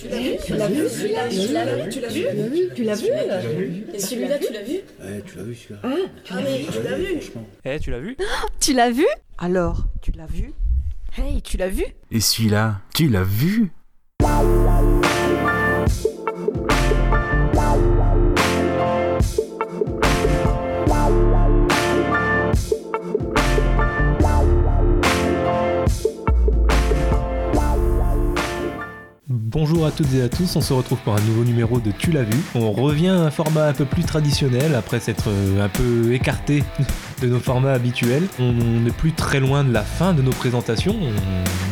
Tu l'as vu Tu l'as vu celui-là Tu l'as vu Tu l'as vu Tu l'as vu Et celui-là, tu l'as vu Ouais, tu l'as vu celui-là. Ah, Ah mais tu l'as vu Franchement. Eh, tu l'as vu tu l'as vu Alors, tu l'as vu Hey, tu l'as vu Et celui-là, tu l'as vu Bonjour à toutes et à tous, on se retrouve pour un nouveau numéro de Tu l'as vu. On revient à un format un peu plus traditionnel après s'être euh, un peu écarté de nos formats habituels. On n'est plus très loin de la fin de nos présentations,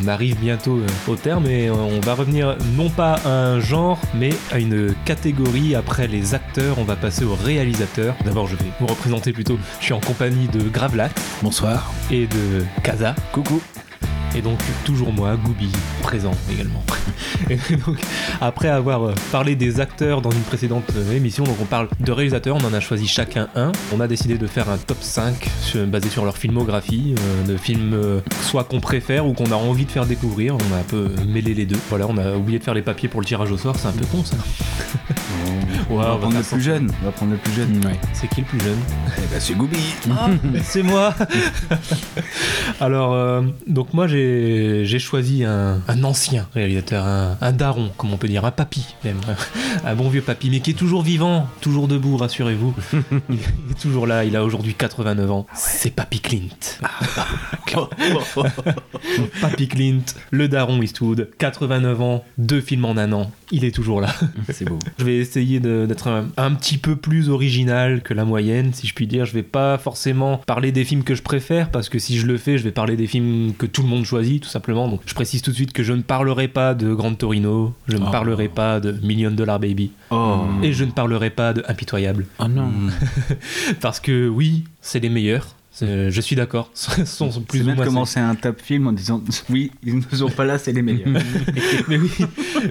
on arrive bientôt euh, au terme et on va revenir non pas à un genre mais à une catégorie. Après les acteurs, on va passer aux réalisateurs. D'abord je vais vous représenter plutôt, je suis en compagnie de Gravelac Bonsoir. et de Kaza. Coucou. Et donc toujours moi, Gooby, présent également. Et donc après avoir euh, parlé des acteurs dans une précédente euh, émission, donc on parle de réalisateurs, on en a choisi chacun un. On a décidé de faire un top 5 sur- basé sur leur filmographie, euh, de films euh, soit qu'on préfère ou qu'on a envie de faire découvrir. On a un peu mêlé les deux. Voilà, on a oublié de faire les papiers pour le tirage au sort, c'est un peu con ça. On va prendre le plus jeune. On va prendre le plus jeune. C'est qui le plus jeune? Eh ben, c'est Goubi. Ah, c'est moi Alors, euh, donc moi j'ai j'ai choisi un, un ancien réalisateur, un, un daron, comme on peut dire, un papy même, un bon vieux papy, mais qui est toujours vivant, toujours debout, rassurez-vous. Il, il est toujours là, il a aujourd'hui 89 ans. C'est Papy Clint. Papy Clint, le daron Eastwood, 89 ans, deux films en un an, il est toujours là. C'est beau. Je vais essayer d'être un, un petit peu plus original que la moyenne, si je puis dire. Je vais pas forcément parler des films que je préfère, parce que si je le fais, je vais parler des films que tout le monde choisit, tout simplement. Donc je précise tout de suite que je ne parlerai pas de Grand Torino, je ne Oh. parlerai pas de Million Dollar Baby, Oh. et je ne parlerai pas de Impitoyable. Oh non. Parce que oui, c'est les meilleurs. C'est- Je suis d'accord. Sont plus ou moins commencer un top film en disant oui, ils ne sont pas là, c'est les meilleurs. Mais oui,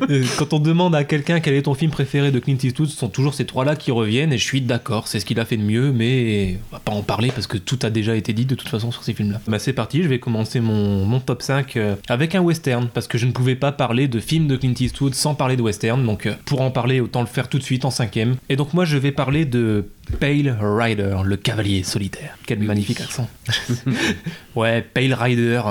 euh, quand on demande à quelqu'un quel est ton film préféré de Clint Eastwood, ce sont toujours ces trois-là qui reviennent et je suis d'accord, c'est ce qu'il a fait de mieux, mais on va pas en parler parce que tout a déjà été dit de toute façon sur ces films-là. Bah c'est parti, je vais commencer mon, mon top 5 euh, avec un western parce que je ne pouvais pas parler de films de Clint Eastwood sans parler de western, donc euh, pour en parler autant le faire tout de suite en cinquième. Et donc moi je vais parler de Pale Rider, le cavalier solitaire. Quel magnifique accent. ouais, Pale Rider.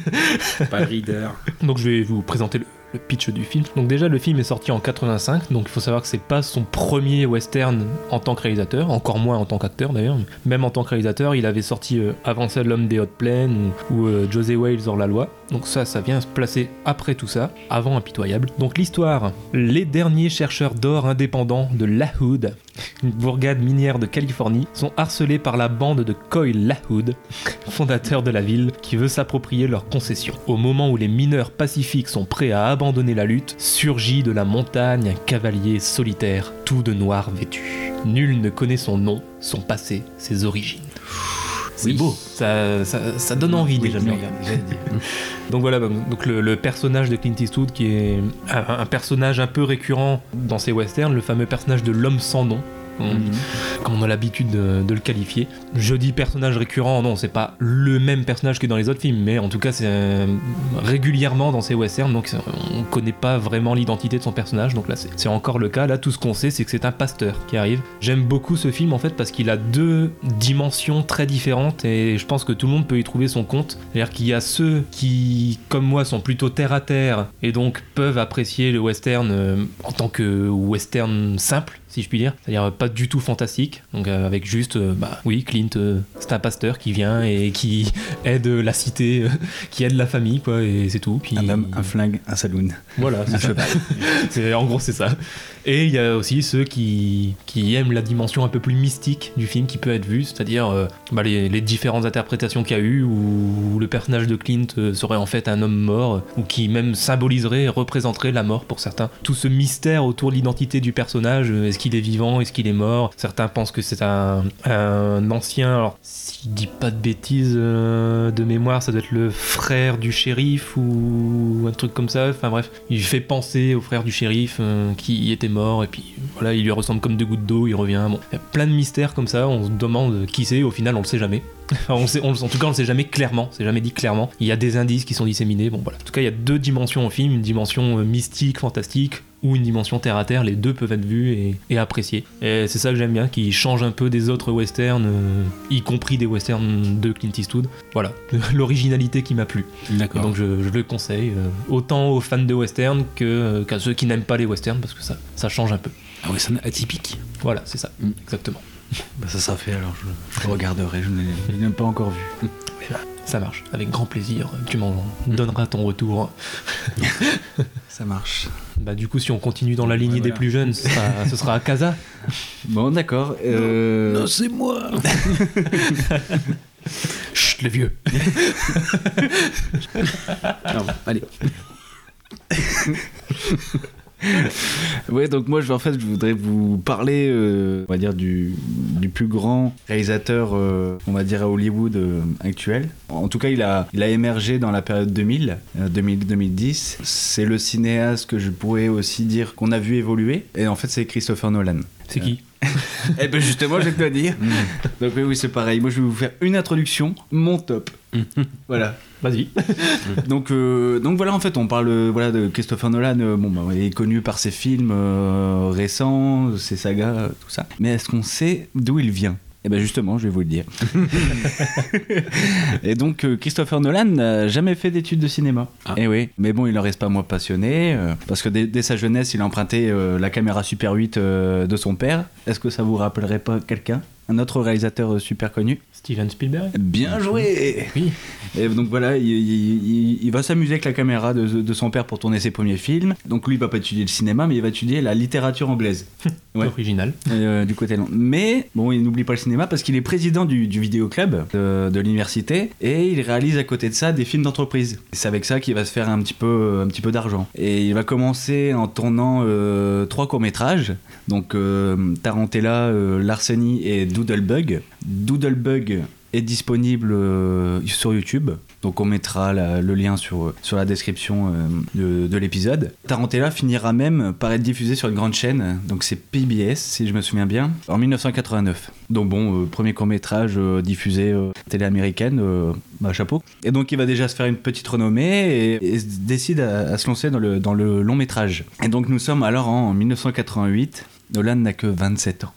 Pas Reader. Donc je vais vous présenter le, le pitch du film. Donc déjà le film est sorti en 85, donc il faut savoir que c'est pas son premier western en tant que réalisateur, encore moins en tant qu'acteur d'ailleurs. Même en tant que réalisateur, il avait sorti euh, avant ça L'homme des hautes plaines ou, ou, euh, José Wales hors la loi. Donc ça, ça vient se placer après tout ça, avant Impitoyable. Donc l'histoire, les derniers chercheurs d'or indépendants de LaHood, une bourgade minière de Californie, sont harcelés par la bande de Coy LaHood, fondateur de la ville, qui veut s'approprier leurs concessions. Au moment où les mineurs pacifiques sont prêts à abandonner la lutte, surgit de la montagne un cavalier solitaire, tout de noir vêtu. Nul ne connaît son nom, son passé, ses origines. C'est Oui. beau, ça, ça, ça donne envie déjà de oui, regarder. Donc voilà, donc le, le personnage de Clint Eastwood qui est un, un personnage un peu récurrent dans ses westerns, le fameux personnage de l'homme sans nom. Mhm. comme on a l'habitude de, le qualifier. Je dis personnage récurrent, non, c'est pas le même personnage que dans les autres films, mais en tout cas, c'est euh, régulièrement dans ces westerns, donc c'est- on connaît pas vraiment l'identité de son personnage, donc là, c'est c'est encore le cas. Là, tout ce qu'on sait, c'est que c'est un pasteur qui arrive. J'aime beaucoup ce film en fait parce qu'il a deux dimensions très différentes et je pense que tout le monde peut y trouver son compte. C'est-à-dire qu'il y a ceux qui, comme moi, sont plutôt terre à terre et donc peuvent apprécier le western euh, en tant que western simple si je puis dire, c'est-à-dire pas du tout fantastique, donc euh, avec juste, euh, bah oui, Clint, euh, c'est un pasteur qui vient et qui aide la cité, euh, qui aide la famille, quoi, et c'est tout. Puis Un homme, un flingue, un saloon. voilà. C'est- en gros, c'est ça. Et il y a aussi ceux qui, aiment la dimension un peu plus mystique du film qui peut être vue, c'est-à-dire euh, bah, les, différentes interprétations qu'il y a eu, où, le personnage de Clint euh, serait en fait un homme mort, ou qui même symboliserait, représenterait la mort pour certains. Tout ce mystère autour de l'identité du personnage, euh, est-ce qu'il est vivant, est-ce qu'il est mort? Certains pensent que c'est un, ancien, alors si je dis pas de bêtises de mémoire, ça doit être le frère du shérif ou un truc comme ça. Enfin bref, il fait penser au frère du shérif euh, qui était mort et puis voilà, il lui ressemble comme deux gouttes d'eau, il revient. Bon, il y a plein de mystères comme ça, on se demande qui c'est, au final on le sait jamais. On sait, on- en tout cas, on le sait jamais clairement. C'est jamais dit clairement. Il y a des indices qui sont disséminés. Bon, voilà. En tout cas, il y a deux dimensions au film une dimension euh, mystique, fantastique, ou une dimension terre à terre. Les deux peuvent être vus et, et appréciés. Et c'est ça que j'aime bien, qui change un peu des autres westerns, euh, y compris des westerns de Clint Eastwood. Voilà, l'originalité qui m'a plu. D'accord. Donc je, je le conseille, euh, autant aux fans de western que, euh, qu'à ceux qui n'aiment pas les westerns, parce que ça, ça change un peu. Ah ouais, c'est atypique. Voilà, c'est ça, Mm. exactement. Bah, ça sera fait alors, je, je regarderai, je n'ai je n'ai pas encore vu. Ça marche, avec grand plaisir. Tu m'en donneras ton retour. Ça marche. Bah du coup, si on continue dans la lignée Ouais, des plus jeunes, ce sera, ce sera à Casa. Bon, d'accord. euh, Non, c'est moi Chut, le vieux. Non, allez. Ouais, donc moi, je, en fait, je voudrais vous parler, euh, on va dire, du, du plus grand réalisateur, euh, on va dire, à Hollywood euh, actuel. En tout cas, il a, il a émergé dans la période 2000, euh, 2000-2010. C'est le cinéaste que je pourrais aussi dire qu'on a vu évoluer. Et en fait, c'est Christopher Nolan. C'est qui? Eh ben justement, je vais te le dire. Donc oui, c'est pareil. Moi, je vais vous faire une introduction, mon top. voilà. Vas-y. Donc, euh, donc voilà, en fait, on parle euh, voilà, de Christopher Nolan. euh, bon, bah, il est connu par ses films récents, ses sagas, tout ça. Mais est-ce qu'on sait d'où il vient? Eh ben justement, je vais vous le dire. Et donc, euh, Christopher Nolan n'a jamais fait d'études de cinéma. Ah. Et oui, mais bon, il en reste pas moins passionné, euh, parce que dès, dès sa jeunesse, il a emprunté euh, la caméra Super 8 euh, de son père. Est-ce que ça vous rappellerait pas quelqu'un? Un autre réalisateur euh, super connu Steven Spielberg Bien joué Oui. et donc voilà, il, il- il- il va s'amuser avec la caméra de, de son père pour tourner ses premiers films. Donc lui, il va pas étudier le cinéma, mais il va étudier la littérature anglaise. Ouais. Original. Euh, du côté long. Mais bon, il n'oublie pas le cinéma parce qu'il est président du, du vidéoclub de, de l'université et il réalise à côté de ça des films d'entreprise. C'est avec ça qu'il va se faire un petit peu, un petit peu d'argent. Et il va commencer en tournant euh, trois courts métrages. Donc euh, Tarantella, Larceny et Doodlebug. Doodlebug est disponible euh, sur YouTube. Donc on mettra le lien sur, la description euh, de, de l'épisode. Tarantella finira même par être diffusé sur une grande chaîne, donc c'est PBS si je me souviens bien, en 1989. Donc bon, euh, premier court métrage diffusé euh, télé américaine, bah, chapeau. Et donc il va déjà se faire une petite renommée et, décide à, se lancer dans le long métrage. Et donc nous sommes alors en 1988, Nolan n'a que 27 ans.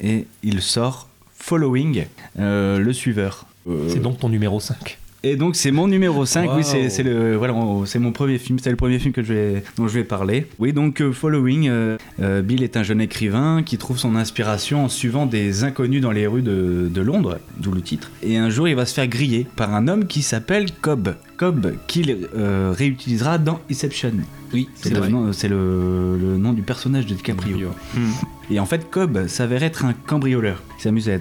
Et il sort Following, euh, le suiveur. Euh, C'est donc ton numéro 5. et donc c'est mon numéro 5, oui Wow. c'est c'est le voilà c'est mon premier film, c'est le premier film que je vais dont je vais parler. Oui donc euh, Following, euh, euh, Bill est un jeune écrivain qui trouve son inspiration en suivant des inconnus dans les rues de, de Londres, d'où le titre. Et un jour il va se faire griller par un homme qui s'appelle Cobb, Cobb qu'il euh, réutilisera dans Inception. Oui, C'est le, nom- c'est le, le nom du personnage de DiCaprio. Et en fait, Cobb s'avère être un cambrioleur. Il s'amuse à,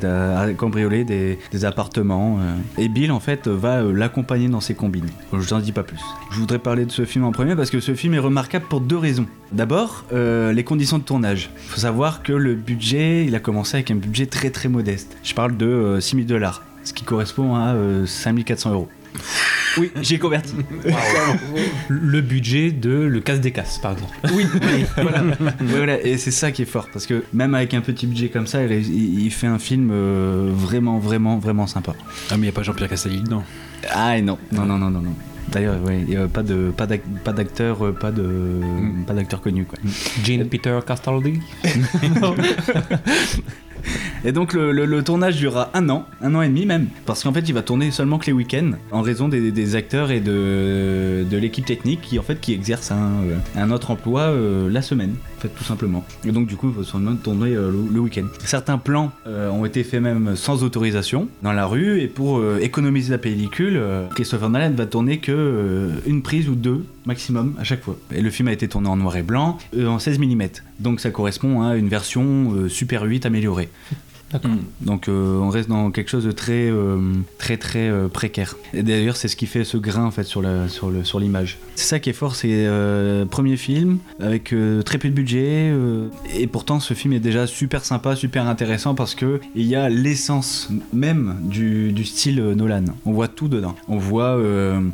cambrioler des, des appartements. euh. Et Bill, en fait, va euh, l'accompagner dans ses combines. Je vous en dis pas plus. Je voudrais parler de ce film en premier parce que ce film est remarquable pour deux raisons. D'abord, euh, les conditions de tournage. Il faut savoir que le budget, il a commencé avec un budget très très modeste. Je parle de euh, 6000 dollars, ce qui correspond à euh, 5400 euros. Oui, j'ai converti. Le budget de Le Casse des Casses, par exemple. Oui, oui, voilà. Et c'est ça qui est fort, parce que même avec un petit budget comme ça, il, fait un film euh, vraiment, vraiment, vraiment sympa. Ah, mais il n'y a pas Jean-Pierre Castaldi dedans. Ah et non, non, non, non, non, non. D'ailleurs, ouais, il y a pas de, pas d'ac- pas d'acteur, euh, pas de, pas d'acteur connu quoi. Jane Peter Castaldi. Et donc le, tournage durera un an, un an et demi même, parce qu'en fait il va tourner seulement que les week-ends, en raison des, acteurs et de, l'équipe technique qui en fait qui exerce un, euh, autre emploi euh, la semaine, tout simplement. Et donc du coup il va seulement tourner euh, le, le week-end. Certains plans euh, ont été faits même sans autorisation dans la rue et pour euh, économiser la pellicule, Christopher Nolan va tourner que une prise ou deux maximum à chaque fois. Et le film a été tourné en noir et blanc, en 16 mm. Donc ça correspond à une version Super 8 améliorée. D'accord. Donc euh, on reste dans quelque chose de très euh, très très euh, précaire. D'ailleurs c'est ce qui fait ce grain en fait sur l'image. C'est ça qui est fort, c'est premier film avec très peu de budget et pourtant ce film est déjà super sympa, super intéressant parce que il y a l'essence même du, style Nolan. On voit tout dedans. On voit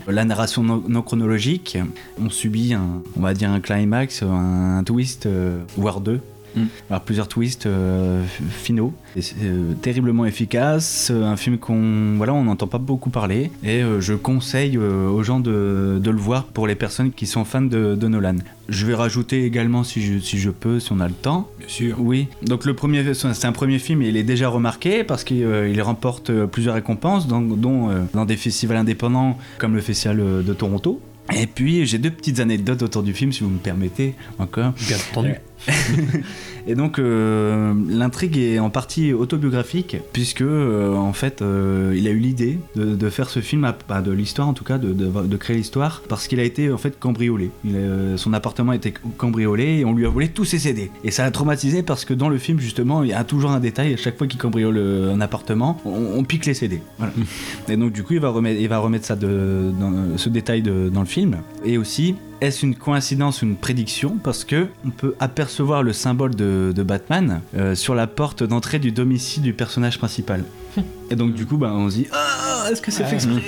la narration non, chronologique. On subit un on dire un climax, un, twist voire deux Mm. Alors plusieurs twists euh, finaux. Et euh, terriblement efficace. euh, Un film qu'on voilà, on n'entend pas beaucoup parler. Et euh, je conseille aux gens de, de le voir pour les personnes qui sont fans de, de Nolan. Je vais rajouter également si je, si je peux, si on a le temps. Bien sûr. Oui, donc le premier, c'est un premier film et il est déjà remarqué parce qu'il il remporte plusieurs récompenses, dans- dont dans des festivals indépendants comme le Festival de Toronto. Et puis j'ai deux petites anecdotes autour du film, si vous me permettez encore. Bien entendu. Et donc euh, l'intrigue est en partie autobiographique puisque euh, en fait euh, il a eu l'idée de, de faire ce film, à- bah, de l'histoire en tout cas, de, de- de créer l'histoire parce qu'il a été en fait cambriolé. Il a- son appartement a été cambriolé et on lui a volé tous ses CD. Et ça l'a traumatisé parce que dans le film justement il y a toujours un détail à chaque fois qu'il cambriole un appartement, on, on pique les CD. Voilà. et donc du coup il va remettre, il va remettre ça de, dans, ce détail dans le film. Et aussi est-ce une coïncidence ou une prédiction Parce que on peut apercevoir le symbole de, de Batman euh, sur la porte d'entrée du domicile du personnage principal. Et donc du coup, bah, on se dit ah, est-ce que c'est fait exprès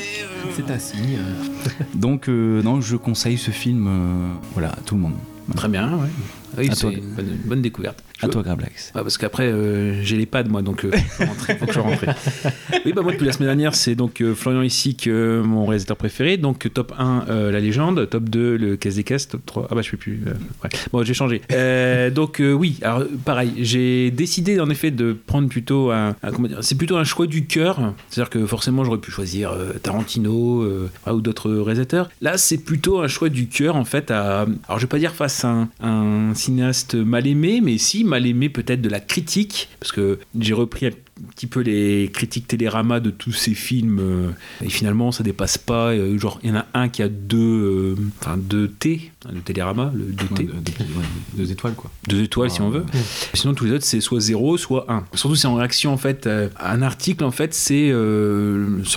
C'est un signe. Donc euh, non, je conseille ce film, euh, voilà, à tout le monde. Très bien, ouais. Oui, c'est une bonne découverte. À toi, Grablax. Ouais, parce qu'après, euh, j'ai les pads, moi, donc euh, faut, rentrer, faut que je rentre. Oui, bah moi, depuis la semaine dernière, c'est donc euh, Florian Issic, euh, mon réalisateur préféré. Donc, top 1, euh, La Légende. Top 2, Le Casse des Caisses. Top 3, ah bah, je sais plus. ouais. Bon, j'ai changé. Donc, oui, alors, pareil, j'ai décidé, en effet, de prendre plutôt un. un- comment dire C'est plutôt un choix du cœur. C'est-à-dire que forcément, j'aurais pu choisir Tarantino ou d'autres réalisateurs. Là, c'est plutôt un choix du cœur, en fait, à. Alors, je vais pas dire face à un, un cinéaste mal aimé, mais si mal aimé peut-être de la critique, parce que j'ai repris petit peu les critiques Télérama de tous ces films, euh, et finalement, ça dépasse pas. euh, genre, il y en a un qui a deux, euh, enfin, deux T, hein, de Télérama, le 2 T. deux étoiles quoi. Deux étoiles si on veut. Sinon tous les autres c'est soit 0 soit 1. Surtout c'est en réaction en fait à un article en fait c'est sur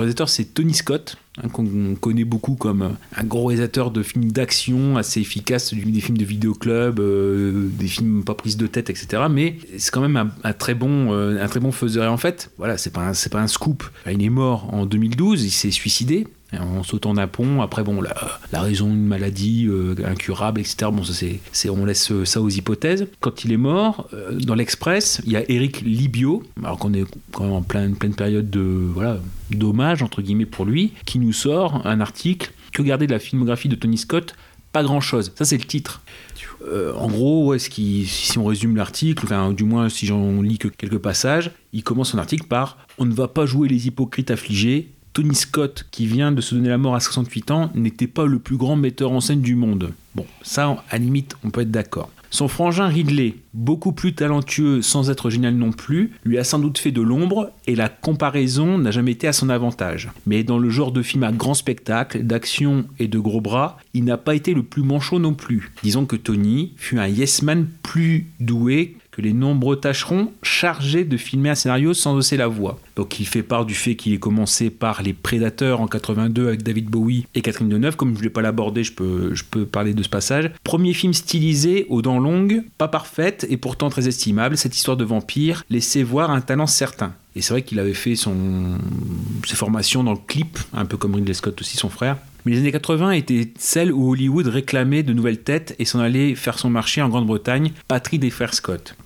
les réalisateur c'est Tony Scott hein, qu'on connaît beaucoup comme un gros réalisateur de films d'action assez efficace, des films de vidéoclub, euh, des films pas prises de tête etc. Mais c'est quand même un, un très bon euh, un très bon faiseur en fait voilà c'est pas un- scoop. Il est mort en 2012, il s'est suicidé en sautant d'un pont. Après, bon, la, raison d'une maladie euh, incurable, etc. Bon, c'est, on laisse euh, ça aux hypothèses. Quand il est mort, euh, dans l'Express, il y a Eric Libio, alors qu'on est quand même en pleine, période de voilà, d'hommage, entre guillemets, pour lui, qui nous sort un article que garder de la filmographie de Tony Scott? Pas grand chose. Ça, c'est le titre. Euh, en gros, si on résume l'article, du moins si j'en lis que quelques passages, il commence son article par On ne va pas jouer les hypocrites affligés. Tony Scott, qui vient de se donner la mort à 68 ans, n'était pas le plus grand metteur en scène du monde. Bon, ça, à limite, on peut être d'accord. Son frangin Ridley, beaucoup plus talentueux sans être génial non plus, lui a sans doute fait de l'ombre et la comparaison n'a jamais été à son avantage. Mais dans le genre de film à grand spectacle, d'action et de gros bras, il n'a pas été le plus manchot non plus. Disons que Tony fut un yes man plus doué que les nombreux tâcherons chargés de filmer un scénario sans hausser la voix. Donc il fait part du fait qu'il est commencé par Les Prédateurs en 82 avec David Bowie et Catherine Deneuve. Comme je ne vais pas l'aborder, je peux, je peux parler de ce passage. Premier film stylisé aux dents longues, pas parfaite et pourtant très estimable. Cette histoire de vampire laissait voir un talent certain. Et c'est vrai qu'il avait fait son, ses formations dans le clip, un peu comme Ridley Scott aussi, son frère. Mais les années 80 étaient celles où Hollywood réclamait de nouvelles têtes et s'en allait faire son marché en Grande-Bretagne, patrie des frères Scott.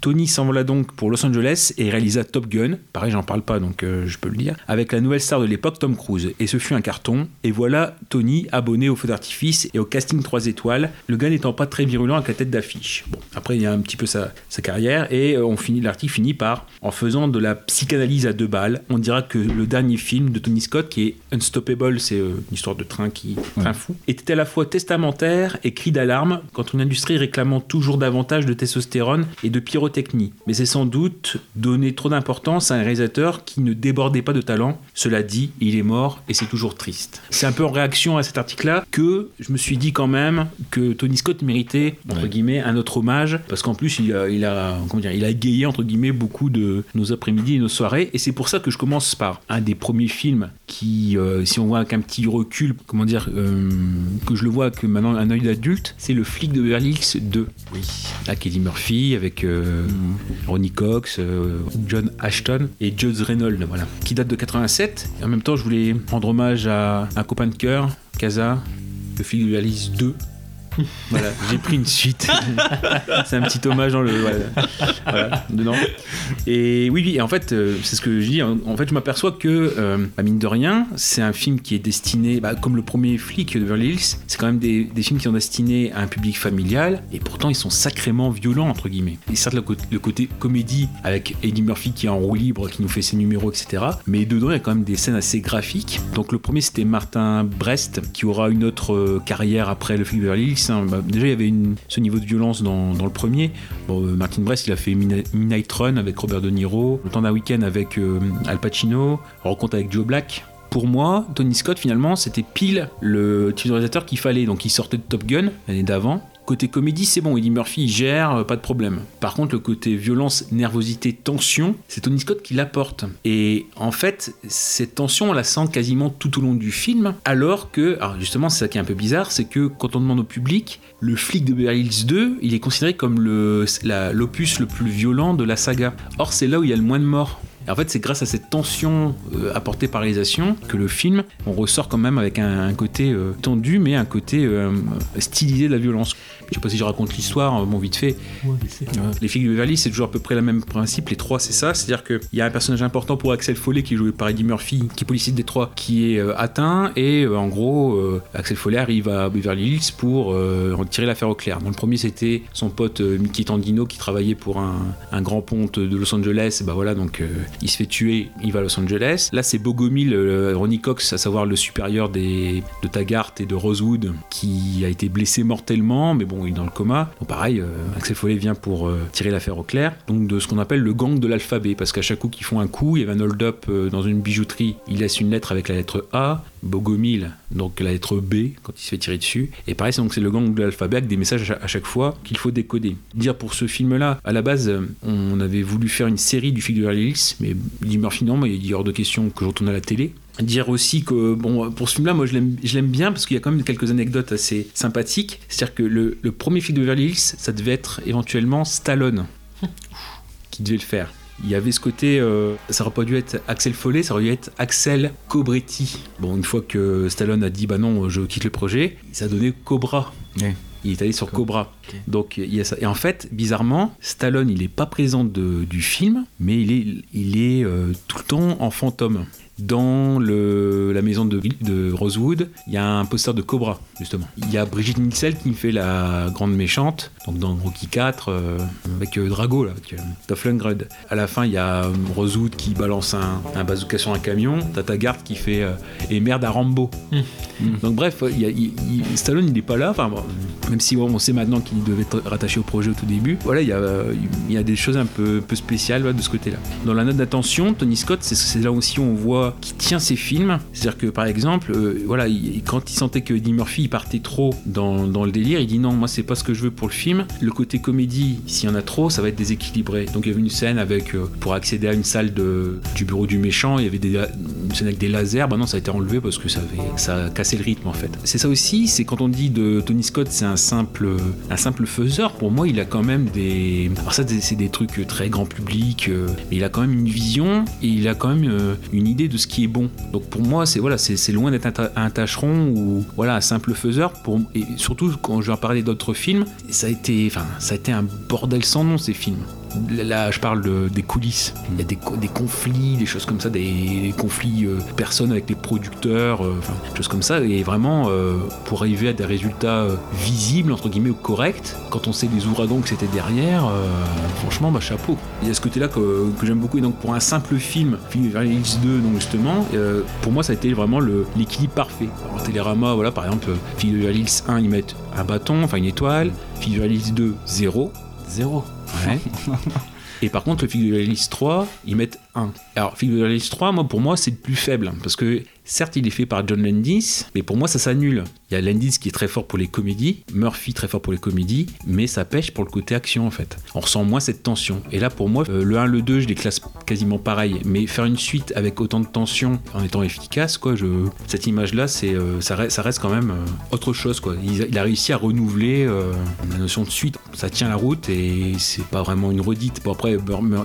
Tony s'envola donc pour Los Angeles et réalisa Top Gun, pareil j'en parle pas donc euh, je peux le dire, avec la nouvelle star de l'époque Tom Cruise. Et ce fut un carton, et voilà Tony abonné au feu d'artifice et au casting 3 étoiles, le gars n'étant pas très virulent avec la tête d'affiche. Bon, après il y a un petit peu sa, sa carrière, et euh, on finit l'article finit par, en faisant de la psychanalyse à deux balles, on dira que le dernier film de Tony Scott, qui est Unstoppable, c'est euh, une histoire de train qui train fou, était à la fois testamentaire et cri d'alarme contre une industrie réclamant toujours davantage de testostérone et de pyrotechnie. Mais c'est sans doute donner trop d'importance à un réalisateur qui ne débordait pas de talent. Cela dit, il est mort et c'est toujours triste. C'est un peu en réaction à cet article-là que je me suis dit quand même que Tony Scott méritait, entre guillemets, un autre hommage, parce qu'en plus, il a, il a, comment dire, il a égayé, entre guillemets, beaucoup de nos après-midi et nos soirées. Et c'est pour ça que je commence par un des premiers films qui, euh, si on voit avec un petit recul, comment dire, euh, que je le vois que maintenant un œil d'adulte, c'est le flic de Hills 2. Oui. Là, Kelly Murphy avec euh, Ronnie Cox, euh, John Ashton et Judge Reynolds, qui date de 87. Et en même temps, je voulais rendre hommage à un copain de cœur, Casa, le flic de Hills 2. Voilà, j'ai pris une suite. c'est un petit hommage dans le. Voilà, dedans. Et oui, oui, et en fait, euh, c'est ce que je dis. En, fait, je m'aperçois que, euh, bah, mine de rien, c'est un film qui est destiné, bah, comme le premier flic de Beverly Hills, c'est quand même des, des films qui sont destinés à un public familial, et pourtant ils sont sacrément violents, entre guillemets. Et certes, le, côté comédie avec Eddie Murphy qui est en roue libre, qui nous fait ses numéros, etc. Mais dedans, il y a quand même des scènes assez graphiques. Donc, le premier, c'était Martin Brest, qui aura une autre euh, carrière après le film Beverly Hills. Hein. Bah, déjà, il y avait ce niveau de violence dans, dans le premier. Euh, Martin Brest, il a fait Midnight Run avec Robert De Niro, Le temps d'un week-end avec euh, Al Pacino, Rencontre avec Joe Black. Pour moi, Tony Scott, finalement, c'était pile le réalisateur qu'il fallait. Donc, il sortait de Top Gun l'année d'avant. Côté comédie, c'est bon, Eddie Murphy gère, euh, pas de problème. Par contre, le côté violence, nervosité, tension, c'est Tony Scott qui l'apporte. Et en fait, cette tension, on la sent quasiment tout au long du film, alors que, alors justement, c'est ça qui est un peu bizarre, c'est que quand on demande au public, le flic de Beverly Hills 2, il est considéré comme l'opus le plus violent de la saga. Or, c'est là où il y a le moins de morts. Et en fait, c'est grâce à cette tension euh, apportée par réalisation que le film, on ressort quand même avec un, un côté euh, tendu, mais un côté euh, stylisé de la violence. Je sais pas si je raconte l'histoire, bon, vite fait. Les flics de Beverly, Hills, c'est toujours à peu près le même principe. Les trois, c'est ça. C'est-à-dire qu'il y a un personnage important pour Axel Foley, qui est joué par Eddie Murphy, qui est policier des trois, qui est atteint. Et en gros, Axel Foley arrive à Beverly Hills pour retirer l'affaire au clair. Dans le premier, c'était son pote Mickey Tandino, qui travaillait pour un, un grand ponte de Los Angeles. Et bah voilà, donc il se fait tuer, il va à Los Angeles. Là, c'est Bogomil, euh, Ronnie Cox, à savoir le supérieur des, de Taggart et de Rosewood, qui a été blessé mortellement, mais bon, il est dans le coma. Donc pareil, euh, Axel Foley vient pour euh, tirer l'affaire au clair. Donc de ce qu'on appelle le gang de l'alphabet, parce qu'à chaque coup qu'ils font un coup, il y avait un hold-up euh, dans une bijouterie, il laisse une lettre avec la lettre A, Bogomil, donc la lettre B, quand il se fait tirer dessus. Et pareil, c'est donc c'est le gang de l'alphabet avec des messages à chaque- à fois qu'il faut décoder. Dire pour ce film-là, à la base, euh, on avait voulu faire une série du film de Hills, mais Eddie Murphy, non, mais il dit hors de question que je retourne à la télé. Dire aussi que, bon, pour ce film-là, moi je l'aime bien parce qu'il y a quand même quelques anecdotes assez sympathiques. C'est-à-dire que le, le premier film de Beverly Hills, ça devait être éventuellement Stallone qui devait le faire. Il y avait ce côté, euh, ça aurait pas dû être Axel Follet, ça aurait dû être Axel Cobretti. Bon, une fois que Stallone a dit bah non, je quitte le projet, ça a donné Cobra. Ouais. Il est allé sur Cobra. Donc il y a ça. Et en fait, bizarrement, Stallone, il n'est pas présent de- du film, mais il est, il est euh, tout le temps en fantôme. Dans le, la maison de, de Rosewood, il y a un poster de Cobra, justement. Il y a Brigitte Nielsen qui fait la grande méchante, donc dans Rocky 4, euh, avec euh, Drago, là, avec euh. À la fin, il y a euh, Rosewood qui balance un, un bazooka sur un camion, Tata Gart qui fait euh, Et merde à Rambo. Donc bref, il y a- il- il- Stallone, il n'est pas là, enfin, bon, même si on sait maintenant qu'il devait être rattaché au projet au tout début. Voilà, il y a, il y a des choses un peu, peu spéciales voilà, de ce côté-là. Dans la note d'attention, Tony Scott, c'est- c'est là aussi où on voit qu'il tient ses films. C'est-à-dire que par exemple, euh, voilà, il- quand il sentait que Eddie Murphy il partait trop dans, dans le délire, il dit non, moi c'est pas ce que je veux pour le film. Le côté comédie, s'il y en a trop, ça va être déséquilibré. Donc il y avait une scène avec, euh, pour accéder à une salle de, du bureau du méchant, il y avait une scène avec des lasers. Bah non, ça a été enlevé parce que ça, avait, ça a cassé le rythme en fait. C'est ça aussi, c'est quand on dit de Tony Scott, c'est un simple, un simple faiseur. Pour moi, il a quand même des. Alors ça, c'est des trucs très grand public, euh, mais il a quand même une vision et il a quand même une idée de ce qui est bon. Donc pour moi, c'est voilà, c'est loin d'être un, un tâcheron ou voilà un simple faiseur. Pour et surtout quand je vais en parler d'autres films, ça a été, enfin, ça a été un bordel sans nom ces films. Là, je parle de- des coulisses. Il y a des, co- des conflits, des choses comme ça, des, conflits euh, personnes avec les producteurs, euh, des choses comme ça. Et vraiment, euh, pour arriver à des résultats visibles, entre guillemets, ou corrects, quand on sait les ouragans que c'était derrière, franchement, bah, chapeau. Il y a ce côté-là que, que j'aime beaucoup. Et donc, pour un simple film, film de Beverly Hills 2, donc justement, pour moi, ça a été vraiment l'équilibre parfait. Alors, Télérama, voilà, par exemple, film de Beverly Hills 1, ils mettent un bâton, enfin une étoile. Film de Beverly Hills 2, 0. Zéro. Et par contre, le Hills 3, ils mettent 1. Alors, Hills 3, moi, pour moi, c'est le plus faible. Parce que, certes, il est fait par John Landis, mais pour moi, ça s'annule. Il y a Landis qui est très fort pour les comédies, Murphy très fort pour les comédies, mais ça pêche pour le côté action, en fait. On ressent moins cette tension. Et là, pour moi, euh, le 1, le 2, je les classe quasiment pareil. Mais faire une suite avec autant de tension en étant efficace, quoi, je... cette image-là, euh, ça, reste, quand même euh, autre chose, quoi. Il, a- réussi à renouveler la notion de suite. Ça tient la route et c'est pas vraiment une redite. Bon, après,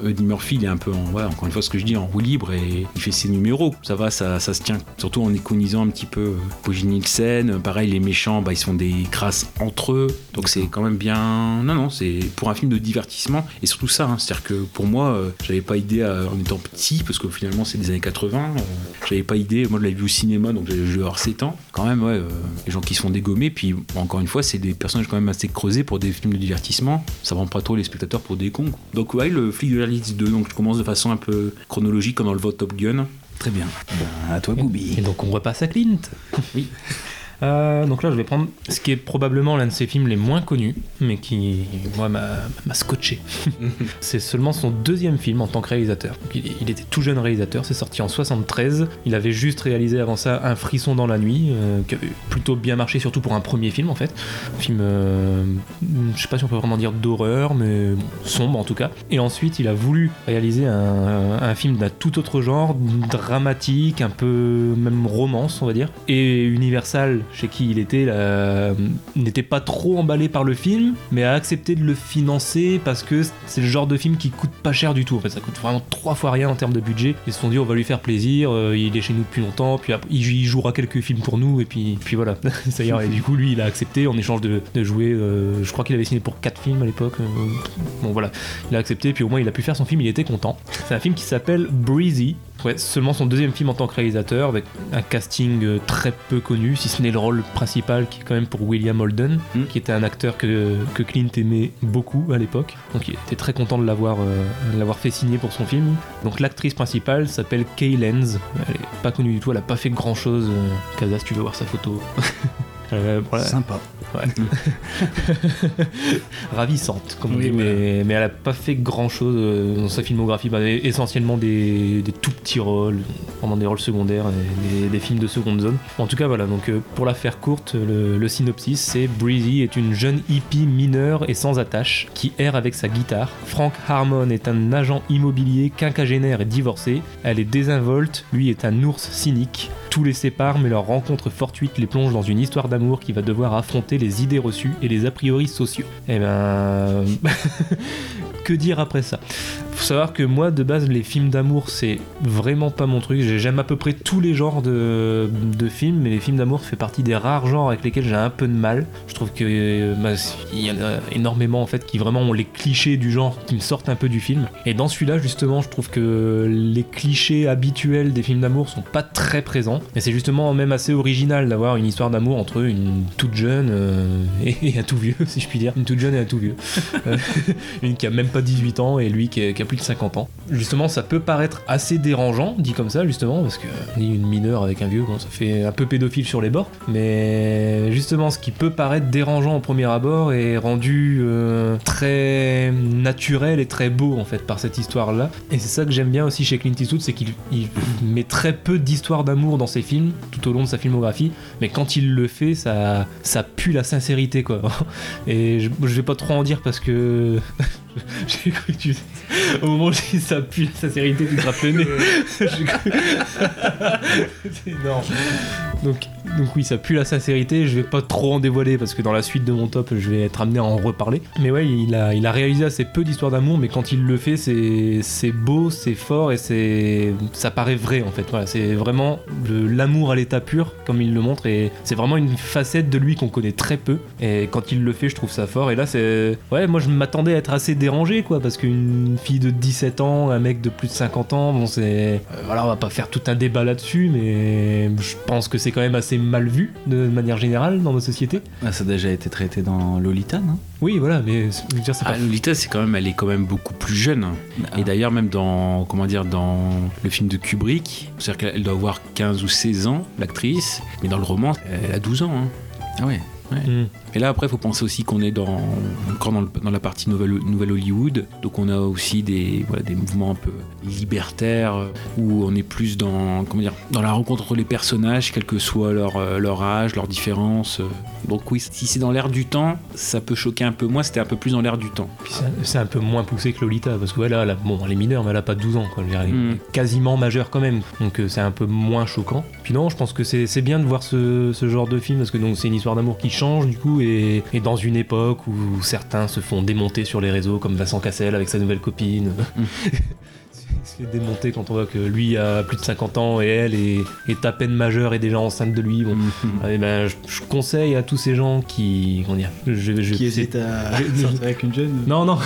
Eddie Murphy, il est un peu en, encore une fois, ce que je dis, en roue libre et il fait ses numéros. Ça va, ça se tient surtout en iconisant un petit peu Poggy Nielsen. Pareil, les méchants, bah, ils sont des crasses entre eux, donc c'est quand même bien. Non, non, c'est pour un film de divertissement et surtout ça. hein. C'est-à-dire que pour moi, euh, j'avais pas idée euh, en étant petit, parce que finalement c'est des années 80. euh, j'avais pas idée. Moi, je l'avais vu au cinéma, donc j'avais avoir 7 ans. Quand même, ouais, euh, les gens qui se font dégommer. Puis encore une fois, c'est des personnages quand même assez creusés pour des films de divertissement. Ça rend pas trop les spectateurs pour des cons. Donc ouais, le flic de la liste 2. Donc je commence de façon un peu chronologique, comme dans le vote Top Gun. Très bien. Ben, à toi, Boubi. Et donc on repasse à Clint. Oui. Euh, donc là, je vais prendre ce qui est probablement l'un de ses films les moins connus, mais qui, moi, m'a scotché. c'est seulement son deuxième film en tant que réalisateur. Donc, il, il était tout jeune réalisateur, c'est sorti en 73. Il avait juste réalisé avant ça Un frisson dans la nuit, euh, qui avait plutôt bien marché, surtout pour un premier film en fait. Un film, euh, je sais pas si on peut vraiment dire d'horreur, mais sombre en tout cas. Et ensuite, il a voulu réaliser un, un film d'un tout autre genre, dramatique, un peu même romance, on va dire. Et Universal, chez qui il était, là, n'était pas trop emballé par le film, mais a accepté de le financer parce que c'est le genre de film qui coûte pas cher du tout. En fait, ça coûte vraiment trois fois rien en termes de budget. Ils se sont dit, on va lui faire plaisir, euh, il est chez nous depuis longtemps, puis après, il, jouera quelques films pour nous, et puis, voilà. Et du coup, lui, il a accepté en échange de, de jouer. euh, je crois qu'il avait signé pour quatre films à l'époque. euh, bon, voilà. Il a accepté, puis au moins, il a pu faire son film, il était content. C'est un film qui s'appelle Breezy. Ouais, seulement son deuxième film en tant que réalisateur, avec un casting euh, très peu connu, si ce n'est le rôle principal qui est quand même pour William Holden, Mm. qui était un acteur que, que Clint aimait beaucoup à l'époque. Donc il était très content de l'avoir euh, de l'avoir fait signer pour son film. Donc l'actrice principale s'appelle Kay Lenz. Elle est pas connue du tout, elle a pas fait grand chose. Casa, si tu veux voir sa photo. Euh, voilà. Sympa. ravissante, comme on Oui, dit, voilà. mais, mais elle a pas fait grand chose dans sa filmographie. Bah, essentiellement des, des tout petits rôles, vraiment des rôles secondaires, et des, des films de seconde zone. En tout cas, voilà, donc euh, pour la faire courte, le, le synopsis c'est Breezy est une jeune hippie mineure et sans attache qui erre avec sa guitare. Frank Harmon est un agent immobilier quinquagénaire et divorcé. Elle est désinvolte, lui est un ours cynique. Tout les sépare, mais leur rencontre fortuite les plonge dans une histoire d'amour qui va devoir affronter les idées reçues et les a priori sociaux. Eh ben. que dire après ça? Faut savoir que moi, de base, les films d'amour, c'est vraiment pas mon truc. J'ai- J'aime à peu près tous les genres de, films, mais les films d'amour fait partie des rares genres avec lesquels j'ai un peu de mal. Je trouve que euh, bah, il y en a énormément en fait qui vraiment ont les clichés du genre qui me sortent un peu du film. Et dans celui-là, justement, je trouve que les clichés habituels des films d'amour sont pas très présents. Mais c'est justement même assez original d'avoir une histoire d'amour entre une toute jeune euh, et, et un tout vieux, si je puis dire. Une toute jeune et un tout vieux. Euh, une qui a même pas 18 ans et lui qui a plus de 50 ans. Justement, ça peut paraître assez dérangeant, dit comme ça, justement, parce que une mineure avec un vieux, bon, ça fait un peu pédophile sur les bords. Mais justement, ce qui peut paraître dérangeant au premier abord est rendu euh, très naturel et très beau en fait par cette histoire-là. Et c'est ça que j'aime bien aussi chez Clint Eastwood, c'est qu'il il met très peu d'histoires d'amour dans ses films tout au long de sa filmographie, mais quand il le fait, ça, pue la sincérité quoi. Et je, je vais pas trop en dire parce que j'ai cru que tu au moment où j'ai dit ça pue la sincérité, tu te le nez. C'est énorme. Donc, donc oui, ça pue la sincérité. Je vais pas trop en dévoiler parce que dans la suite de mon top, je vais être amené à en reparler. Mais ouais, il a, il a réalisé assez peu d'histoires d'amour, mais quand il le fait, c'est, beau, c'est fort et c'est, ça paraît vrai en fait. Voilà, c'est vraiment l'amour à l'état pur, comme il le montre, et c'est vraiment une facette de lui qu'on connaît très peu. Et quand il le fait, je trouve ça fort. Et là, c'est, ouais, moi je m'attendais à être assez dérangé, quoi, parce qu'une fille de 17 ans, un mec de plus de 50 ans, bon, c'est, euh, voilà, on va pas faire tout un débat là-dessus, mais je pense que c'est quand même assez mal vu de manière générale dans nos sociétés. Ah, ça a déjà été traité dans Lolita, non? Oui, voilà, mais je veux dire, c'est Ah, pas. Lolita, c'est quand même, elle est quand même beaucoup plus jeune. Ah. Et d'ailleurs, même dans, comment dire, dans le film de Kubrick, c'est-à-dire qu'elle doit avoir 15 ou 16 ans, l'actrice, mais dans le roman, elle a 12 ans. hein. Ah ouais. Hmm. Et là, après, il faut penser aussi qu'on est dans, encore dans, le- dans la partie nouvelle, nouvelle Hollywood. Donc, on a aussi des, voilà, des mouvements un peu libertaires où on est plus dans, comment dire, dans la rencontre entre les personnages, quel que soit leur, euh, leur âge, leurs différences. euh. Donc, oui, si c'est dans l'air du temps, ça peut choquer un peu moins. C'était un peu plus dans l'air du temps. C'est- un peu moins poussé que Lolita, parce que ouais, là, bon, elle est mineure, mais elle a pas 12 ans, quoi. Dire, elle est Mm. quasiment majeure quand même, donc euh, c'est un peu moins choquant. Puis non, je pense que c'est bien de voir ce, ce genre de film, parce que c'est une histoire d'amour qui change du coup, et, et dans une époque où certains se font démonter sur les réseaux, comme Vincent Cassel avec sa nouvelle copine. Il se fait démonter quand on voit que lui a plus de 50 ans et elle est, est à peine majeure et déjà enceinte de lui. Bon, Mhm. eh ben, je, je conseille à tous ces gens qui. Comment dire je, je- Qui c'est- hésite à sortir avec une jeune Non, non,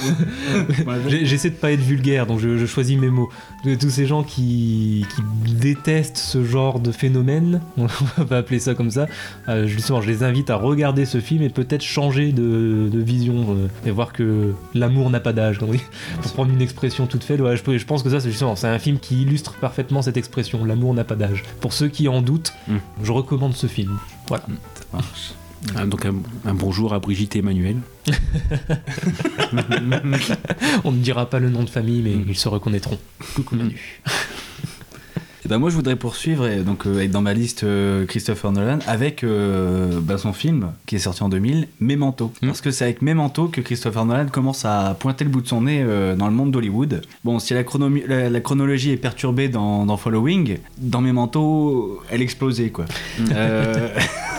j'essaie de pas être vulgaire, donc je, je choisis mes mots. De tous ces gens qui, qui détestent ce genre de phénomène, on va appeler ça comme ça, euh, justement, je les invite à regarder ce film et peut-être changer de, de vision euh, et voir que l'amour n'a pas d'âge. Pour prendre une expression toute faite, ouais, je, pense que ça, c'est justement, c'est un film qui illustre parfaitement cette expression, l'amour n'a pas d'âge. Pour ceux qui en doutent, Mm. je recommande ce film. Voilà. Ah, donc un, un bonjour à Brigitte et Emmanuel. On ne dira pas le nom de famille, mais Mm. ils se reconnaîtront. Coucou Manu. Et ben moi je voudrais poursuivre et donc euh, être dans ma liste euh, Christopher Nolan avec euh, bah, son film qui est sorti en 2000 Memento. Mm. parce que c'est avec Memento que Christopher Nolan commence à pointer le bout de son nez dans le monde d'Hollywood. Bon si la, chronomi- la, la chronologie est perturbée dans, dans Following dans Memento elle explosait quoi. Euh,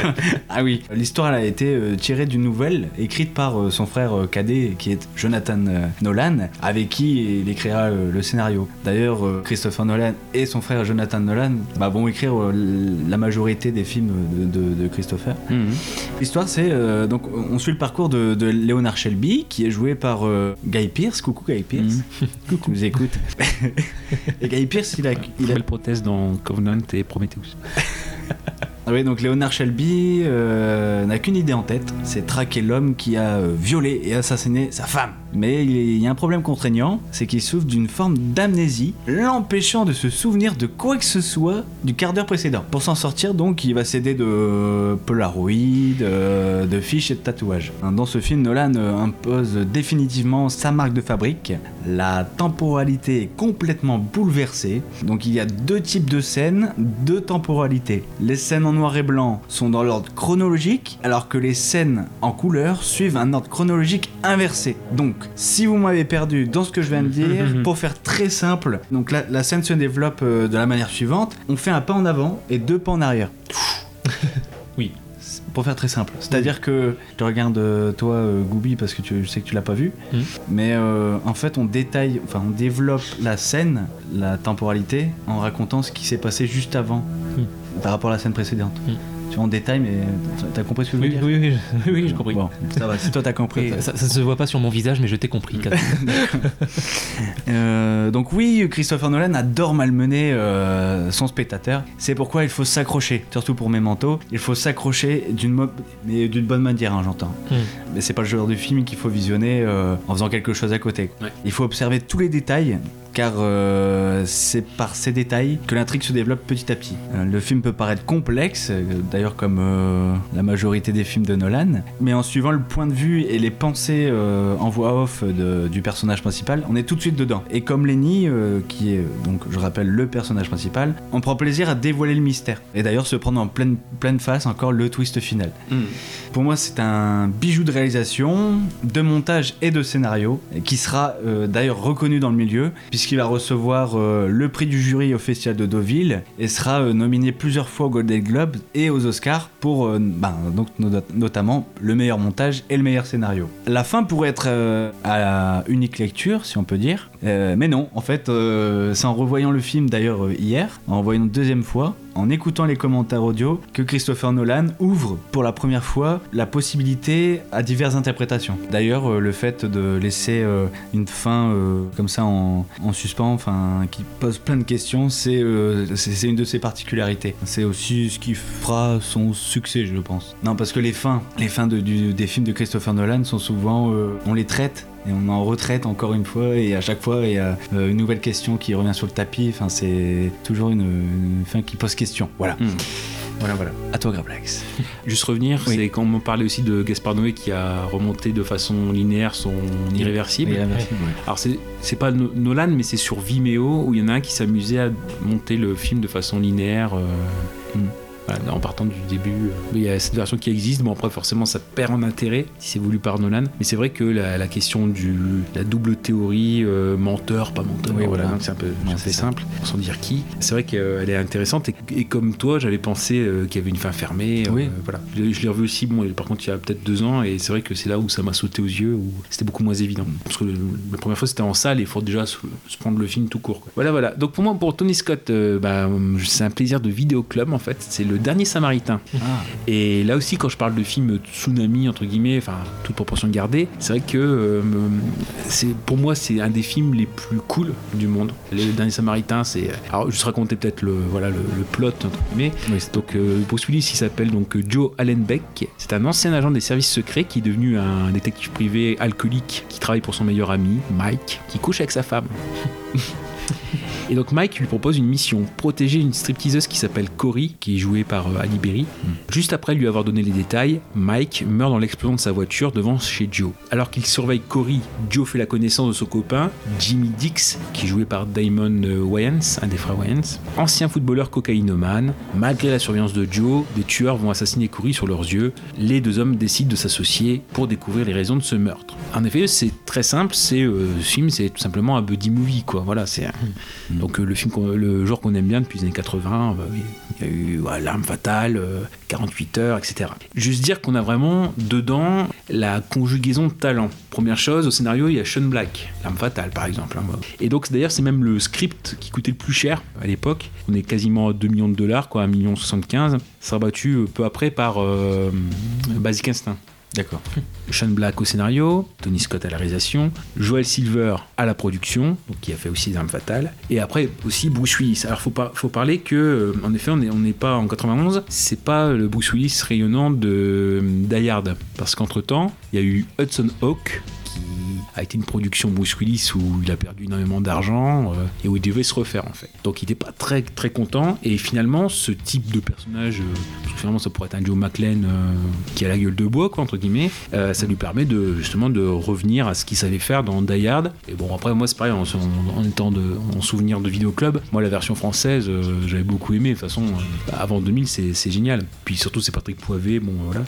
ah oui. L'histoire a été tirée d'une nouvelle écrite par son frère cadet qui est Jonathan Nolan avec qui il écrira le scénario. D'ailleurs Christopher Nolan et son frère Jonathan Nolan bah, vont écrire euh, la majorité des films de, de- de Christopher Mhm. L'histoire, c'est euh, donc on suit le parcours de, de Leonard Shelby, qui est joué par euh, Guy Pearce. Coucou Guy Pearce. Coucou. nous écoute. et Guy Pearce, il a, il a- Belle prothèse dans Covenant et Prometheus. Ah oui, donc Leonard Shelby euh, n'a qu'une idée en tête, c'est traquer l'homme qui a violé et assassiné sa femme. Mais il y a un problème contraignant, c'est qu'il souffre d'une forme d'amnésie, l'empêchant de se souvenir de quoi que ce soit du quart d'heure précédent. Pour s'en sortir, donc, il va s'aider de Polaroid, euh, de fiches et de tatouages. Dans ce film, Nolan euh, impose définitivement sa marque de fabrique. La temporalité est complètement bouleversée. Donc il y a deux types de scènes, deux temporalités. Les scènes en noir et blanc sont dans l'ordre chronologique, alors que les scènes en couleur suivent un ordre chronologique inversé. Donc, si vous m'avez perdu dans ce que je viens de dire, pour faire très simple, donc la, la scène se développe euh, de la manière suivante on fait un pas en avant et deux pas en arrière. Oui. Pour faire très simple. C'est-à-dire que je te regarde euh, toi, euh, Goubi, parce que tu, je sais que tu l'as pas vu, Mhm. mais euh, en fait on détaille, enfin on développe la scène, la temporalité, en racontant ce qui s'est passé juste avant, Mhm. par rapport à la scène précédente. Mhm. Tu on détaille, mais t'as compris ce que je veux Oui, dire oui, oui, oui, oui, j'ai compris. Bon, ça va, si toi t'as compris. Ça, ça se voit pas sur mon visage, mais je t'ai compris. Euh, donc oui, Christopher Nolan adore malmener euh, son spectateur. C'est pourquoi il faut s'accrocher, surtout pour Memento. Il faut s'accrocher d'une mo- bonne manière, hein, j'entends. Hmm. Mais c'est pas le genre de film qu'il faut visionner euh, en faisant quelque chose à côté. Ouais. Il faut observer tous les détails. Car euh, c'est par ces détails que l'intrigue se développe petit à petit. Euh, le film peut paraître complexe, euh, d'ailleurs comme euh, la majorité des films de Nolan, mais en suivant le point de vue et les pensées euh, en voix off de- du personnage principal, on est tout de suite dedans. Et comme Lenny, qui est donc je rappelle le personnage principal, on prend plaisir à dévoiler le mystère. Et d'ailleurs se prendre en pleine, pleine face encore le twist final. Mhm. Pour moi, c'est un bijou de réalisation, de montage et de scénario, qui sera d'ailleurs reconnu dans le milieu, puisqu'il va recevoir euh, le prix du jury au Festival de Deauville et sera euh, nominé plusieurs fois aux Golden Globes et aux Oscars pour euh, ben, donc, no- notamment le meilleur montage et le meilleur scénario. La fin pourrait être à unique lecture, si on peut dire, Euh, mais non, en fait, euh, c'est en revoyant le film d'ailleurs euh, hier, en voyant une deuxième fois, en écoutant les commentaires audio, que Christopher Nolan ouvre pour la première fois la possibilité à diverses interprétations. D'ailleurs, le fait de laisser une fin comme ça en, en suspens, enfin, qui pose plein de questions, c'est une de ses particularités. C'est aussi ce qui fera son succès, je pense. Non, parce que les fins, les fins des films de Christopher Nolan sont souvent, on les traite et on en retraite encore une fois et à chaque fois il y a euh, une nouvelle question qui revient sur le tapis enfin c'est toujours une, une fin qui pose question voilà Mhm. voilà voilà à toi Grablax Juste revenir, Oui. c'est quand on parlait aussi de Gaspard Noé qui a remonté de façon linéaire son irréversible. Irréversible, ouais. Alors c'est c'est pas No- Nolan, mais c'est sur Vimeo où il y en a un qui s'amusait à monter le film de façon linéaire. euh, Mm. Voilà, en partant du début. euh, Il y a cette version qui existe. Bon, après, forcément, ça perd en intérêt si c'est voulu par Nolan. Mais c'est vrai que la, la question du la double théorie, euh, menteur, pas menteur, Oui, voilà, voilà. c'est un peu, simple, sans dire qui. C'est vrai qu'elle est intéressante. Et, et comme toi, j'avais pensé euh, qu'il y avait une fin fermée. euh, voilà. Je, l'ai- je l'ai revu aussi, bon, par contre, il y a peut-être deux ans. Et c'est vrai que c'est là où ça m'a sauté aux yeux, où c'était beaucoup moins évident. Parce que le- la première fois, c'était en salle et il faut déjà se, se prendre le film tout court. quoi. Voilà, voilà. Donc pour moi, pour Tony Scott, bah, c'est un plaisir de vidéo club en fait. C'est le dernier Samaritain. Ah. Et là aussi, quand je parle de film tsunami, entre guillemets, enfin, toute proportion gardée, c'est vrai que euh, c'est, pour moi, c'est un des films les plus cool du monde. Le dernier Samaritain, c'est. Alors, je vais raconter peut-être le, voilà, le, le plot, entre guillemets. Oui, Donc, euh, Bruce Willis, il s'appelle donc Joe Allenbeck. C'est un ancien agent des services secrets qui est devenu un détective privé alcoolique qui travaille pour son meilleur ami, Mike, qui couche avec sa femme. Et donc Mike lui propose une mission, protéger une stripteaseuse qui s'appelle Cory, qui est jouée par euh, Ali Berry. Juste après lui avoir donné les détails, Mike meurt dans l'explosion de sa voiture devant chez Joe. Alors qu'il surveille Cory, Joe fait la connaissance de son copain, Jimmy Dix, qui est joué par Damon euh, Wayans, un des frères Wayans, ancien footballeur cocaïnomane. Malgré la surveillance de Joe, des tueurs vont assassiner Cory sur leurs yeux. Les deux hommes décident de s'associer pour découvrir les raisons de ce meurtre. En effet, c'est très simple, c'est euh, ce film, c'est tout simplement un buddy movie, quoi. Voilà, c'est un- donc euh, le film, le genre qu'on aime bien depuis les années 80, bah oui, il y a eu voilà, L'arme fatale, euh, 48 heures, etc. Juste dire qu'on a vraiment dedans la conjugaison de talents. Première chose, au scénario, il y a Sean Black, L'arme fatale par exemple. hein. Et donc d'ailleurs, c'est même le script qui coûtait le plus cher à l'époque. On est quasiment à 2 millions de dollars, quoi, 1 million 75. Ça sera battu euh, peu après par euh, Basic Instinct. D'accord. Sean Black au scénario, Tony Scott à la réalisation, Joel Silver à la production, donc qui a fait aussi Les Armes Fatales, et après aussi Bruce Willis. Alors faut, faut parler que, euh, en effet, on n'est pas en 91, c'est pas le Bruce Willis rayonnant de euh, Die parce qu'entre temps, il y a eu Hudson Hawk a été une production Bruce Willis où il a perdu énormément d'argent euh, et où il devait se refaire en fait. Donc il n'était pas très très content et finalement ce type de personnage, euh, parce que finalement ça pourrait être un Joe McClane euh, qui a la gueule de bois quoi entre guillemets, ça lui permet de justement de revenir à ce qu'il savait faire dans Die Hard. Et bon après moi c'est pareil en, en- en étant de, en souvenir de Vidéo Club, moi la version française j'avais beaucoup aimé de toute façon avant 2000 c'est c'est génial. Puis surtout c'est Patrick Poivet, bon voilà.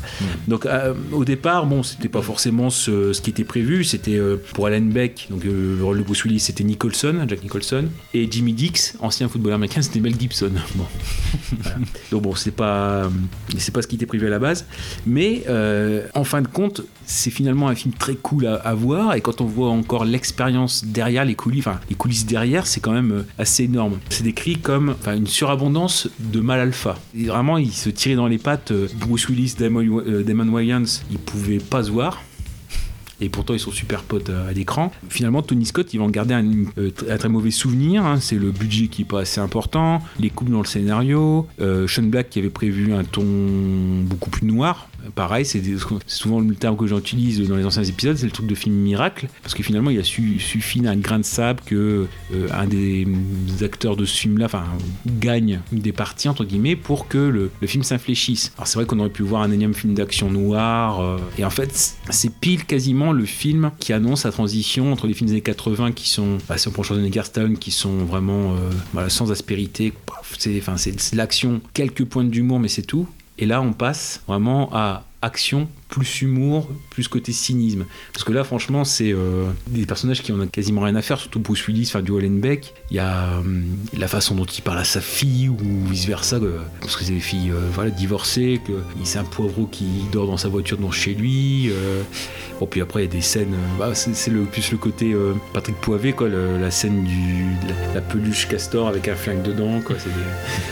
Donc euh, au départ, bon, c'était pas forcément ce, ce qui était prévu. C'était euh, pour Alan Beck, donc euh, le Bruce Willis, c'était Nicholson, Jack Nicholson, et Jimmy Dix, ancien footballeur américain, c'était Mel Gibson. Donc bon, c'est pas, euh, c'est pas ce qui était prévu à la base, mais euh, en fin de compte, c'est finalement un film très cool à, voir. Et quand on voit encore l'expérience derrière les coulisses, derrière, c'est quand même euh, assez énorme. C'est décrit comme une surabondance de mal alpha. Vraiment, il se tirait dans les pattes. euh, Bruce Willis, Damon, euh, Damon Wayans, ils pouvaient pas se voir. Et pourtant, ils sont super potes euh, à l'écran. Finalement, Tony Scott, il va en garder un, euh, très mauvais souvenir. hein. C'est le budget qui est pas assez important, les coupes dans le scénario. Euh, Sean Black qui avait prévu un ton beaucoup plus noir. Pareil, c'est souvent le terme que j'utilise dans les anciens épisodes, c'est le truc de film miracle. Parce que finalement, il a su, suffi d'un grain de sable que euh, un des mm, acteurs de ce film-là gagne des parties, entre guillemets, pour que le, film s'infléchisse. Alors, c'est vrai qu'on aurait pu voir un énième film d'action noir. euh, et en fait, c'est pile quasiment le film qui annonce la transition entre les films des années 80 qui sont, bah, si on prend Schwarzenegger qui sont vraiment euh, sans aspérité. C'est l'action, quelques points d'humour, mais c'est tout. Et là, on passe vraiment à action plus humour, plus côté cynisme. Parce que là, franchement, c'est euh, des personnages qui en ont quasiment rien à faire, surtout Bruce Willis, enfin du Hollenbeck. Il y a hum, la façon dont il parle à sa fille ou vice versa, parce que c'est des filles euh, voilà, divorcées, que c'est un poivreau qui dort dans sa voiture, dans chez lui. euh. Bon, puis après, il y a des scènes, euh, bah, c'est le, plus le côté euh, Patrick Poivet, quoi, la scène du, la, peluche castor avec un flingue dedans, quoi.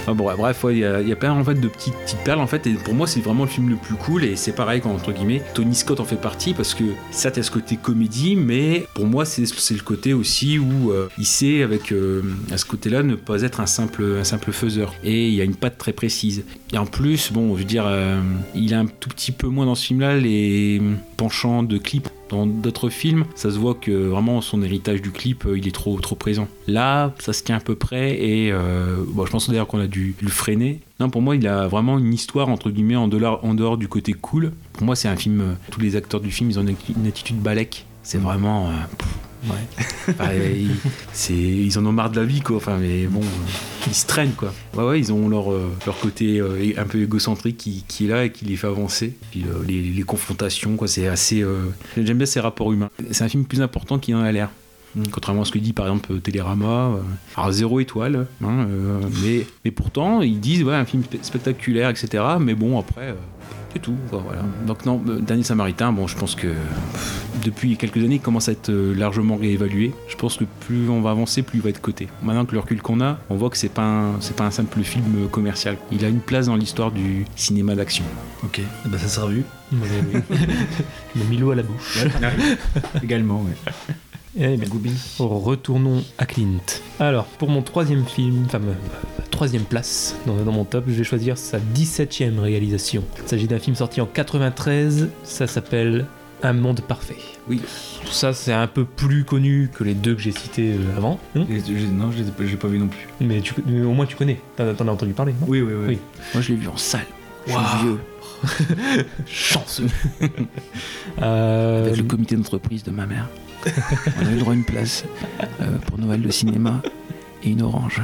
Bon, bref, il y, a, plein en fait, de petites, perles en fait, et pour moi c'est vraiment le film le plus cool c'est pareil quand entre guillemets Tony Scott en fait partie parce que ça t'as ce côté comédie, mais pour moi c'est le côté aussi où euh, il sait avec euh, à ce côté-là ne pas être un simple un faiseur et il y a une patte très précise. Et en plus, bon, je veux dire, euh, il a un tout petit peu moins dans ce film-là les penchants de clips dans d'autres films, ça se voit que vraiment son héritage du clip, euh, il est trop trop présent. Là, ça se tient à peu près et euh, bon, je pense d'ailleurs qu'on a dû le freiner. Non, pour moi, il a vraiment une histoire entre guillemets en dehors, en dehors du côté cool. Pour moi, c'est un film. euh, tous les acteurs du film, ils ont une, une attitude balèque. C'est vraiment. euh, pff, Ouais. Ils, ils en ont marre de la vie, quoi. Enfin, mais bon, ils se traînent, quoi. Ouais, ouais, ils ont leur, euh, leur côté euh, un peu égocentrique qui, qui est là et qui les fait avancer. Puis euh, les, les confrontations, quoi, c'est assez. J'aime bien ces rapports humains. C'est un film plus important qu'il en a l'air. Mm. Contrairement à ce que dit par exemple Télérama, euh, alors zéro étoile, hein, euh, mais, mais pourtant ils disent ouais, un film spe- spectaculaire, etc. Mais bon, après, euh, c'est tout. voilà. Donc, non, Dernier Samaritain, bon, je pense que pff, depuis quelques années, il commence à être largement réévalué. Je pense que plus on va avancer, plus il va être coté. Maintenant que le recul qu'on a, on voit que c'est pas, un- c'est pas un simple film commercial. Il a une place dans l'histoire du cinéma d'action. Ok, Eh ben, ça sera vu. Mets mis l'eau à la bouche. Également, ouais. Eh bien, retournons à Clint. Alors, pour mon troisième film, enfin ma, ma troisième place dans, dans mon top, je vais choisir sa 17e réalisation. Il s'agit d'un film sorti en 93, ça s'appelle Un monde parfait. Oui. Ça, c'est un peu plus connu que les deux que j'ai cités euh, avant, hein non, je les ai pas- vu non plus. mais, tu, mais au moins tu connais, t'en as entendu parler, non? Oui, oui, oui. Oui. Moi, je l'ai vu en salle. Je suis vieux. Chanceux Euh, Avec le comité d'entreprise de ma mère. On a eu droit à une place euh, pour Noël de cinéma et une orange.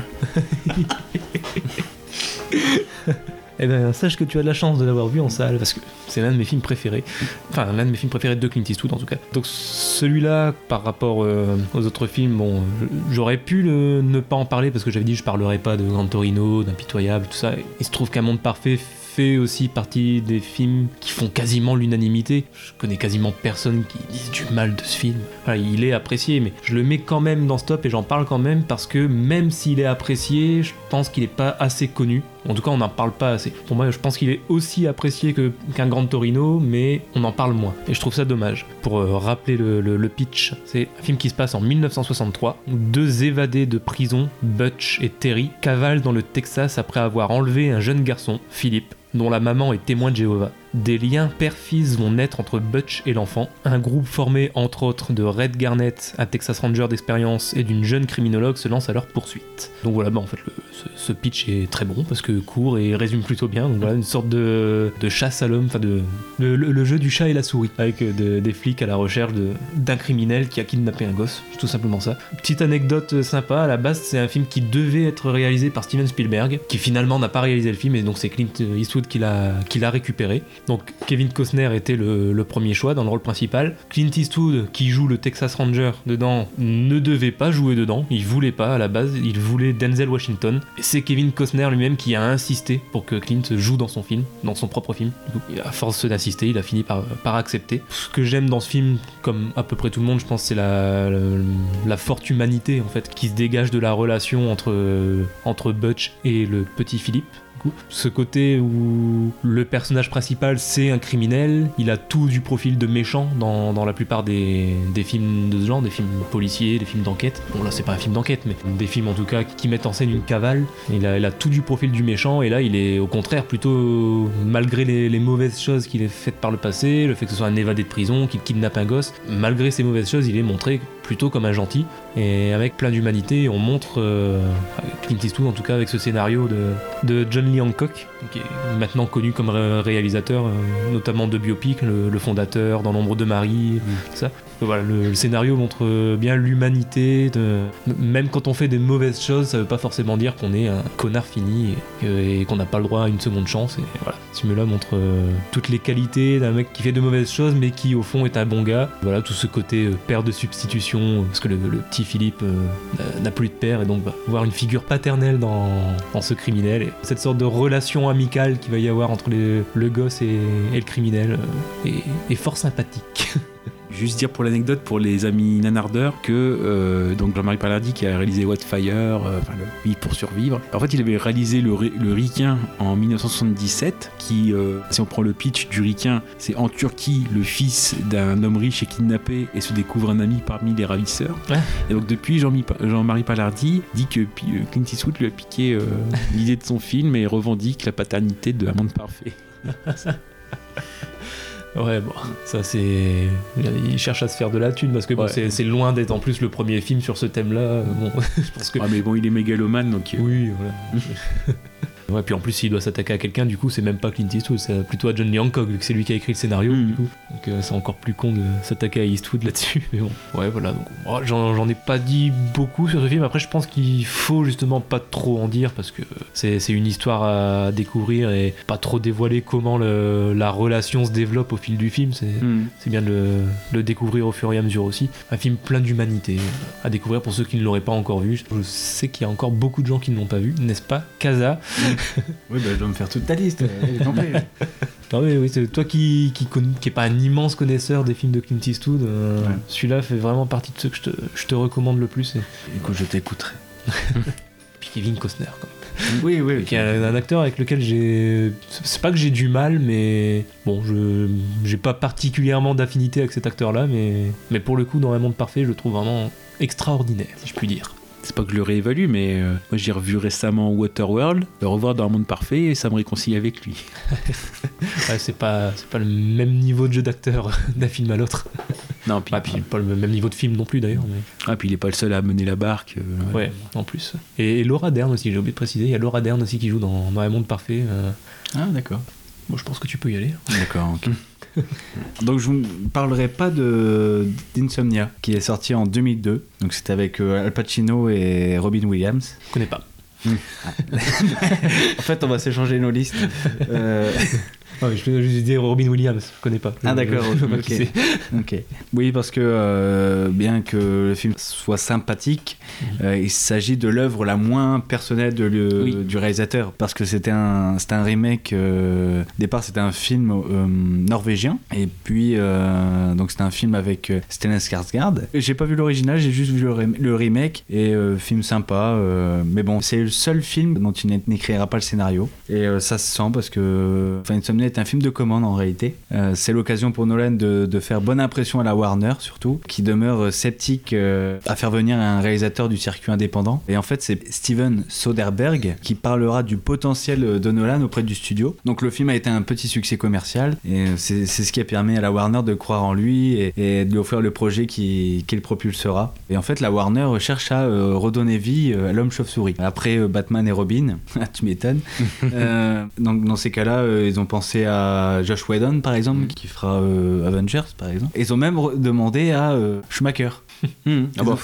Eh ben, sache que tu as de la chance de l'avoir vu en salle, parce que c'est l'un de mes films préférés. Enfin, l'un de mes films préférés de Clint Eastwood, en tout cas. Donc, celui-là, par rapport euh, aux autres films, bon, j'aurais pu ne pas en parler, parce que j'avais dit je parlerai pas de Gran Torino, d'Impitoyable, tout ça. Il se trouve qu'Un Monde Parfait fait aussi partie des films qui font quasiment l'unanimité. Je connais quasiment personne qui dise du mal de ce film. Il est apprécié, mais je le mets quand même dans ce top et j'en parle quand même parce que même s'il est apprécié, je pense qu'il n'est pas assez connu. En tout cas, on n'en parle pas assez. Pour moi, je pense qu'il est aussi apprécié qu'un Grand Torino, mais on en parle moins. Et je trouve ça dommage. Pour euh, rappeler le, pitch, c'est un film qui se passe en 1963. où Deux évadés de prison, Butch et Terry, cavalent dans le Texas après avoir enlevé un jeune garçon, Philippe, dont la maman est témoin de Jéhovah. Des liens père-fils vont naître entre Butch et l'enfant. Un groupe formé entre autres de Red Garnett, un Texas Ranger d'expérience, et d'une jeune criminologue se lance à leur poursuite. Donc voilà, bah en fait, ce, pitch est très bon parce que court et résume plutôt bien. Donc voilà, une sorte de, chasse à l'homme, enfin de le, jeu du chat et la souris, avec euh, de- des flics à la recherche d'un criminel qui a kidnappé un gosse. Tout simplement ça. Petite anecdote euh, sympa, à la base, c'est un film qui devait être réalisé par Steven Spielberg, qui finalement n'a pas réalisé le film, et donc c'est Clint Eastwood qui l'a récupéré. Donc Kevin Costner était le, premier choix dans le rôle principal. Clint Eastwood, qui joue le Texas Ranger dedans, ne devait pas jouer dedans. Il voulait pas à la base, il voulait Denzel Washington. C'est Kevin Costner lui-même qui a insisté pour que Clint joue dans son film, dans son propre film. À force d'insister, il a fini par, accepter. Ce que j'aime dans ce film, comme à peu près tout le monde, je pense, c'est la forte humanité en fait qui se dégage de la relation entre, entre Butch et le petit Philippe. Ce côté où le personnage principal c'est un criminel, il a tout du profil de méchant dans, dans la plupart des, des films de ce genre, des films policiers, des films d'enquête. Bon là c'est pas un film d'enquête, mais des films en tout cas qui mettent en scène une cavale. Il a, il a tout du profil du méchant et là il est au contraire plutôt, malgré les, les mauvaises choses qu'il a faites par le passé, le fait que ce soit un évadé de prison, qu'il kidnappe un gosse, malgré ces mauvaises choses il est montré plutôt comme un gentil. Et avec plein d'humanité on montre euh, Clint Eastwood en tout cas avec ce scénario de, de John Lee Hancock qui est maintenant connu comme ré- réalisateur euh, notamment de biopic le, le fondateur dans l'ombre de Marie tout ça le, scénario montre bien l'humanité même quand on fait des mauvaises choses ça veut pas forcément dire qu'on est un connard fini et, qu'on n'a pas le droit à une seconde chance ce film là montre euh, toutes les qualités d'un mec qui fait de mauvaises choses mais qui au fond est un bon gars. Voilà tout ce côté euh, père de substitution euh, parce que le, petit Philippe euh, n'a- plus de père et donc va voir une figure paternelle dans, ce criminel et cette sorte de relation amicale qu'il va y avoir entre le gosse et, le criminel euh, est fort sympathique Juste dire pour l'anecdote, pour les amis nanardeurs, que euh, donc Jean-Marie Palardi qui a réalisé What Fire, euh, enfin le Vivre pour survivre. En fait, il avait réalisé le, le Riquin en 1977, qui, euh, si on prend le pitch du Riquin, c'est en Turquie, le fils d'un homme riche est kidnappé et se découvre un ami parmi les ravisseurs. Ouais. Et donc depuis, Jean-Marie Palardi dit que Clint Eastwood lui a piqué l'idée de son film et revendique la paternité de Un monde parfait. Ouais, bon, ça c'est. Il cherche à se faire de la thune parce que bon, Ouais. c'est loin d'être en plus le premier film sur ce thème-là. Bon, je pense que. Ah, mais bon, il est mégalomane, donc... euh, Oui, voilà. Ouais, puis en plus, s'il doit s'attaquer à quelqu'un, du coup, c'est même pas Clint Eastwood, c'est plutôt à John Lee Hancock, vu que c'est lui qui a écrit le scénario, Mm. du coup. Donc euh, c'est encore plus con de s'attaquer à Eastwood là-dessus. Mais bon, ouais, voilà. Donc, oh, j'en, ai pas dit beaucoup sur ce film. Après, je pense qu'il faut justement pas trop en dire parce que c'est, c'est une histoire à découvrir et pas trop dévoiler comment le- la relation se développe au fil du film. C'est, c'est bien de le, le découvrir au fur et à mesure aussi. Un film plein d'humanité à découvrir pour ceux qui ne l'auraient pas encore vu. Je sais qu'il y a encore beaucoup de gens qui ne l'ont pas vu, n'est-ce pas, Kaza Oui, bah, je dois me faire toute ta liste. Ah oui, oui, c'est toi qui, qui, conna- qui est pas un immense connaisseur des films de Clint Eastwood. euh, Ouais. Celui-là fait vraiment partie de ceux que je te, je te recommande le plus. Et, Écoute, je t'écouterai. puis Kevin Costner, quand même. Oui, oui. Qui est un, un acteur avec lequel j'ai. C'est pas que j'ai du mal, mais bon, je j'ai pas particulièrement d'affinité avec cet acteur-là, mais, mais pour le coup, dans Un monde parfait, je le trouve vraiment extraordinaire, si je puis dire. C'est pas que je le réévalue, mais euh, moi j'ai revu récemment Waterworld, le revoir dans un monde parfait et ça me réconcilie avec lui. Ouais, c'est pas, c'est pas le même niveau de jeu d'acteur d'un film à l'autre. Non, puis, Ah, puis pas le même niveau de film non plus d'ailleurs. Mais... ah, puis il est pas le seul à mener la barque. euh, Ouais, en plus. Et, et Laura Dern aussi, j'ai oublié de préciser, il y a Laura Dern aussi qui joue dans, dans Un monde parfait. euh, Ah, d'accord. Bon, je pense que tu peux y aller. D'accord, ok. Donc je vous parlerai pas de d'Insomnia qui est sorti en 2002. Donc c'était avec euh, Al Pacino et Robin Williams. Je connais pas. En fait, on va s'échanger nos listes. Euh, Je vais juste dire Robin Williams, je connais pas. Ah, d'accord, pas ok. Oui, parce que euh, bien que le film soit sympathique, euh, il s'agit de l'œuvre la moins personnelle de le- Oui. du réalisateur. Parce que c'était un, un remake. euh, au départ, c'était un film norvégien. Et puis, donc c'était un film avec Stellan Skarsgård. J'ai pas vu l'original, j'ai juste vu le, rem- le remake. Et film sympa. mais bon, c'est le seul film dont il n'écrira pas le scénario. Et ça se sent parce que enfin, Insomnia est un film de commande en réalité. Euh, c'est l'occasion pour Nolan de, de faire bonne impression à la Warner surtout, qui demeure euh, sceptique euh, à faire venir un réalisateur du circuit indépendant. Et en fait, c'est Steven Soderbergh qui parlera du potentiel de Nolan auprès du studio. Donc le film a été un petit succès commercial et c'est ce qui a permis à la Warner de croire en lui et, et de lui offrir le projet qui, qui le propulsera. Et en fait, la Warner cherche à euh, redonner vie à l'homme chauve-souris. Après Batman et Robin, Ah, tu m'étonnes. Donc dans ces cas-là, ils ont pensé à Josh Whedon par exemple, qui fera euh, Avengers par exemple. Et ils ont même demandé à euh, Schumacher. Ah bah, ont-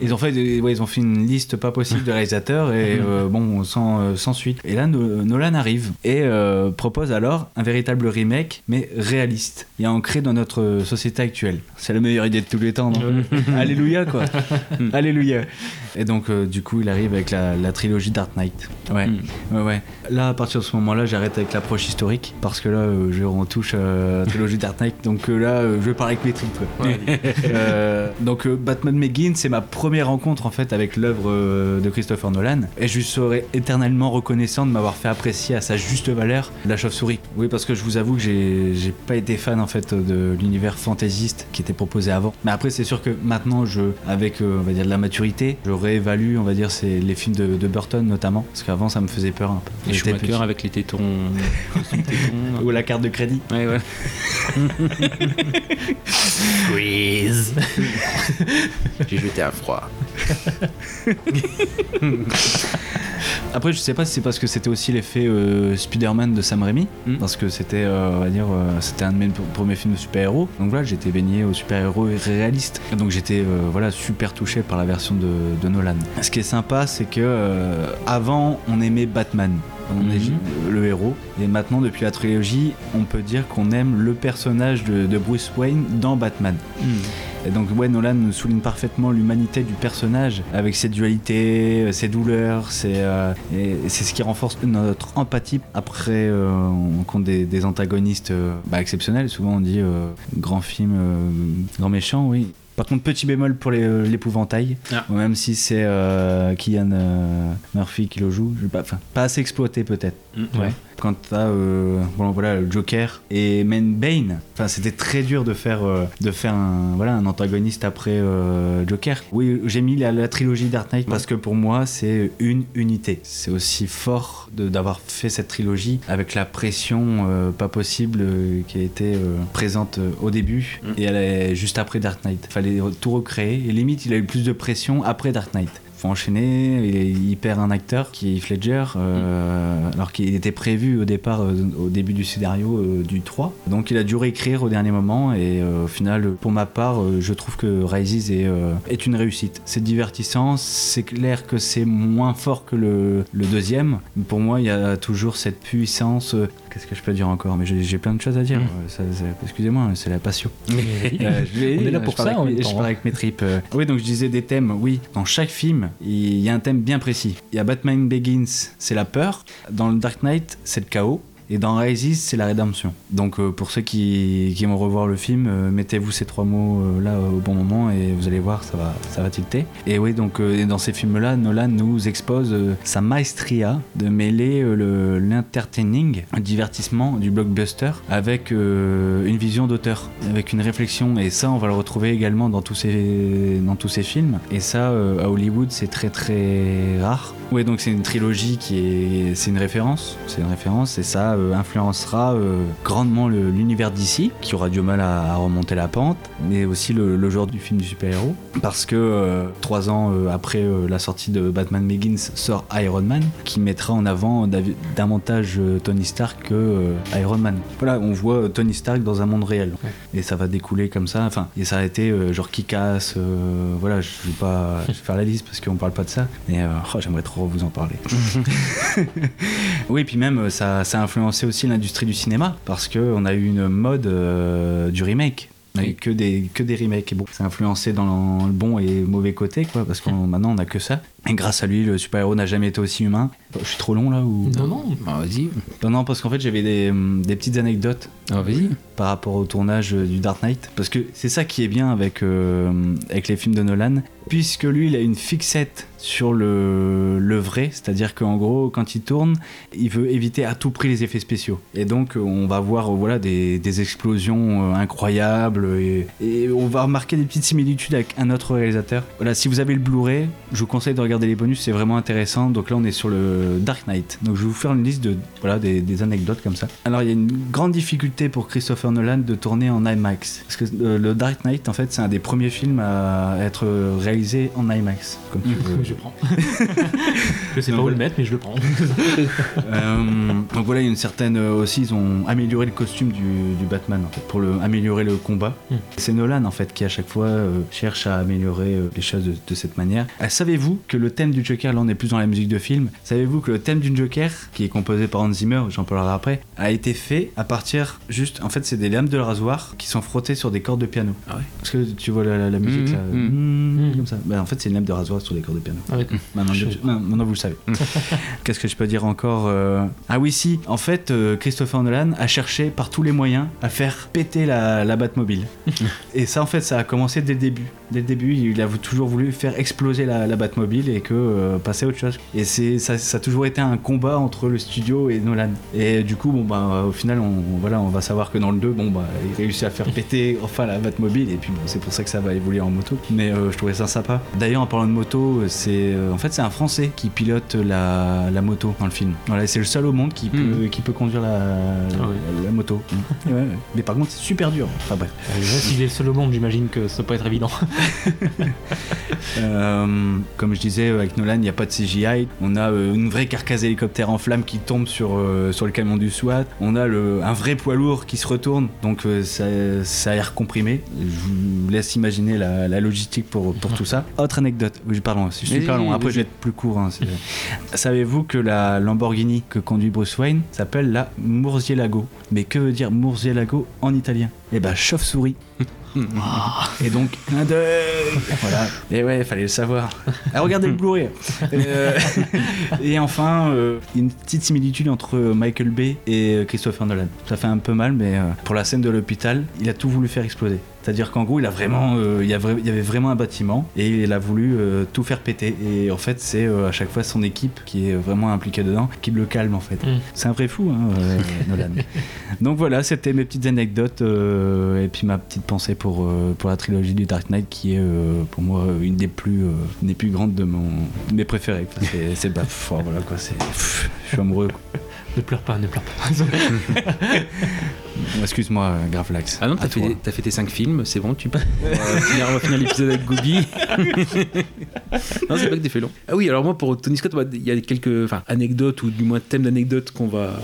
Ils ont fait, des- ouais, ils ont fait une liste pas possible de réalisateurs et euh, bon, sans, euh, sans suite. Et là, No- Nolan arrive et euh, propose alors un véritable remake, mais réaliste et ancré dans notre société actuelle. C'est la meilleure idée de tous les temps, non Alléluia, quoi. Alléluia. Et donc, euh, du coup, il arrive avec la, la trilogie Dark Knight. Ouais. Hmm. Ouais, ouais. Là, à partir de ce moment-là, j'arrête avec l'approche historique parce que là, euh, je, on touche euh, la trilogie Dark Knight. Donc euh, là, euh, je vais parler avec mes tripes. Euh, donc euh, Batman Begins, c'est ma première rencontre en fait avec l'œuvre euh, de Christopher Nolan et je lui serai éternellement reconnaissant de m'avoir fait apprécier à sa juste valeur la chauve-souris. Oui, parce que je vous avoue que j'ai pas été fan en fait de l'univers fantaisiste qui était proposé avant. Mais après, c'est sûr que maintenant, je, avec euh, on va dire de la maturité, je réévalue, on va dire, c'est les films de, de Burton notamment, parce qu'avant ça me faisait peur un peu. J'étais Schumacher petit. avec les tétons. costume tétons. Ou la carte de crédit. Ouais, ouais. Squeeze J'ai jeté un froid. Après, je sais pas si c'est parce que c'était aussi l'effet euh, Spider-Man de Sam Raimi, Mm. parce que c'était, euh, on va dire, euh, c'était un de mes premiers films de super-héros. Donc voilà, j'étais baigné aux super-héros réalistes. Donc j'étais, voilà, super touché par la version de, de Nolan. Ce qui est sympa, c'est que avant, on aimait Batman. On Mhm. est le héros. Et maintenant, depuis la trilogie, on peut dire qu'on aime le personnage de, de Bruce Wayne dans Batman. Et donc, ouais, Nolan nous souligne parfaitement l'humanité du personnage avec ses dualités, euh, ses douleurs, euh, c'est ce qui renforce notre empathie. Après, euh, on compte des, des antagonistes euh, bah, exceptionnels. Souvent, on dit grand film, grand méchant, oui. Par contre, petit bémol pour euh, l'épouvantail, Ah. même si c'est euh, Kian euh, Murphy qui le joue, je pas, pas assez exploité peut-être. Ouais. Quand t'as euh, bon, voilà, le Joker et Man Bane, enfin, c'était très dur de faire, euh, de faire un, voilà, un antagoniste après euh, Joker. Oui, j'ai mis la, la trilogie Dark Knight parce que pour moi, c'est une unité. C'est aussi fort de- d'avoir fait cette trilogie avec la pression euh, pas possible qui a été présente au début Mm. et elle est juste après Dark Knight. Fallait tout recréer et limite, il a eu plus de pression après Dark Knight faut enchaîner. Il, il perd un acteur qui est Heath Ledger, euh, alors qu'il était prévu au départ, euh, au début du scénario euh, du 3. Donc il a dû réécrire au dernier moment et au final, pour ma part, je trouve que Rises est, est une réussite. C'est divertissant, c'est clair que c'est moins fort que le, le deuxième. Pour moi, il y a toujours cette puissance. Qu'est-ce que je peux dire encore Mais j'ai plein de choses à dire. Mm. Excusez-moi, c'est la passion. Mais- Euh, On est là pour ça, avec en Je parle hein. avec mes tripes. Oui, donc je disais des thèmes. Oui, dans chaque film, il y a un thème bien précis. Il y a Batman Begins, c'est la peur. Dans le Dark Knight, c'est le chaos. Et dans Rises, c'est la rédemption. Donc euh, pour ceux qui, qui vont revoir le film, euh, mettez-vous ces trois mots euh, au bon moment et vous allez voir, ça va, ça va tilter. Et oui, donc dans ces films-là, Nolan nous expose sa maestria de mêler le- l'entertaining, le divertissement du blockbuster avec une vision d'auteur, avec une réflexion. Et ça, on va le retrouver également dans tous ces, dans tous ces films. Et ça, à Hollywood, c'est très très rare. Oui, donc c'est une trilogie qui est, c'est une référence, c'est une référence, et ça euh, influencera euh, grandement l'univers d'ici, qui aura du mal à, à remonter la pente, mais aussi le, le genre du film du super-héros, parce que euh, trois ans après la sortie de Batman Begins sort Iron Man, qui mettra en avant dav- davantage Tony Stark que Iron Man. Voilà, on voit Tony Stark dans un monde réel, et ça va découler comme ça. Enfin, et ça a été euh, genre qui casse. voilà, je vais pas faire la liste parce qu'on parle pas de ça, mais euh, oh, j'aimerais trop vous en parler. oui, puis même ça, ça a influencé aussi l'industrie du cinéma parce que on a eu une mode euh, du remake. On a eu que des, que des remakes. Et bon, ça a influencé dans le bon et mauvais côté, quoi, parce que maintenant on a que ça. Et grâce à lui, le super-héros n'a jamais été aussi humain. Je suis trop long là ou? Non, non. Bah, vas-y. non, non, parce qu'en fait j'avais des, hum, des petites anecdotes Ah, vas-y. par rapport au tournage euh, du Dark Knight. Parce que c'est ça qui est bien avec, euh, avec les films de Nolan. Puisque lui, il a une fixette sur le, le vrai. C'est-à-dire qu'en gros, quand il tourne, il veut éviter à tout prix les effets spéciaux. Et donc, euh, on va voir euh, voilà, des, explosions euh, incroyables. Et, on va remarquer des petites similitudes avec un autre réalisateur. Voilà, si vous avez le Blu-ray, je vous conseille de regarder les bonus. C'est vraiment intéressant. Donc là, on est sur le Dark Knight. Donc, je vais vous faire une liste de voilà, des, anecdotes comme ça. Alors, il y a une grande difficulté pour Christopher Nolan de tourner en IMAX. Parce que le Dark Knight, en fait, c'est un des premiers films à être réalisé en IMAX. Comme tu veux. Je prends. je sais pas où le mettre, mais je le prends. Euh, donc voilà, il y a une certaine euh, aussi, ils ont amélioré le costume du, du Batman en fait, pour le, améliorer le combat. Hmm. C'est Nolan en fait qui à chaque fois euh, cherche à améliorer euh, les choses de, de cette manière. Savez-vous que le thème du Joker, là on est plus dans la musique de film, savez-vous que le thème du Joker, qui est composé par Hans Zimmer, j'en parlerai après, a été fait à partir juste, en fait c'est des lames de rasoir qui sont frottées sur des cordes de piano. Ah ouais. Parce que tu vois la, la- la musique Mhm, là, Mhm. Comme ça. Bah, en fait c'est une lame de rasoir sur des cordes de piano. Ah. Maintenant, Je- vous le savez. Qu'est-ce que je peux dire encore euh Ah oui, si. En fait, euh, Christopher Nolan a cherché par tous les moyens à faire péter la, la Batmobile. et ça, en fait, ça a commencé dès le début. Dès le début, il a toujours voulu faire exploser la, la Batmobile et que euh, passer à autre chose. Et c'est ça, ça a toujours été un combat entre le studio et Nolan. Et du coup, bon bah, au final, on, voilà, on va savoir que dans le 2, bon bah, il réussit à faire péter enfin la Batmobile. Et puis bon, c'est pour ça que ça va évoluer en moto. Mais euh, je trouvais ça sympa. D'ailleurs, en parlant de moto, c'est euh, en fait c'est un Français qui pilote la, la moto dans le film. Voilà, c'est le seul au monde qui peut, qui peut conduire la, la moto. Ouais, ouais. Mais par contre, c'est super dur. Enfin bref. Euh, S'il est le seul au monde, j'imagine que ça peut être évident. Euh, comme je disais, avec Nolan, il n'y a pas de CGI. On a euh, une vraie carcasse d'hélicoptère en flammes qui tombe sur, euh, sur le camion du SWAT. On a le, un vrai poids lourd qui se retourne, donc euh, ça, ça a l'air comprimé. Je vous laisse imaginer la, la logistique pour, pour tout ça. Autre anecdote, oui, pardon, Vas-y, long. Après, je vais être plus court. hein, Savez-vous que la Lamborghini que conduit Bruce Wayne s'appelle la Murcielago Mais que veut dire Murcielago en italien? Eh ben, chauve-souris. Et donc, clin d'œil Voilà. Et ouais, fallait le savoir. Ah, regardez le Blu-ray Euh, Et enfin, euh, une petite similitude entre Michael Bay et Christopher Nolan. Ça fait un peu mal, mais euh, pour la scène de l'hôpital, il a tout voulu faire exploser. C'est-à-dire qu'en gros, il a vraiment, euh, il, y il avait vraiment un bâtiment et il a voulu euh, tout faire péter. Et en fait, c'est euh, à chaque fois son équipe qui est vraiment impliquée dedans qui le calme en fait. Mm. C'est un vrai fou, hein, Nolan. Donc voilà, c'était mes petites anecdotes et puis ma petite pensée pour, pour la trilogie du Dark Knight qui est pour moi une des plus, une des plus grandes de, mon, de mes préférées. C'est, bah, pff, voilà quoi, je suis amoureux. quoi. Ne pleure pas, ne pleure pas. Excuse-moi, euh, grave lax. Ah non, t'as fait, t'as fait tes 5 films. film, c'est bon, tu peux. On va finir, l'épisode avec Gobi. non, c'est pas que des faits longs. Ah oui, alors moi, pour Tony Scott, bah, il y a quelques anecdotes, ou du moins thèmes d'anecdotes qu'on va,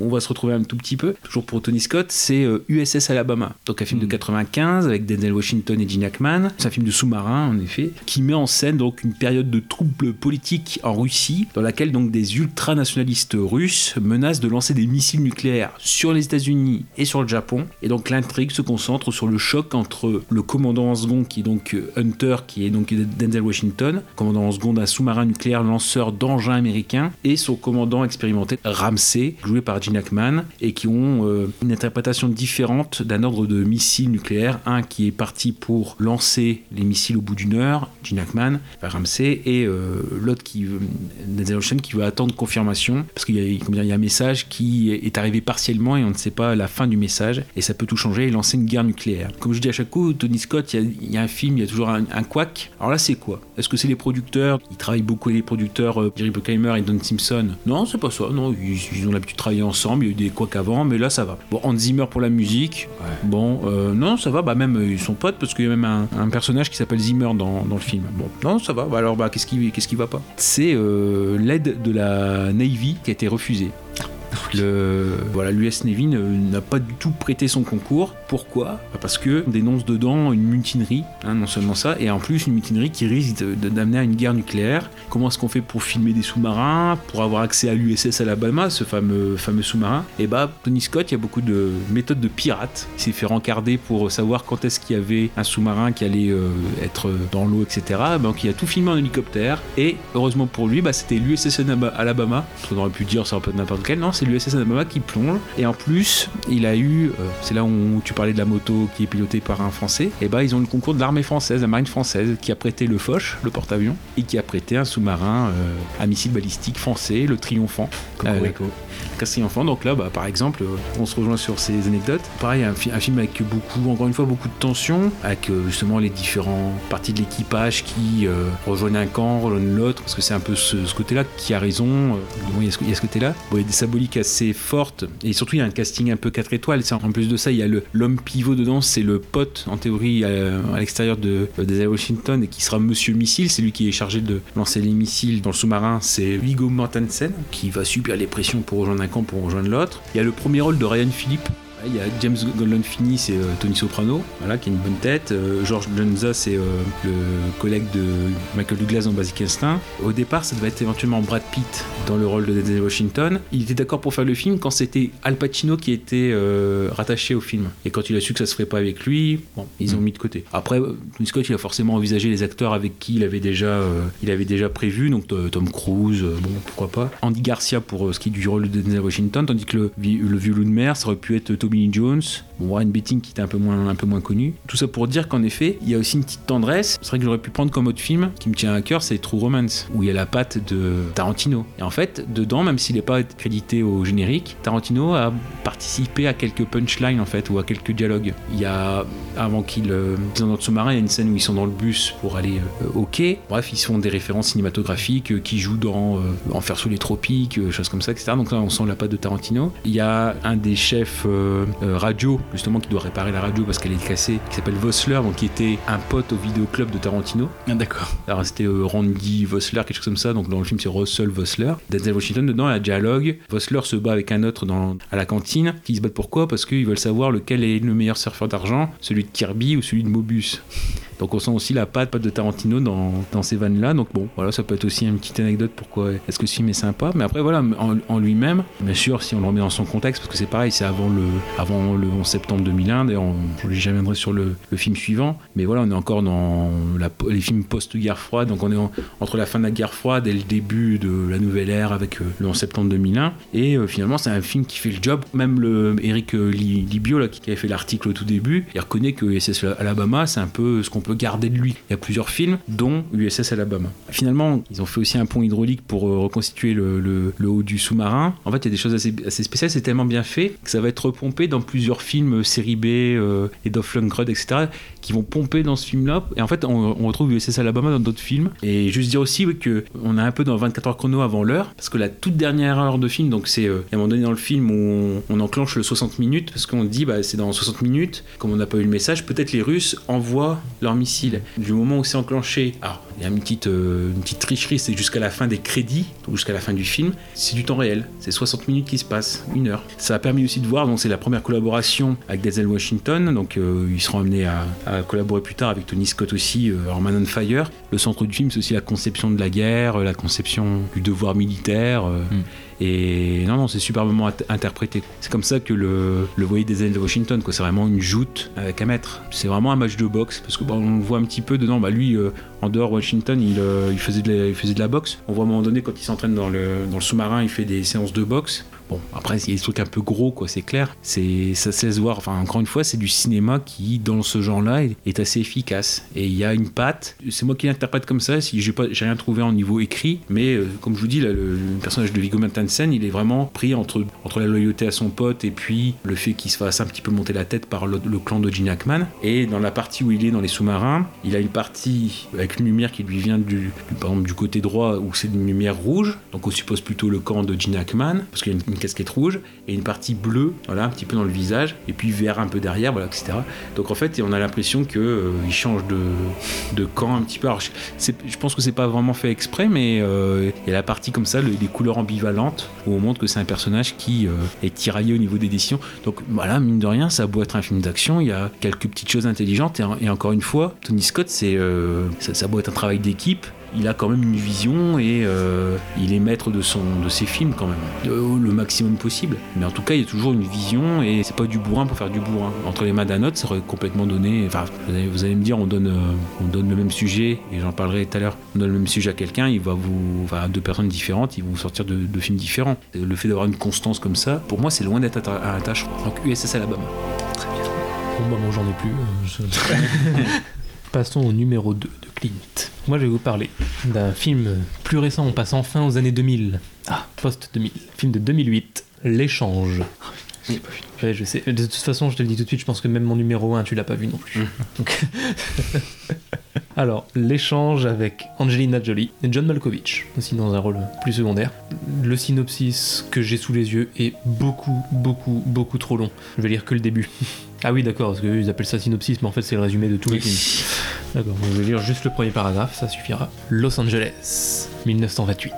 on va se retrouver un tout petit peu. Toujours pour Tony Scott, c'est euh, USS Alabama. Donc un film de 95 avec Denzel Washington et Gene Hackman. C'est un film de sous-marin, en effet, qui met en scène donc une période de troubles politiques en Russie, dans laquelle donc des ultranationalistes russes menacent de lancer des missiles nucléaires sur les États-Unis et sur le Japon. Et donc l'intrigue se concentre sur le choc entre le commandant en second, qui est donc euh, Hunter, qui est donc Denzel Washington, commandant en second d'un sous-marin nucléaire lanceur d'engins américains, et son commandant expérimenté Ramsey, joué par Gene Hackman, et qui ont euh, une interprétation différente d'un ordre de missiles nucléaires. Un qui est parti pour lancer les missiles au bout d'une heure, Gene Hackman, Ramsey, et euh, l'autre qui, Denzel Washington, qui veut attendre confirmation, parce qu'il y, a- il y a message qui est arrivé partiellement et on ne sait pas la fin du message, et ça peut tout changer et lancer une guerre nucléaire. Comme je dis à chaque coup, Tony Scott, il y a, il y a un film, il y a toujours un, un couac. Alors là, c'est quoi? Est-ce que c'est les producteurs? Ils travaillent beaucoup avec les producteurs euh, Jerry Bruckheimer et Don Simpson. Non, c'est pas ça. Non, ils, ils ont l'habitude de travailler ensemble. Il y a eu des couacs avant, mais là, ça va. Bon, Hans Zimmer pour la musique. Bon, euh, non, ça va. Bah même euh, ils sont potes parce qu'il y a même un, un personnage qui s'appelle Zimmer dans, dans le film. Bon, non, ça va. Bah alors, bah qu'est-ce qui, qu'est-ce qui va pas? C'est euh, l'aide de la Navy qui a été refusée. Le, voilà, l'US Navy n'a pas du tout prêté son concours. Pourquoi? Bah, Parce que on dénonce dedans une mutinerie, hein, non seulement ça, et en plus une mutinerie qui risque d'amener à une guerre nucléaire. Comment est-ce qu'on fait pour filmer des sous-marins, pour avoir accès à l'USS Alabama, ce fameux, fameux sous-marin? Et bah, Tony Scott, il y a beaucoup de méthodes de pirates. Il s'est fait rencarder pour savoir quand est-ce qu'il y avait un sous-marin qui allait euh, être dans l'eau, etc. Donc il a tout filmé en hélicoptère, et heureusement pour lui, bah, c'était l'USS Alabama. On aurait pu dire c'est un peu n'importe quel, non, l'USS Alabama qui plonge. Et en plus, il a eu, euh, c'est là où tu parlais de la moto qui est pilotée par un Français, et bah ils ont eu le concours de l'armée française, la marine française, qui a prêté le Foch, le porte-avions, et qui a prêté un sous-marin euh, à missile balistique français, le Triomphant. Cocorico. Casting Enfant. Donc là, bah, par exemple, euh, on se rejoint sur ces anecdotes. Pareil, un, fi- un film avec beaucoup, encore une fois, beaucoup de tension, avec euh, justement les différentes parties de l'équipage qui euh, rejoignent un camp, rejoignent l'autre, parce que c'est un peu ce, côté-là qui a raison. euh, il y a ce, côté-là. Il y a des symboliques assez fortes, et surtout, il y a un casting un peu 4 étoiles. En plus de ça, il y a l'homme pivot dedans, c'est le pote, en théorie, à, l'extérieur de, Denzel Washington, et qui sera Monsieur Missile. C'est lui qui est chargé de lancer les missiles dans le sous-marin. C'est Viggo Mortensen, qui va subir les pressions pour rejoindre un camp, pour rejoindre l'autre. Il y a le premier rôle de Ryan Philippe. Il y a James Gandolfini, c'est euh, Tony Soprano, voilà, qui a une bonne tête. Euh, George Lanza, c'est euh, le collègue de Michael Douglas dans Basic Instinct. Au départ, ça devait être éventuellement Brad Pitt dans le rôle de Denzel Washington. Il était d'accord pour faire le film quand c'était Al Pacino qui était rattaché au film. Et quand il a su que ça se ferait pas avec lui, bon, ils ont mis de côté. Après, Tony Scott, il a forcément envisagé les acteurs avec qui il avait déjà, il avait déjà prévu, donc Tom Cruise, bon, pourquoi pas. Andy Garcia pour ce qui est du rôle de Denzel Washington, tandis que le, le vieux loup de mer, ça aurait pu être Tommy Jones, bon, Warren Beatty qui était un peu moins, connu. Tout ça pour dire qu'en effet, il y a aussi une petite tendresse. C'est vrai que j'aurais pu prendre comme autre film qui me tient à cœur, c'est True Romance, où il y a la patte de Tarantino. Et en fait, dedans, même s'il n'est pas crédité au générique, Tarantino a participé à quelques punchlines en fait, ou à quelques dialogues. Il y a, avant qu'ils euh, ils sont dans le sous-marin, il y a une scène où ils sont dans le bus pour aller euh, au quai. Bref, ils font des références cinématographiques euh, qui jouent dans euh, Enfer sous les tropiques, euh, choses comme ça, etc. Donc là, on sent la patte de Tarantino. Il y a un des chefs euh, euh, radio, justement, qui doit réparer la radio parce qu'elle est cassée, qui s'appelle Vossler, donc qui était un pote au vidéoclub de Tarantino. Ah, d'accord. Alors c'était euh, Randy Vossler, quelque chose comme ça. Donc dans le film c'est Russell Vossler. Denzel Washington dedans, il y a un dialogue. Vossler se bat avec un autre dans, à la cantine. Qui se battent pourquoi Parce qu'ils veulent savoir lequel est le meilleur surfeur d'argent, celui de Kirby ou celui de Mobius. Donc on sent aussi la patte, patte de Tarantino dans, dans ces vannes là. Donc bon, voilà, ça peut être aussi une petite anecdote pourquoi est-ce que ce film est sympa? Mais après voilà, en, lui-même, bien sûr, si on le remet dans son contexte, parce que c'est pareil, c'est avant le, avant le 11 septembre 2001. D'ailleurs, j'y reviendrai sur le, le film suivant. Mais voilà, on est encore dans la- les films post-guerre froide. Donc on est en- entre la fin de la guerre froide et le début de la nouvelle ère avec euh, le 11 septembre 2001. Et euh, finalement, c'est un film qui fait le job. Même le Eric euh, Li- Libio, là, qui avait fait l'article au tout début, il reconnaît que SS Alabama, c'est un peu ce qu'on peut garder de lui. Il y a plusieurs films, dont USS Alabama. Finalement, ils ont fait aussi un pont hydraulique pour euh, reconstituer le, haut du sous-marin. En fait, il y a des choses assez, spéciales, c'est tellement bien fait que ça va être repompé dans plusieurs films euh, série B euh, Dolph Lundgren, etc., qui vont pomper dans ce film-là. Et en fait, on, on retrouve USS Alabama dans d'autres films. Et juste dire aussi oui, que on est un peu dans 24 heures chrono avant l'heure, parce que la toute dernière heure de film, donc c'est euh, a un moment donné dans le film où on, enclenche le 60 minutes, parce qu'on dit bah, c'est dans 60 minutes, comme on n'a pas eu le message, peut-être les Russes envoient leurs missiles. Du moment où c'est enclenché, alors y a une petite, euh, une petite tricherie, c'est jusqu'à la fin des crédits, jusqu'à la fin du film, c'est du temps réel, c'est 60 minutes qui se passent, une heure. Ça a permis aussi de voir, donc c'est la première collaboration avec Denzel Washington, donc euh, ils seront amenés à, à collaborer plus tard avec Tony Scott aussi euh, en Man on Fire. Le centre du film, c'est aussi la conception de la guerre, la conception du devoir militaire. euh, Et non, non, c'est superbement int- interprété. C'est comme ça que le, le voyez des de Washington, quoi. C'est vraiment une joute avec un maître. C'est vraiment un match de boxe parce que bah, on le voit un petit peu dedans. Bah, lui, euh, en dehors Washington, il, euh, il faisait de la, boxe. On voit à un moment donné quand il s'entraîne dans le sous-marin, il fait des séances de boxe. Bon, après, il y a des trucs un peu gros, quoi, c'est clair. C'est, ça se laisse voir. Enfin, encore une fois, c'est du cinéma qui, dans ce genre-là, est, assez efficace. Et il y a une patte. C'est moi qui l'interprète comme ça. Si j'ai pas, rien trouvé en niveau écrit, mais euh, comme je vous dis, le, le personnage de Viggo Mortensen, il est vraiment pris entre, entre la loyauté à son pote et puis le fait qu'il se fasse un petit peu monter la tête par le, clan de Gene. Et dans la partie où il est dans les sous-marins, il a une partie avec une lumière qui lui vient du, par exemple, du côté droit où c'est une lumière rouge. Donc on suppose plutôt le camp de Gene parce qu'il y a une, une casquette rouge et une partie bleue, voilà, un petit peu dans le visage, et puis vert un peu derrière, voilà, etc. Donc en fait, on a l'impression que euh, il change de, de camp un petit peu. Alors, je, pense que c'est pas vraiment fait exprès, mais euh, il y a la partie comme ça, le- les couleurs ambivalentes, où on montre que c'est un personnage qui euh, est tiraillé au niveau des décisions. Donc voilà, mine de rien, ça a beau être un film d'action, il y a quelques petites choses intelligentes, et, en- et encore une fois, Tony Scott, c'est euh, ça, ça a beau être un travail d'équipe, il a quand même une vision et euh, il est maître de, son, de ses films quand même, Euh, le maximum possible. Mais en tout cas, il y a toujours une vision et c'est pas du bourrin pour faire du bourrin. Entre les mains d'un autre, ça aurait complètement donné. Enfin, vous allez, vous allez me dire, on donne, euh, on donne le même sujet et j'en parlerai tout à l'heure. On donne le même sujet à quelqu'un, il va vous, enfin, deux personnes différentes, ils vont vous sortir de, de films différents. Le fait d'avoir une constance comme ça, pour moi, c'est loin d'être atta- un tâche. Donc USS Alabama. Bon, bah, moi, j'en ai plus. euh, je- Passons au numéro 2 de Clint. Moi, je vais vous parler d'un film plus récent. On passe enfin aux années 2000. Ah, post-2000. Film de 2008, L'échange. Ouais, je sais. De toute façon, je te le dis tout de suite, je pense que même mon numéro 1, tu l'as pas vu non plus. Donc- Alors, l'échange avec Angelina Jolie et John Malkovich, aussi dans un rôle plus secondaire. Le synopsis que j'ai sous les yeux est beaucoup, beaucoup, beaucoup trop long. Je vais lire que le début. Ah oui, d'accord, parce qu'ils appellent ça synopsis, mais en fait, c'est le résumé de tout le film. D'accord, je vais lire juste le premier paragraphe, ça suffira. Los Angeles, 1928.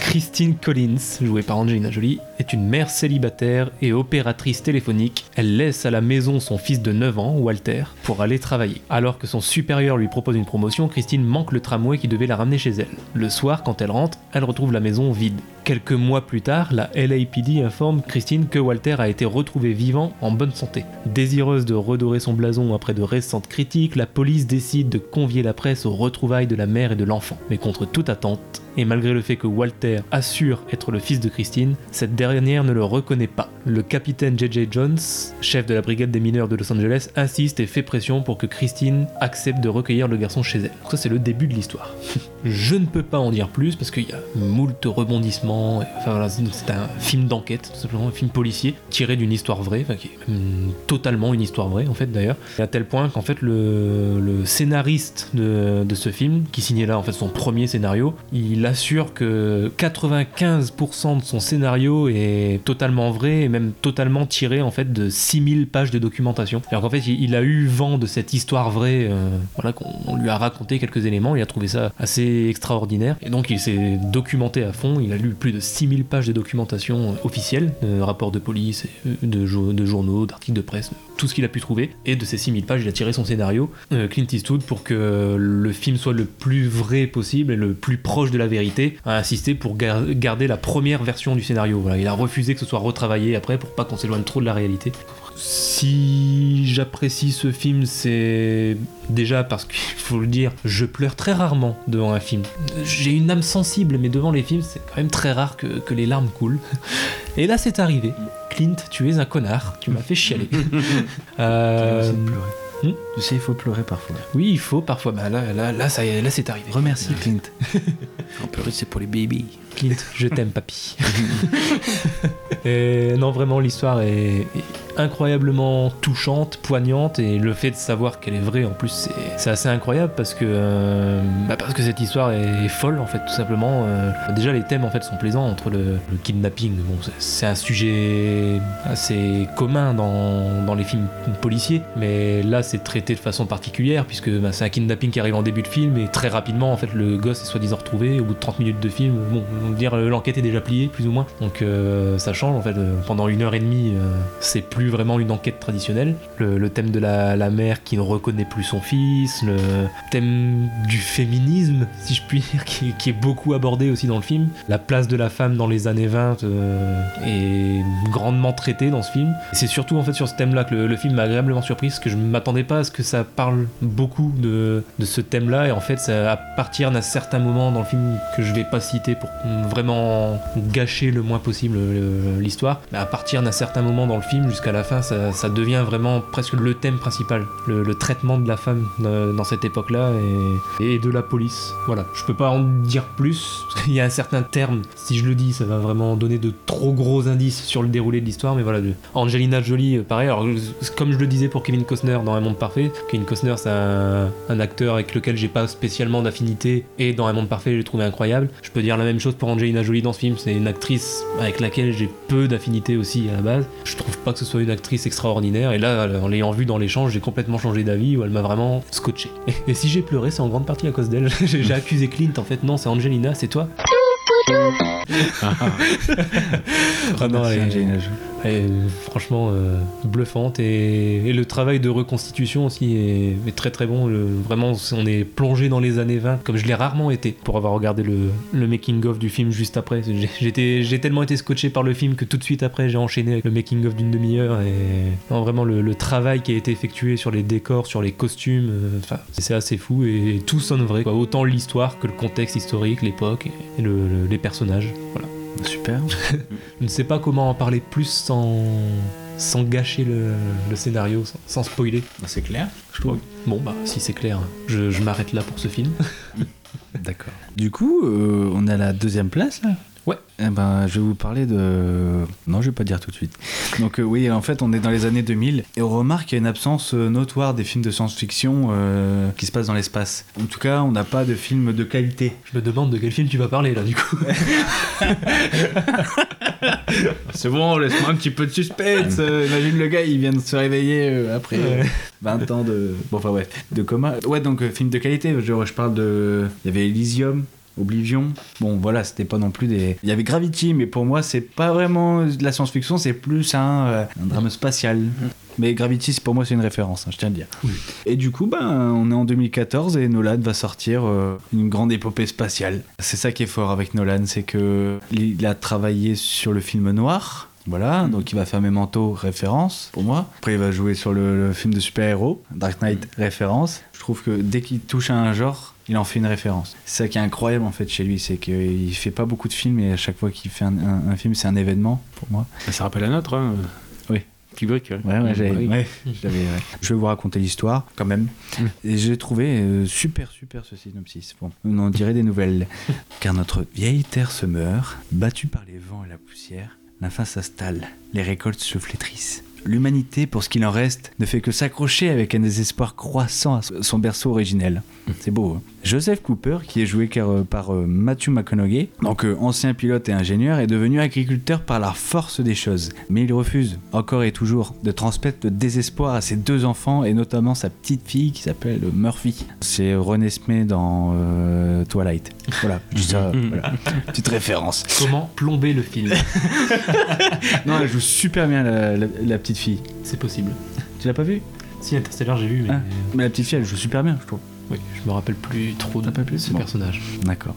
Christine Collins, jouée par Angelina Jolie, est une mère célibataire et opératrice téléphonique. Elle laisse à la maison son fils de 9 ans, Walter, pour aller travailler. Alors que son supérieur lui propose une promotion, Christine manque le tramway qui devait la ramener chez elle. Le soir, quand elle rentre, elle retrouve la maison vide. Quelques mois plus tard, la LAPD informe Christine que Walter a été retrouvé vivant en bonne santé. Désireuse de redorer son blason après de récentes critiques, la police décide de convier la presse aux retrouvailles de la mère et de l'enfant. Mais contre toute attente, out. Et malgré le fait que Walter assure être le fils de Christine, cette dernière ne le reconnaît pas. Le capitaine J.J. Jones, chef de la brigade des mineurs de Los Angeles, insiste et fait pression pour que Christine accepte de recueillir le garçon chez elle. Ça c'est le début de l'histoire. Je ne peux pas en dire plus parce qu'il y a moult rebondissements. Enfin voilà, c'est un film d'enquête, tout simplement un film policier tiré d'une histoire vraie, qui est totalement une histoire vraie en fait d'ailleurs. À tel point qu'en fait le, le scénariste de, de ce film, qui signait là en fait son premier scénario, il assure que 95% de son scénario est totalement vrai et même totalement tiré en fait de 6000 pages de documentation. Alors qu'en fait il, a eu vent de cette histoire vraie, euh, voilà qu'on on lui a raconté quelques éléments, il a trouvé ça assez extraordinaire et donc il s'est documenté à fond, il a lu plus de 6000 pages de documentation euh, officielle, de rapports de police, euh, de, jo- de journaux, d'articles de presse, tout ce qu'il a pu trouver et de ces 6000 pages il a tiré son scénario euh, Clint Eastwood pour que le film soit le plus vrai possible et le plus proche de la vérité a insisté pour gar- garder la première version du scénario voilà, il a refusé que ce soit retravaillé après pour pas qu'on s'éloigne trop de la réalité si j'apprécie ce film, c'est déjà parce qu'il faut le dire, je pleure très rarement devant un film. J'ai une âme sensible, mais devant les films, c'est quand même très rare que, que les larmes coulent. Et là, c'est arrivé. Clint, tu es un connard, tu m'as fait chialer. Euh, Hmm. Tu sais, il faut pleurer parfois. Oui, il faut parfois. Bah là, là, là, ça là, c'est arrivé. Remercie Clint. Un peu c'est pour les baby. Clint, je t'aime, papy. et non, vraiment, l'histoire est, incroyablement touchante, poignante, et le fait de savoir qu'elle est vraie, en plus, c'est- assez incroyable parce que, euh, bah, parce que cette histoire est, folle, en fait, tout simplement. Euh, déjà, les thèmes, en fait, sont plaisants entre le, le kidnapping. Bon, c'est- un sujet assez commun dans, dans les films policiers, mais là, c'est traité de façon particulière puisque bah, c'est un kidnapping qui arrive en début de film et très rapidement, en fait, le gosse est soi-disant retrouvé au bout de 30 minutes de film. Bon, dire euh, l'enquête est déjà pliée, plus ou moins. Donc euh, ça change, en fait. Euh, Pendant une heure et demie, c'est plus vraiment une enquête traditionnelle. Le, thème de la, mère qui ne reconnaît plus son fils, le thème du féminisme, si je puis dire, qui, est beaucoup abordé aussi dans le film. La place de la femme dans les années 20 euh, est grandement traitée dans ce film. C'est surtout en fait sur ce thème-là que le, film m'a agréablement surpris, parce que je ne m'attendais pas à ce que ça parle beaucoup de, ce thème-là. Et en fait, c'est à partir d'un certain moment dans le film que je vais pas citer pour vraiment gâcher le moins possible euh, l'histoire, à partir d'un certain moment dans le film jusqu'à la fin, ça, devient vraiment presque le thème principal, le, traitement de la femme euh, dans cette époque-là et, de la police. Voilà, je peux pas en dire plus, parce qu'il y a un certain terme, si je le dis, ça va vraiment donner de trop gros indices sur le déroulé de l'histoire, mais voilà, Angelina Jolie, euh, pareil, alors comme je le disais pour Kevin Costner dans Un Monde Parfait, Kevin Costner c'est un, un acteur avec lequel j'ai pas spécialement d'affinité, et dans Un Monde Parfait je l'ai trouvé incroyable. Je peux dire la même chose pour Angelina Jolie dans ce film, c'est une actrice avec laquelle j'ai peu d'affinité aussi à la base. Je trouve pas que ce soit une actrice extraordinaire, et là, en l'ayant vue dans l'échange, j'ai complètement changé d'avis, où elle m'a vraiment scotché. Et, et si j'ai pleuré, c'est en grande partie à cause d'elle. j'ai accusé Clint, en fait, non, c'est Angelina, c'est toi. Ah non, elle est- Angelina Jolie. Est franchement euh, bluffante et, le travail de reconstitution aussi est, très très bon. Vraiment, on est plongé dans les années 20 comme je l'ai rarement été pour avoir regardé le, making of du film juste après. J'ai- tellement été scotché par le film que tout de suite après j'ai enchaîné avec le making of d'une demi-heure et vraiment le, travail qui a été effectué sur les décors, sur les costumes, euh, c'est assez fou et, tout sonne vrai. Autant l'histoire que le contexte historique, l'époque et le- le- les personnages. Voilà. Super. Je ne sais pas comment en parler plus sans, sans gâcher le, le scénario, sans, sans spoiler. c'est clair. Je trouve. Bon, bah, si c'est clair, je, je m'arrête là pour ce film. D'accord. Du coup, euh, on est à la deuxième place là Ouais. Eh ben, je vais vous parler de. Non, je vais pas dire tout de suite. Donc, euh, oui, en fait, on est dans les années 2000 et on remarque qu'il y a une absence euh, notoire des films de science-fiction euh, qui se passent dans l'espace. En tout cas, on n'a pas de films de qualité. Je me demande de quel film tu vas parler là, du coup. C'est bon, laisse-moi un petit peu de suspense. Euh, imagine le gars, il vient de se réveiller euh, après euh, Ouais. 20 ans de. Bon, enfin, ouais, de coma. Ouais, donc, euh, film de qualité. Genre, je parle de. Il y avait Elysium. Oblivion. Bon, voilà, c'était pas non plus des. Il y avait Gravity, mais pour moi, c'est pas vraiment de la science-fiction, c'est plus un, euh, un drame spatial. Mais Gravity, pour moi, c'est une référence, hein, je tiens à le dire. Et du coup, ben, on est en 2014 et Nolan va sortir euh, une grande épopée spatiale. C'est ça qui est fort avec Nolan, c'est que il a travaillé sur le film noir. Voilà, donc il va faire Memento, référence pour moi. Après, il va jouer sur le, le film de super-héros, Dark Knight, référence. Je trouve que dès qu'il touche à un genre, il en fait une référence. C'est ça qui est incroyable en fait chez lui, c'est qu'il fait pas beaucoup de films et à chaque fois qu'il fait un, un- un film, c'est un événement pour moi. Ça rappelle un autre. Hein. Oui. Kubrick. ouais. Ouais, ouais, j'avais- ouais, je vais vous raconter l'histoire quand même. Et j'ai trouvé euh, super, super ce synopsis. Bon, on en dirait des nouvelles. Car notre vieille terre se meurt, battue par les vents et la poussière. La faim s'installe, les récoltes se flétrissent. L'humanité, pour ce qu'il en reste, ne fait que s'accrocher avec un désespoir croissant à son berceau originel. C'est beau. hein. Joseph Cooper, qui est joué euh, par euh, Matthew McConaughey, donc euh, ancien pilote et ingénieur, est devenu agriculteur par la force des choses. Mais il refuse, encore et toujours, de transmettre le désespoir à ses deux enfants et notamment sa petite fille qui s'appelle Murphy. C'est René Smith dans euh, Twilight. Voilà, ça, voilà. petite référence. Comment plomber le film? Non, elle joue super bien la, la- la petite fille. C'est possible. Tu l'as pas vue? Si Interstellar, j'ai vu, mais. Ah. Mais la petite fille, elle joue super bien, je trouve. Oui, je me rappelle plus trop de plus ce Bon. personnage. D'accord.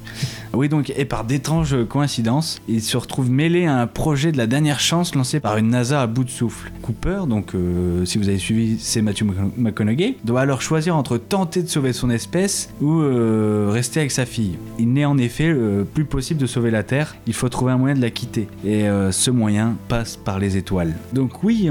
Oui, donc, et par d'étranges coïncidences, il se retrouve mêlé à un projet de la dernière chance lancé par une NASA à bout de souffle. Cooper, donc, euh, si vous avez suivi, c'est Matthew Mc- McConaughey, doit alors choisir entre tenter de sauver son espèce ou euh, rester avec sa fille. Il n'est en effet euh, plus possible de sauver la Terre, il faut trouver un moyen de la quitter. Et ce moyen passe par les étoiles. Donc, oui,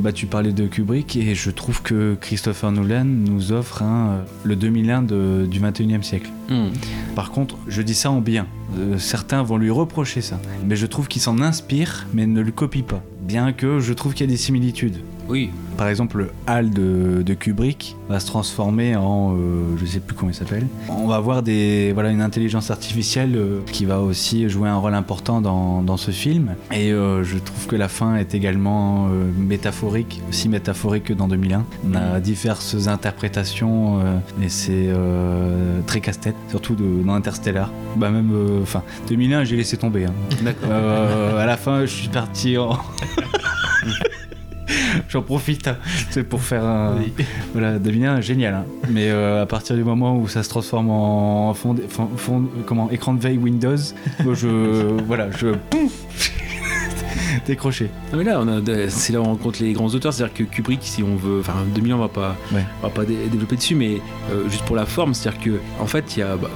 bah, tu parlais de Kubrick, et je trouve que Christopher Nolan nous offre un, le 2001 de- du 21e siècle. Hmm. Par contre, je dis ça en bien. Euh, certains vont lui reprocher ça. Mais je trouve qu'il s'en inspire, mais ne le copie pas. Bien que je trouve qu'il y a des similitudes. Oui, Par exemple, le HAL de, de Kubrick va se transformer en, euh, je sais plus comment il s'appelle. On va voir des, voilà, une intelligence artificielle euh, qui va aussi jouer un rôle important dans, dans ce film. Et euh, je trouve que la fin est également euh, métaphorique, aussi métaphorique que dans 2001. On a diverses interprétations et c'est très casse-tête, surtout de, dans Interstellar. Bah même, enfin, 2001, j'ai laissé tomber. hein. d'accord. À la fin, je suis parti en. J'en profite, hein. c'est pour faire un. Voilà, 2001, génial. hein. Mais euh, à partir du moment où ça se transforme en fond, fond- fond- comment, écran de veille Windows, moi, je. voilà, je. Décroché. Non, mais là, c'est là où on rencontre les grands auteurs. C'est-à-dire que Kubrick, si on veut, enfin 2000 on va pas, Ouais. on va pas dé- développer dessus, mais euh, juste pour la forme, c'est-à-dire que en fait, il y a, bah,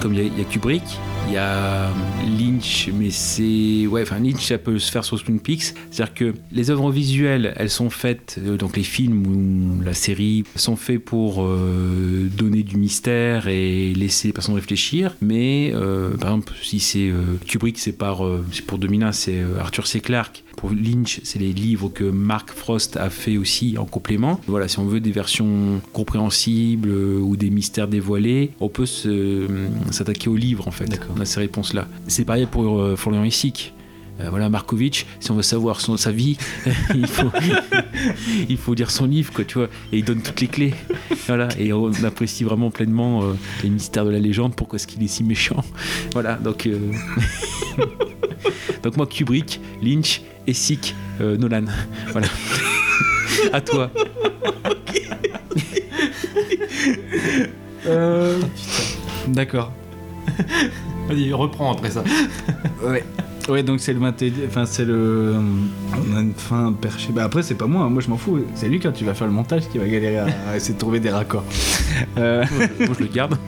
comme il y, a- il y a Kubrick, il y a Lynch, mais c'est, ouais, enfin Lynch, ça peut se faire sur Twin Peaks. C'est-à-dire que les œuvres visuelles, elles sont faites, euh, donc les films ou la série sont faits pour euh, donner du mystère et laisser les personnes réfléchir. Mais euh, par exemple, si c'est euh, Kubrick, c'est par, euh, c'est pour 2001, c'est euh, Arthur C. Clarke. Pour Lynch, c'est les livres que Mark Frost a fait aussi en complément. Voilà, si on veut des versions compréhensibles euh, ou des mystères dévoilés, on peut euh, s'attaquer aux livres en fait. On a ces réponses-là. C'est pareil pour euh, Florian Essic. Euh, voilà, Markovitch, si on veut savoir son, sa vie, il, faut, il faut lire son livre, quoi, tu vois, et il donne toutes les clés. Voilà, et on apprécie vraiment pleinement euh, les mystères de la légende, pourquoi est-ce qu'il est si méchant. Voilà, donc, donc moi, Kubrick, Lynch, Essic, euh, Nolan. Voilà. à toi. Euh, D'accord. Vas-y, reprends après ça. Ouais. Ouais, donc c'est le 21 Enfin, c'est le. On a une fin perchée. Bah après, c'est pas moi, hein. moi je m'en fous. C'est lui quand tu vas faire le montage qui va galérer à, à essayer de trouver des raccords. Euh, Moi, je le garde.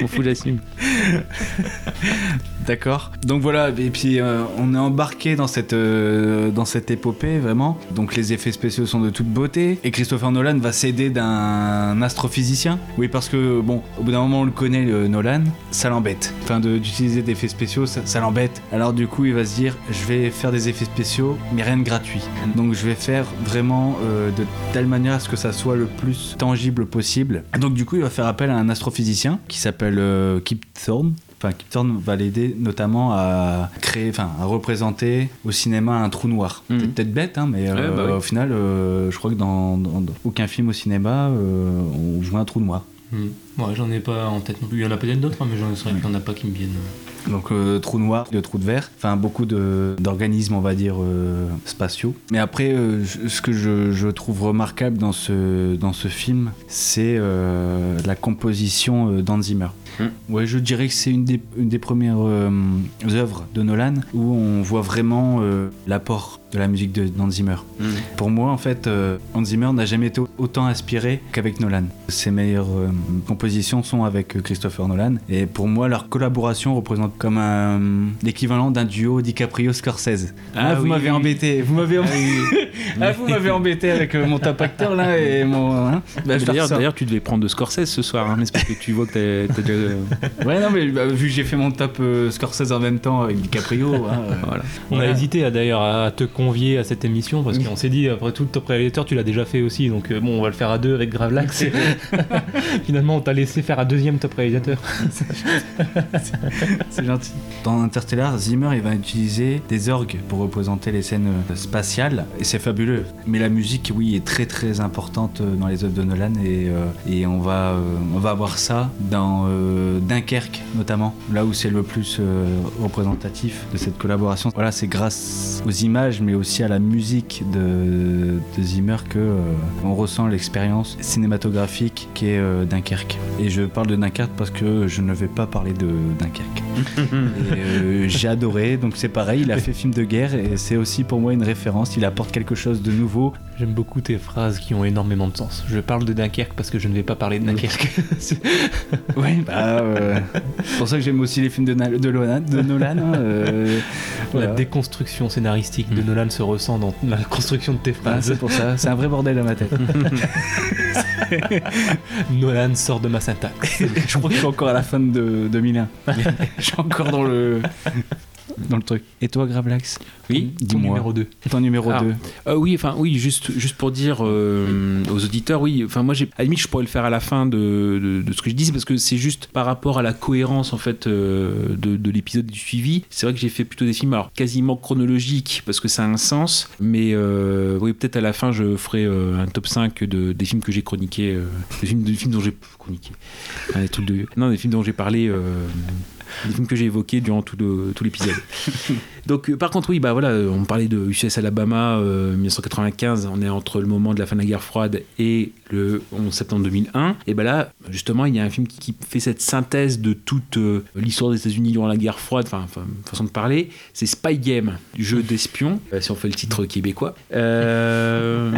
M'en fous, j'assume. D'accord. Donc voilà, et puis euh, on est embarqué dans cette, euh, dans cette épopée vraiment. Donc les effets spéciaux sont de toute beauté. Et Christopher Nolan va s'aider d'un astrophysicien. Oui, parce que bon, au bout d'un moment on le connaît, le Nolan, ça l'embête. Enfin, de- d'utiliser des effets spéciaux, ça, ça l'embête. Alors du coup, il va se dire, je vais faire des effets spéciaux, mais rien de gratuit. Donc je vais faire vraiment euh, de telle manière à ce que ça soit le plus tangible possible. Donc du coup, il va faire appel à un astrophysicien qui s'appelle euh, Kip Thorne. Enfin, Kip Thorne va l'aider notamment à créer, enfin, à représenter au cinéma un trou noir. Mhm. C'est peut-être bête, hein, mais euh, bah oui. au final, euh, je crois que dans, aucun film au cinéma, euh, on voit un trou noir. Hmm. Ouais, j'en ai pas en tête non plus. Il y en a peut-être d'autres, hein, mais j'en sais qu'il y en a pas qui me viennent. Donc euh, trou noir, le trou de verre, enfin beaucoup de- d'organismes on va dire euh, spatiaux. Mais après euh, ce que je, je trouve remarquable dans ce, dans ce film, c'est euh, la composition euh, d'Hans Zimmer. Hmm. Ouais, je dirais que c'est une des, une des premières euh, œuvres de Nolan où on voit vraiment euh, l'apport de la musique de Zimmer. Pour moi, en fait, euh, Hans Zimmer n'a jamais été autant inspiré qu'avec Nolan. Ses meilleures euh, compositions sont avec euh, Christopher Nolan. Et pour moi, leur collaboration représente comme un l'équivalent d'un duo DiCaprio-Scorsese. Ah vous oui, m'avez embêté. Vous m'avez embêté. Ah, vous m'avez embêté avec euh, mon top acteur là et mon. hein. Bah, D'ailleurs, d'ailleurs, tu devais prendre de Scorsese ce soir, hein, mais c'est parce que tu vois que t'as déjà. euh, Ouais, non, mais bah, vu que j'ai fait mon top euh, Scorsese en même temps avec DiCaprio. hein, euh, Voilà. On Voilà. a hésité à- d'ailleurs à te convier à cette émission parce qu'on s'est dit, après tout, le top réalisateur, tu l'as déjà fait aussi. Donc euh, bon, on va le faire à deux avec Gravelax. Finalement, on t'a faire un deuxième top réalisateur. C'est gentil. Dans Interstellar, Zimmer il va utiliser des orgues pour représenter les scènes euh, spatiales et c'est fabuleux. Mais la musique, oui, est très très importante euh, dans les œuvres de Nolan et, euh, on, va, on va avoir ça dans Dunkerque notamment, là où c'est le plus représentatif de cette collaboration. Voilà, c'est grâce aux images mais aussi à la musique de, de Zimmer que on ressent l'expérience cinématographique qu'est euh, Dunkerque. Et je parle de Dunkerque parce que je ne vais pas parler de Dunkerque. Euh, J'ai adoré, donc c'est pareil, il a fait film de guerre et c'est aussi pour moi une référence. Il apporte quelque chose de nouveau. J'aime beaucoup tes phrases qui ont énormément de sens. Je parle de Dunkerque parce que je ne vais pas parler de Dunkerque. Oui, bah, euh, c'est pour ça que j'aime aussi les films de, Na- de Nolan. De Nolan hein, euh, voilà. La déconstruction scénaristique de Nolan se ressent dans la construction de tes Ah, phrases. c'est pour ça, c'est un vrai bordel dans ma tête. Nolan sort de ma syntaxe. je crois que je suis encore à la fin de 2001. je suis encore dans le dans le truc. Et toi, Gravelax Oui, Ton dis-moi. numéro 2. Ton numéro Ah. 2. Euh, oui, enfin oui, juste, juste pour dire euh, aux auditeurs, oui, enfin moi, j'ai, à la limite, je pourrais le faire à la fin de, de, de ce que je dis, c'est parce que c'est juste par rapport à la cohérence en fait euh, de, de l'épisode du suivi. C'est vrai que j'ai fait plutôt des films, alors quasiment chronologiques parce que ça a un sens, mais euh, oui, peut-être à la fin, je ferai euh, un top 5 de, des films que j'ai chroniqués, euh, des, films, des films dont j'ai chroniqué, des trucs de, non, des films dont j'ai parlé. Des films que j'ai évoqués durant tout l'épisode. Donc, euh, par contre, oui, bah voilà, euh, on parlait de UCS Alabama euh, 1995, on est entre le moment de la fin de la guerre froide et le 11 septembre 2001. Et ben là, justement, il y a un film qui, fait cette synthèse de toute euh, l'histoire des États-Unis durant la guerre froide, enfin, façon de parler. C'est Spy Game, jeu d'espion, euh, si on fait le titre québécois. Euh,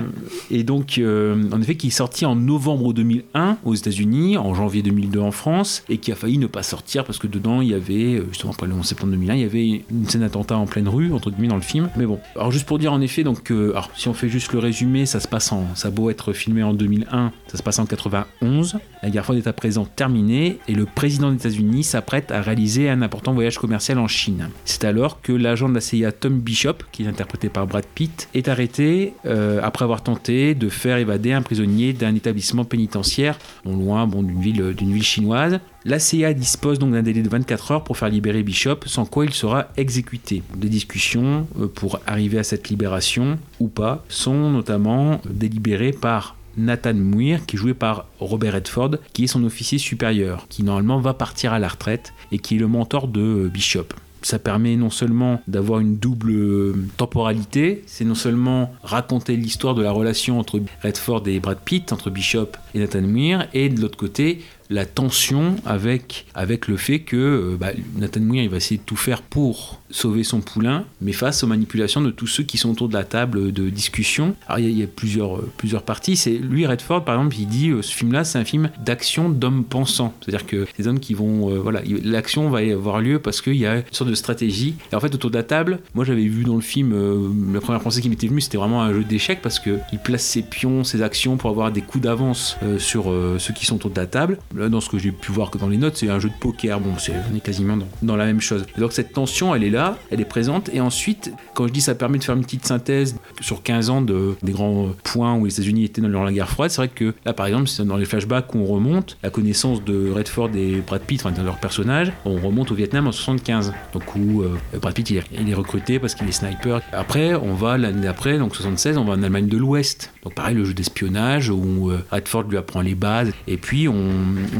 et donc, euh, en effet, qui est sorti en novembre 2001 aux États-Unis, en janvier 2002 en France, et qui a failli ne pas sortir parce que dedans, il y avait, euh, justement, après le 11 septembre 2001, il y avait une scène d'attentat en pleine rue, entre guillemets, dans le film. Mais bon, alors juste pour dire, en effet, donc, euh, alors, si on fait juste le résumé, ça se passe en, ça beau être filmé en 2001, ça se passe en 91. La guerre froide est à présent terminée et le président des États-Unis s'apprête à réaliser un important voyage commercial en Chine. C'est alors que l'agent de la CIA Tom Bishop, qui est interprété par Brad Pitt, est arrêté euh, après avoir tenté de faire évader un prisonnier d'un établissement pénitentiaire, non loin d'une ville, ville chinoise. La CIA dispose donc d'un délai de 24 heures pour faire libérer Bishop, sans quoi il sera exécuté. Des discussions euh, pour arriver à cette libération ou pas sont notamment délibérées par Nathan Muir, qui est joué par Robert Redford, qui est son officier supérieur, qui normalement va partir à la retraite et qui est le mentor de euh, Bishop. Ça permet non seulement d'avoir une double euh, temporalité, c'est non seulement raconter l'histoire de la relation entre Redford et Brad Pitt, entre Bishop et Nathan Muir, et de l'autre côté, la tension avec, avec le fait que euh, bah, Nathan Muir il va essayer de tout faire pour sauver son poulain, mais face aux manipulations de tous ceux qui sont autour de la table de discussion. Alors il y a, plusieurs, euh, plusieurs parties. C'est lui Redford par exemple, il dit euh, ce film-là c'est un film d'action d'hommes pensants, c'est-à-dire que les hommes qui vont, voilà, il- l'action va avoir lieu parce qu'il y a une sorte de stratégie. Et en fait autour de la table, moi j'avais vu dans le film euh, la première pensée qui m'était venue, c'était vraiment un jeu d'échecs parce que il place ses pions, ses actions pour avoir des coups d'avance sur ceux qui sont autour de la table. Là, dans ce que j'ai pu voir que dans les notes, c'est un jeu de poker. Bon, c'est on est quasiment dans, dans la même chose. Donc cette tension, elle est là, elle est présente. Et ensuite, quand je dis ça permet de faire une petite synthèse sur 15 ans de, des grands points où les États-Unis étaient dans la guerre froide, c'est vrai que là, par exemple, dans les flashbacks on remonte la connaissance de Redford et Brad Pitt, enfin de leurs personnages, on remonte au Vietnam en 75. Donc où euh, Brad Pitt il est, il est recruté parce qu'il est sniper. Après, on va l'année d'après, donc 76, on va en Allemagne de l'Ouest. Donc pareil, le jeu d'espionnage où euh, Redford lui apprend les bases. Et puis on,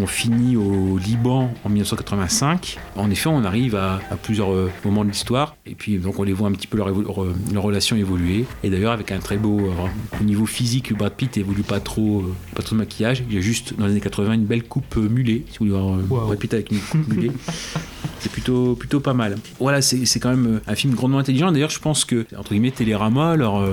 on finit au Liban en 1985. En effet, on arrive à, à plusieurs euh, moments de l'histoire. Et puis donc on les voit un petit peu leur, évo- leur, leur relation évoluer. Et d'ailleurs avec un très beau euh, au niveau physique, Brad Pitt évolue pas trop, euh, pas trop de maquillage. Il y a juste dans les années 80 une belle coupe mulet. Si vous voulez voir Wow. Brad Pitt avec une coupe mulet. C'est plutôt, plutôt pas mal. Voilà, c'est c'est quand même un film grandement intelligent. D'ailleurs, je pense que, entre guillemets, Télérama, alors,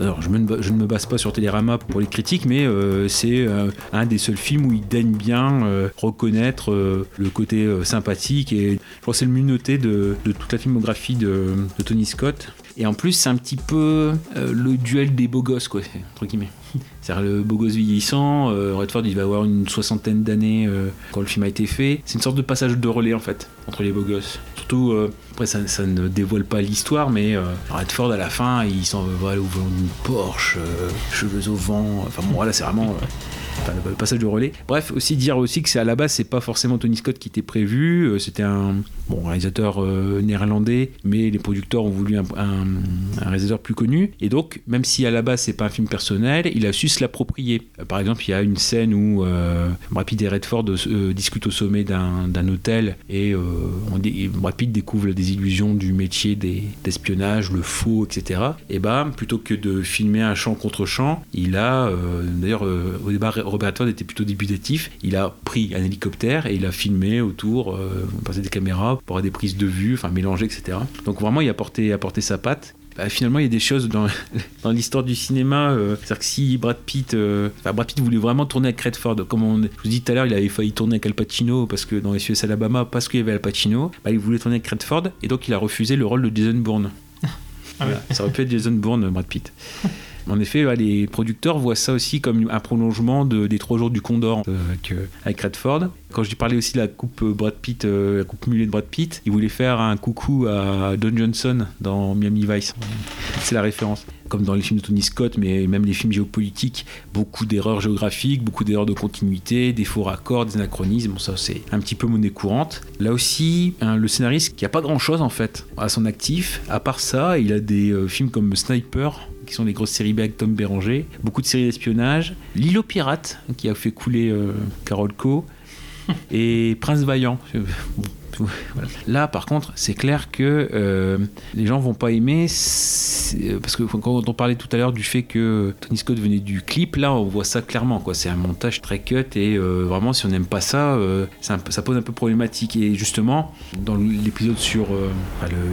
alors je, me, je ne me base pas sur Télérama pour les critiques, mais euh, c'est euh, un des seuls films où il daigne bien euh, reconnaître le côté sympathique et je crois que c'est le mieux noté de, toute la filmographie de, Tony Scott. Et en plus, c'est un petit peu le duel des beaux gosses, quoi, entre guillemets. C'est-à-dire le beau gosse vieillissant, Redford il va avoir une soixantaine d'années quand le film a été fait. C'est une sorte de passage de relais en fait, entre les beaux gosses. Euh, après ça, ne dévoile pas l'histoire, mais euh, Redford à la fin il s'en va au volant d'une Porsche, euh, cheveux au vent. Enfin bon, voilà, c'est vraiment. Le passage de relais. Bref, aussi dire aussi que c'est à la base, c'est pas forcément Tony Scott qui était prévu. euh, C'était un bon réalisateur euh, néerlandais, mais les producteurs ont voulu un, réalisateur plus connu. Et donc, même si à la base c'est pas un film personnel, il a su se l'approprier. Euh, Par exemple, il y a une scène où euh, Brad Pitt et Redford discutent au sommet d'un hôtel et, on Pitt découvre la désillusion du métier des- d'espionnage, le faux, etc. Et bah, plutôt que de filmer un champ contre champ, il a, d'ailleurs, au départ, Robert Redford était plutôt débutatif. Il a pris un hélicoptère et il a filmé autour, euh, on passait des caméras pour avoir des prises de vue, enfin mélanger, etc. Donc vraiment, il a porté, sa patte. Bah, finalement, il y a des choses dans, dans l'histoire du cinéma. euh, C'est-à-dire que si Brad Pitt, euh, enfin, Brad Pitt voulait vraiment tourner avec Redford, comme on, je vous dis tout à l'heure, il avait failli tourner avec Al Pacino parce que dans SUS Alabama, parce qu'il y avait Al Pacino, bah, il voulait tourner avec Redford et donc il a refusé le rôle de Jason Bourne. Voilà, ça aurait pu être Jason Bourne, Brad Pitt. En effet, les producteurs voient ça aussi comme un prolongement de- des trois jours du Condor euh, avec, euh, avec Redford. Quand je parlais aussi de la coupe euh, Brad Pitt, la coupe mulet de Brad Pitt, ils voulaient faire un coucou à Don Johnson dans Miami Vice. C'est la référence. Comme dans les films de Tony Scott, mais même les films géopolitiques, beaucoup d'erreurs géographiques, beaucoup d'erreurs de continuité, des faux raccords, des anachronismes. Bon, ça, c'est un petit peu monnaie courante. Là aussi, hein, le scénariste qui a pas grand chose en fait à son actif. À part ça, il a des films comme Sniper, qui sont des grosses séries B avec Tom Béranger, beaucoup de séries d'espionnage, L'île aux pirates, qui a fait couler euh, Carol Co, et Prince Vaillant. Euh, Là, par contre, c'est clair que euh, les gens vont pas aimer, c'est- parce que quand on parlait tout à l'heure du fait que Tony Scott venait du clip, là, on voit ça clairement. quoi. C'est un montage très cut et euh, vraiment, si on n'aime pas ça, euh, ça pose un peu problématique. Et justement, dans l'épisode sur euh,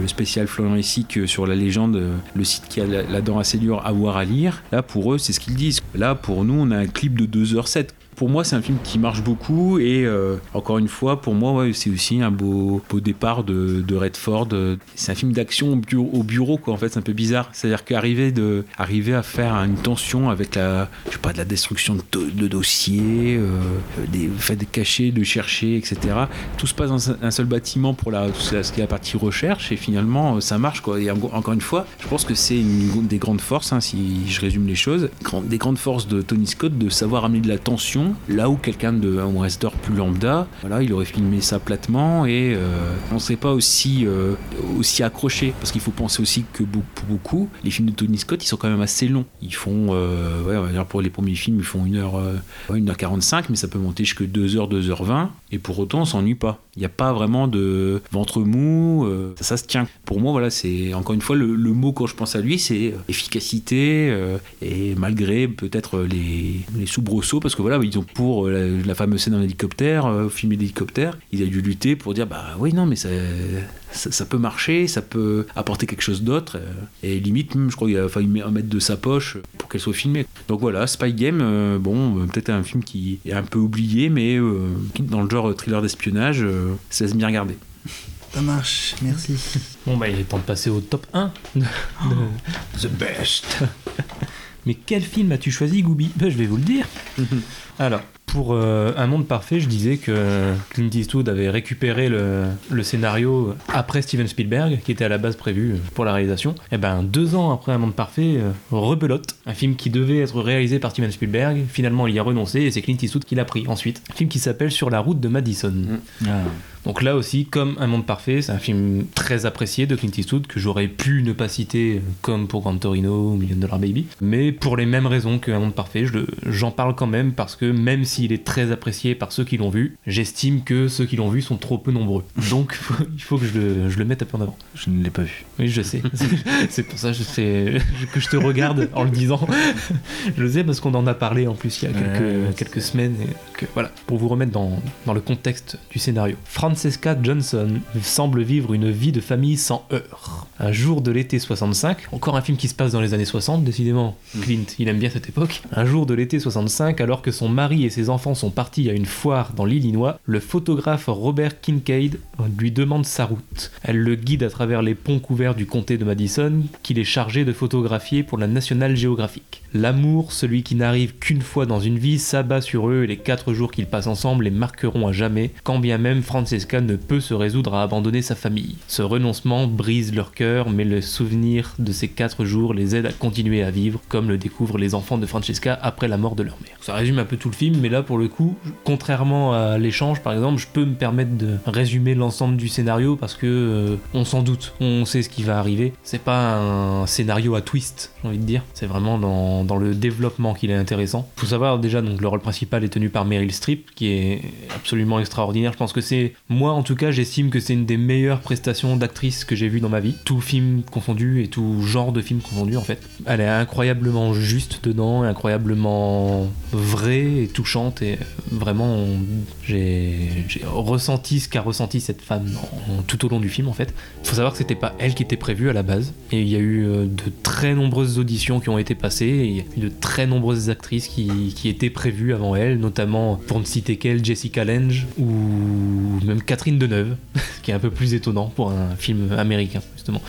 le, spécial Florian ici que sur la légende, euh, le site qui a la, la dent assez dure à voir à lire, là, pour eux, c'est ce qu'ils disent. Là, pour nous, on a un clip de 2h07 pour moi, c'est un film qui marche beaucoup et euh, encore une fois, pour moi, c'est aussi un beau, beau départ de, Redford. C'est un film d'action au bureau, au bureau, quoi. En fait, c'est un peu bizarre. C'est-à-dire qu'arriver à faire une tension avec la, je sais pas, de la destruction de, de dossiers, euh, des le fait de de chercher, etc. Tout se passe dans un seul bâtiment pour la, ce qui est la partie recherche et finalement, euh, ça marche, quoi. Et en- encore une fois, je pense que c'est une des grandes forces, hein, si je résume les choses, des grandes forces de Tony Scott de savoir amener de la tension là où quelqu'un de un resteur plus lambda, voilà, il aurait filmé ça platement et euh, on serait pas aussi euh, aussi accroché parce qu'il faut penser aussi que pour beaucoup les films de Tony Scott ils sont quand même assez longs. Ils font euh, ouais, on va dire pour les premiers films ils font 1 heure euh, ouais, 1h45 mais ça peut monter jusqu'à 2h 2h20 et pour autant on s'ennuie pas. Il n'y a pas vraiment de ventre mou, ça, se tient. Pour moi voilà, c'est encore une fois le, le mot quand je pense à lui c'est efficacité et malgré peut-être les, les soubresauts parce que voilà ils ont pour euh, la, la fameuse scène en hélicoptère euh, film d'hélicoptère il a dû lutter pour dire bah oui non mais ça, ça, ça peut marcher ça peut apporter quelque chose d'autre euh, et limite même, je crois qu'il a failli en mettre de sa poche pour qu'elle soit filmée donc voilà Spy Game euh, bon peut-être un film qui est un peu oublié mais euh, dans le genre thriller d'espionnage euh, ça laisse bien regarder Ça marche, merci. Bon, bah, il est temps de passer au top 1. de- de- The best Mais quel film as-tu choisi, Gooby Ben, Je vais vous le dire. Alors, pour euh, Un monde parfait, je disais que Clint Eastwood avait récupéré le, le scénario après Steven Spielberg, qui était à la base prévu pour la réalisation. Et ben, deux ans après Un monde parfait, euh, rebelote. Un film qui devait être réalisé par Steven Spielberg. Finalement, il y a renoncé et c'est Clint Eastwood qui l'a pris ensuite. Un film qui s'appelle Sur la route de Madison. Ah. Donc là aussi, comme Un Monde Parfait, c'est un film très apprécié de Clint Eastwood que j'aurais pu ne pas citer comme pour Gran Torino ou Million Dollar Baby. Mais pour les mêmes raisons que Un Monde Parfait, je j'en parle quand même parce que même s'il est très apprécié par ceux qui l'ont vu, j'estime que ceux qui l'ont vu sont trop peu nombreux. Donc faut- il faut que je le, je le mette un peu en avant. Je ne l'ai pas vu. Oui, je sais. c'est pour ça que je sais- que je te regarde en le disant. je le sais parce qu'on en a parlé en plus il y a quelques, Ouais. quelques semaines. Et voilà, pour vous remettre dans, dans le contexte du scénario. Francesca Johnson semble vivre une vie de famille sans heurts. Un jour de l'été 65, encore un film qui se passe dans les années 60, décidément. Clint, il aime bien cette époque. Un jour de l'été 65, alors que son mari et ses enfants sont partis à une foire dans l'Illinois, le photographe Robert Kincaid lui demande sa route. Elle le guide à travers les ponts couverts du comté de Madison, qu'il est chargé de photographier pour la National Geographic. L'amour, celui qui n'arrive qu'une fois dans une vie, s'abat sur eux et les quatre quatre jours qu'ils passent ensemble les marqueront à jamais, quand bien même Francesca ne peut se résoudre à abandonner sa famille. Ce renoncement brise leur cœur, mais le souvenir de ces quatre jours les aide à continuer à vivre, comme le découvrent les enfants de Francesca après la mort de leur mère. Ça résume un peu tout le film, mais là pour le coup, contrairement à l'échange par exemple, je peux me permettre de résumer l'ensemble du scénario parce que euh, on s'en doute, on sait ce qui va arriver. C'est pas un scénario à twist, j'ai envie de dire. C'est vraiment dans, dans le développement qu'il est intéressant. Faut savoir déjà donc le rôle principal est tenu par Meryl Streep, qui est absolument extraordinaire. Je pense que c'est moi en tout cas, j'estime que c'est une des meilleures prestations d'actrice que j'ai vues dans ma vie. Tout film confondu et tout genre de film confondu en fait. Elle est incroyablement juste dedans, incroyablement vraie et touchante et vraiment j'ai ressenti ce qu'a ressenti cette femme tout au long du film en fait. Faut savoir que c'était pas elle qui était prévue à la base et il y a eu euh, de très nombreuses auditions qui ont été passées et il y a eu de très nombreuses actrices qui, qui étaient prévues avant elle, notamment pour ne citer qu'elle, Jessica Lange ou même Catherine Deneuve, qui est un peu plus étonnant pour un film américain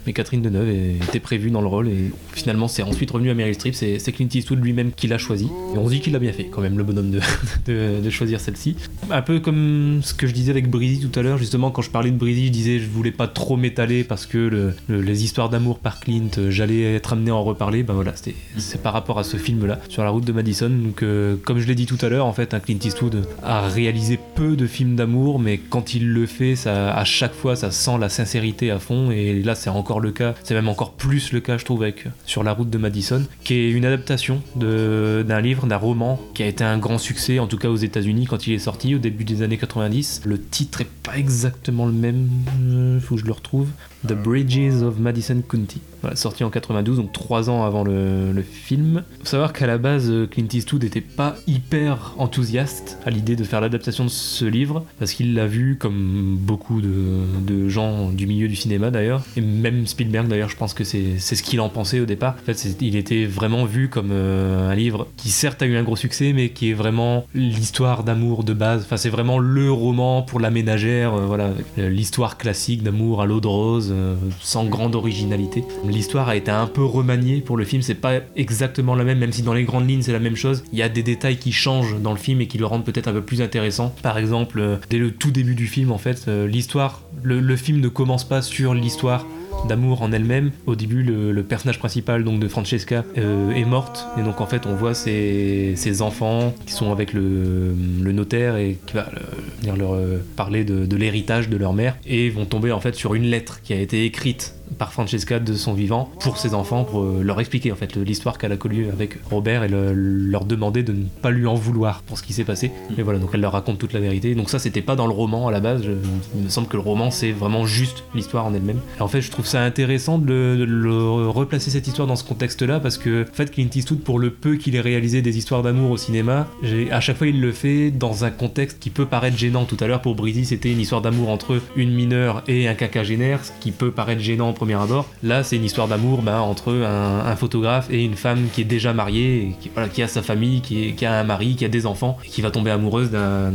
Mais Catherine Deneuve était prévue dans le rôle et finalement c'est ensuite revenu à Meryl Streep, c'est Clint Eastwood lui-même qui l'a choisi et on se dit qu'il a bien fait quand même le bonhomme de, de, choisir celle-ci. Un peu comme ce que je disais avec Breezy tout à l'heure, justement quand je parlais de Breezy, je disais je voulais pas trop m'étaler parce que le- le- les histoires d'amour par Clint, euh, j'allais être amené à en reparler. Ben voilà, c'est par rapport à ce film-là, sur la route de Madison. Donc, euh, comme je l'ai dit tout à l'heure, en fait, Clint Eastwood a réalisé peu de films d'amour, mais quand il le fait, à chaque fois, ça sent la sincérité à fond. Et là, c'est encore le cas, c'est même encore plus le cas, je trouve, avec Sur la route de Madison, qui est une adaptation d'un livre, d'un roman qui a été un grand succès, en tout cas aux États-Unis quand il est sorti au début des années 90. Le titre est pas exactement le même, euh, faut que je le retrouve. The Bridges of Madison County. Voilà, sorti en 92, donc trois ans avant le, le film. Faut savoir qu'à la base, euh, Clint Eastwood n'était pas hyper enthousiaste à l'idée de faire l'adaptation de ce livre, parce qu'il l'a vu comme beaucoup de, de gens du milieu du cinéma d'ailleurs, et même Spielberg d'ailleurs, je pense que c'est ce qu'il en pensait au départ. En fait, il était vraiment vu comme euh, un livre qui certes a eu un gros succès, mais qui est vraiment l'histoire d'amour de base. Enfin, c'est vraiment le roman pour la ménagère, euh, voilà, euh, l'histoire classique d'amour à l'eau de rose, euh, sans grande originalité. L'histoire a été un peu remaniée pour le film, c'est pas exactement la même, même si dans les grandes lignes c'est la même chose. Il y a des détails qui changent dans le film et qui le rendent peut-être un peu plus intéressant. Par exemple, euh, dès le tout début du film, en fait, euh, l'histoire, le, le film ne commence pas sur l'histoire d'amour en elle-même. Au début, le, personnage principal donc de Francesca euh, est morte et donc en fait on voit ses, enfants qui sont avec le, le notaire et qui va euh, venir leur euh, parler de, de l'héritage de leur mère et vont tomber en fait sur une lettre qui a été écrite par Francesca de son vivant pour ses enfants pour euh, leur expliquer en fait l'histoire qu'elle a connue avec Robert et le- leur demander de ne pas lui en vouloir pour ce qui s'est passé. Et voilà donc elle leur raconte toute la vérité. Donc ça c'était pas dans le roman à la base. Je- il me semble que le roman c'est vraiment juste l'histoire en elle-même. En fait je trouve ça intéressant de, le, de le replacer cette histoire dans ce contexte là parce que en fait Clint Eastwood pour le peu qu'il ait réalisé des histoires d'amour au cinéma à chaque fois il le fait dans un contexte qui peut paraître gênant. Tout à l'heure pour Breezy c'était une histoire d'amour entre une mineure et un quinquagénaire ce qui peut paraître gênant premier abord. Là c'est une histoire d'amour ben, entre un, photographe et une femme qui est déjà mariée qui, a sa famille qui, a un mari qui a des enfants et qui va tomber amoureuse d'un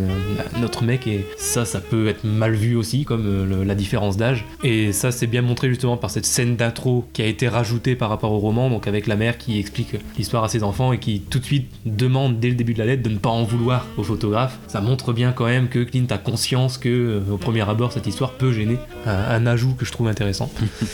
autre mec. Et ça ça peut être mal vu aussi comme euh, la différence d'âge. Et ça c'est bien montré justement par cette scène d'intro qui a été rajoutée par rapport au roman donc avec la mère qui explique l'histoire à ses enfants et qui tout de suite demande dès le début de la lettre de ne pas en vouloir au photographe. Ça montre bien quand même que Clint a conscience que euh, au premier abord cette histoire peut gêner un ajout que je trouve intéressant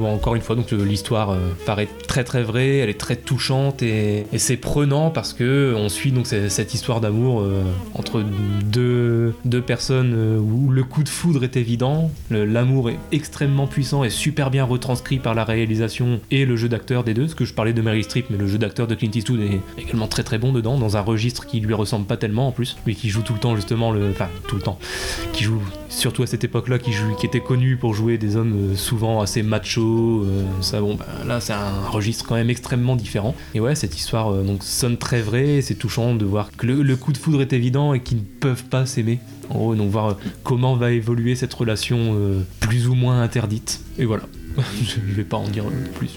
Encore une fois, donc euh, l'histoire euh, paraît très très vraie, elle est très touchante et, c'est prenant parce que on suit donc cette histoire d'amour euh, entre deux, deux personnes euh, où le coup de foudre est évident, l'amour est extrêmement puissant et super bien retranscrit par la réalisation et le jeu d'acteur des deux. Parce que je parlais de Mary Streep, mais le jeu d'acteur de Clint Eastwood est également très très bon dedans, dans un registre qui lui ressemble pas tellement en plus, lui qui joue tout le temps justement enfin tout le temps, qui joue surtout à cette époque-là, qui, qui était connu pour jouer des hommes euh, souvent assez machos. Euh, ça, bon, bah, là, c'est un registre quand même extrêmement différent. Et ouais, cette histoire euh, donc sonne très vrai. et C'est touchant de voir que le, coup de foudre est évident et qu'ils ne peuvent pas s'aimer. En gros, donc voir euh, comment va évoluer cette relation plus ou moins interdite. Et voilà. Je ne vais pas en dire plus.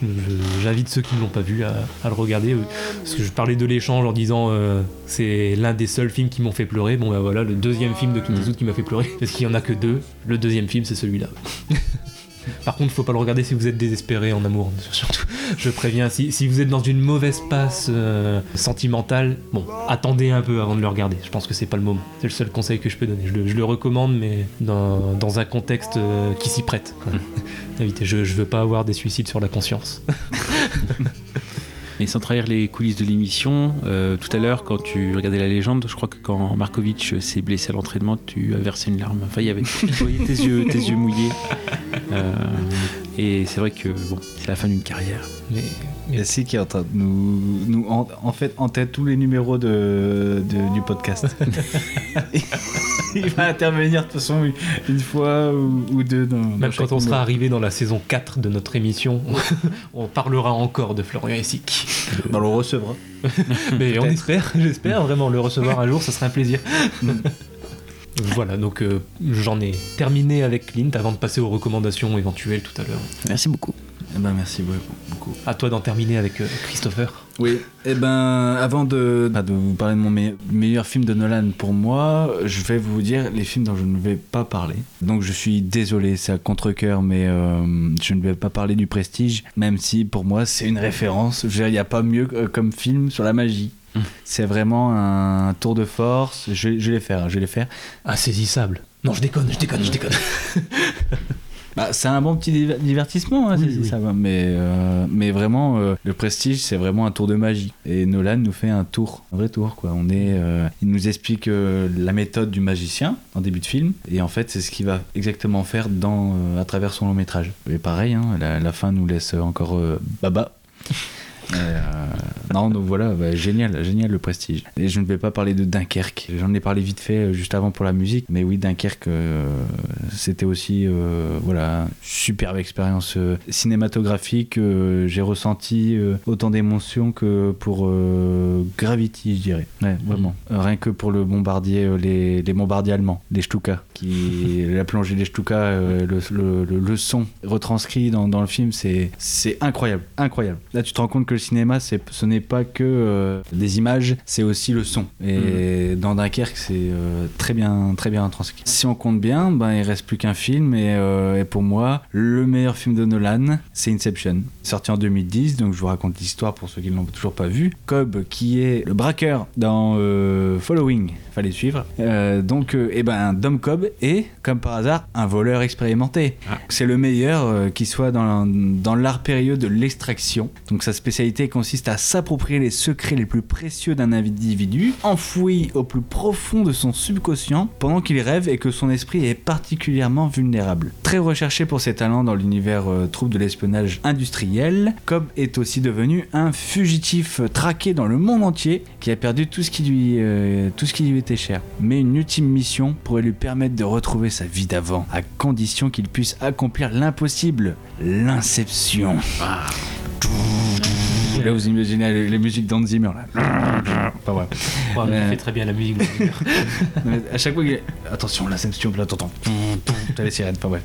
J'invite ceux qui ne l'ont pas vu à, le regarder. Parce que je parlais de l'échange en disant c'est l'un des seuls films qui m'ont fait pleurer. Bon, bah voilà, le deuxième film de Clint qui m'a fait pleurer. Parce qu'il y en a que deux. Le deuxième film, c'est celui-là. Par contre, faut pas le regarder si vous êtes désespéré en amour, surtout. Je préviens, si, si vous êtes dans une mauvaise passe euh, sentimentale, bon, attendez un peu avant de le regarder. Je pense que c'est pas le moment. C'est le seul conseil que je peux donner. Je le, je le recommande, mais dans, dans un contexte euh, qui s'y prête. quoi. Évitez, je, je veux pas avoir des suicides sur la conscience. Et sans trahir les coulisses de l'émission, euh, tout à l'heure, quand tu regardais la légende, je crois que quand Markovic s'est blessé à l'entraînement, tu as versé une larme. Enfin, il y avait voyais tes yeux, tes yeux mouillés. Euh, et c'est vrai que bon, c'est la fin d'une carrière. Mais, Yassi qui est en train de nous, nous en, en fait en tête tous les numéros de, de- du podcast. Il va intervenir de toute façon une- fois ou, ou deux dans, Même quand on sera arrivé dans la saison 4 de notre émission, on parlera encore de Florian Essic. Bah, on le recevra. Mais on espère, j'espère vraiment le recevoir un jour, ce serait un plaisir. voilà, donc euh, j'en ai terminé avec Clint avant de passer aux recommandations éventuelles tout à l'heure. Merci beaucoup. Eh ben, merci beaucoup. À toi d'en terminer avec euh, Christopher. Oui, et ben avant de, bah, de vous parler de mon me- meilleur film de Nolan pour moi, je vais vous dire les films dont je ne vais pas parler. Donc je suis désolé, c'est à contre-coeur, mais euh, je ne vais pas parler du Prestige, même si pour moi c'est une référence. Il n'y a pas mieux euh, comme film sur la magie. Mm. C'est vraiment un tour de force. Je, je vais les faire, je vais les faire. Insaisissable. Non, je déconne, je déconne, je déconne. Bah, c'est un bon petit diver- divertissement, hein, Oui, c'est- oui. ça va. Mais, euh, mais vraiment, euh, le Prestige, c'est vraiment un tour de magie. Et Nolan nous fait un tour, un vrai tour, quoi. On est, euh, il nous explique la méthode du magicien en début de film. Et en fait, c'est ce qu'il va exactement faire dans, à travers son long métrage. Et pareil, hein, la, la fin nous laisse encore baba. Euh, non, donc voilà, bah, génial, génial le prestige. Et je ne vais pas parler de Dunkerque. J'en ai parlé vite fait euh, juste avant pour la musique, mais oui, Dunkerque, euh, c'était aussi, euh, voilà, superbe expérience euh, cinématographique. J'ai ressenti autant d'émotions que pour Gravity, je dirais. Ouais, vraiment. Euh, rien que pour le bombardier, les, les bombardiers allemands, les Stuka, qui la plongée des Stuka, le, le, le- le son retranscrit dans, dans le film, c'est c'est incroyable, incroyable. Là, tu te rends compte que le cinéma, ce n'est pas que euh, des images, c'est aussi le son. Et dans Dunkerque, c'est euh, très bien, très bien transcrit. Si on compte bien, ben il reste plus qu'un film et, euh, et pour moi, le meilleur film de Nolan, c'est Inception, sorti en 2010. Donc je vous raconte l'histoire pour ceux qui ne l'ont toujours pas vu. Cobb, qui est le braqueur dans euh, Following, fallait suivre. Euh, donc, euh, eh ben, Dom Cobb est, comme par hasard, un voleur expérimenté. Ah. C'est le meilleur euh, qui soit dans, dans l'art périlleux de l'extraction. Donc sa spécialité consiste à s'approprier les secrets les plus précieux d'un individu, enfoui au plus profond de son subconscient pendant qu'il rêve et que son esprit est particulièrement vulnérable. Très recherché pour ses talents dans l'univers euh, trouble de l'espionnage industriel, Cobb est aussi devenu un fugitif traqué dans le monde entier qui a perdu tout ce qui lui, tout ce qui lui était cher. Mais une ultime mission pourrait lui permettre de retrouver sa vie d'avant, à condition qu'il puisse accomplir l'impossible, l'inception. Là, vous imaginez musiques d'Hans Zimmer, là. Pas vrai. Oh, il Euh. fait très bien la musique. Mais à chaque fois qu'il. Attention, là, t'entends. T'as les sirènes, pas bref.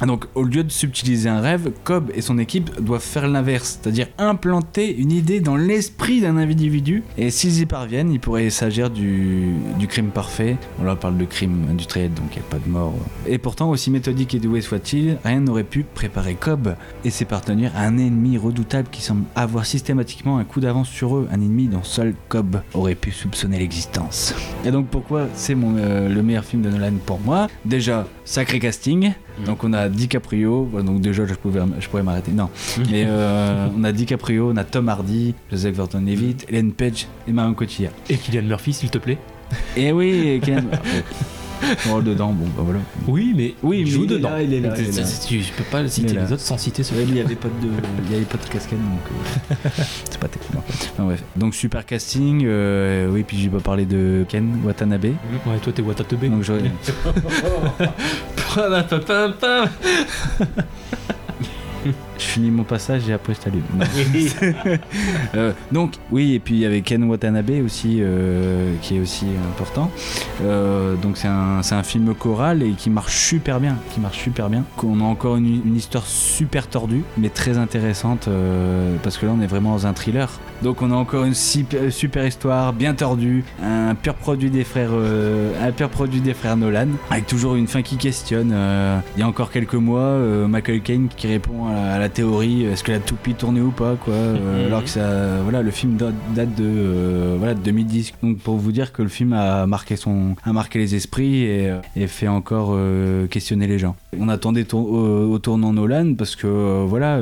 Ah, Donc, au lieu de subtiliser un rêve, Cobb et son équipe doivent faire l'inverse, c'est-à-dire implanter une idée dans l'esprit d'un individu. Et s'ils y parviennent, il pourrait s'agir du, du crime parfait. On on parle de crime industriel, donc il n'y a pas de mort. Et pourtant, aussi méthodique et doué soit-il, rien n'aurait pu préparer Cobb et ses partenaires à un ennemi redoutable qui semble avoir systématiquement un coup d'avance sur eux, un ennemi dont seul Cobb aurait pu soupçonner l'existence. Et donc pourquoi c'est mon, euh, le meilleur film de Nolan pour moi? Déjà, sacré casting. Donc on a DiCaprio, voilà, donc déjà je, pouvais, je pourrais m'arrêter. Non, mais euh, on a DiCaprio, on a Tom Hardy, Joseph Gordon-Levitt, Ellen Page et Marion Cotillard. Et Kylian Murphy, s'il te plaît. Et oui. Son rôle dedans, bon bah voilà. Oui, mais Oui, il mais joue est dedans. là, il est là, il est là. Tu, tu peux pas citer les autres sans citer ce il n'y avait pas de, il y avait pas de cascade donc euh, c'est pas terrible. Enfin, bref. Donc super casting, euh, oui puis j'ai pas parlé de Ken Watanabe. Ouais, toi t'es Watanabe. Donc j'aurais- Je finis mon passage et après je t'allume. Euh, donc, oui, et puis il y avait Ken Watanabe aussi, euh, qui est aussi important. Euh, donc c'est un, c'est un film choral et qui marche super bien, qui marche super bien. On a encore une, une histoire super tordue, mais très intéressante, euh, parce que là on est vraiment dans un thriller. Donc on a encore une super, super histoire, bien tordue, un pur produit des frères, un pur produit des frères Nolan, avec toujours une fin qui questionne. Il y a encore quelques mois, Michael Caine qui répond à la, à la théorie est-ce que la toupie tournait ou pas, quoi. euh, Mhm. alors que ça, voilà, le film date date de, euh, voilà, de 2010. Donc pour vous dire que le film a marqué son, a marqué les esprits et, euh, et fait encore euh, questionner les gens. On attendait tour- au, au tournant Nolan parce que voilà,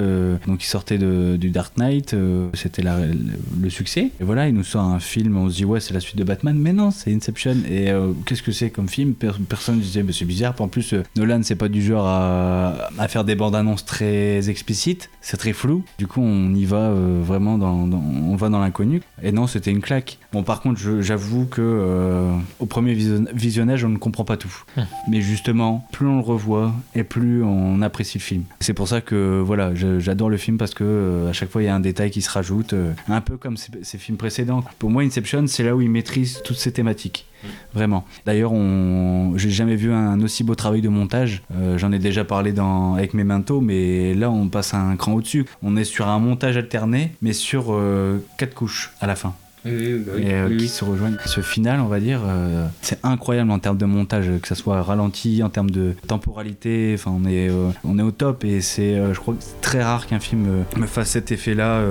donc il sortait de- du Dark Knight, c'était le succès. Et voilà, il nous sort un film, on se dit ouais c'est la suite de Batman, mais non c'est Inception. Et qu'est-ce que c'est comme film? Per- Personne ne disait mais c'est bizarre. En plus Nolan c'est pas du genre à, à faire des bandes annonces très explicites, c'est très flou. Du coup on y va euh, vraiment dans, dans- on va dans l'inconnu. Et non c'était une claque. Bon par contre j'avoue que euh, au premier vision- visionnage on ne comprend pas tout. Hum. Mais justement plus on le revoit et plus on apprécie le film. C'est pour ça que voilà j'adore le film parce que euh, à chaque fois il y a un détail qui se rajoute, un peu comme ces, ces films précédents. Pour moi Inception c'est là où il maîtrise toutes ces thématiques. Vraiment. D'ailleurs, on... j'ai jamais vu un aussi beau travail de montage. Euh, J'en ai déjà parlé dans... avec Memento, mais là, on passe un cran au-dessus. On est sur un montage alterné, mais sur euh, quatre couches à la fin. Oui, oui, oui, et euh, qui se rejoignent. Ce final, on va dire, euh, c'est incroyable en termes de montage, que ça soit ralenti, en termes de temporalité. Enfin, on est, euh, on est au top et c'est, je crois que c'est très rare qu'un film me fasse cet effet-là,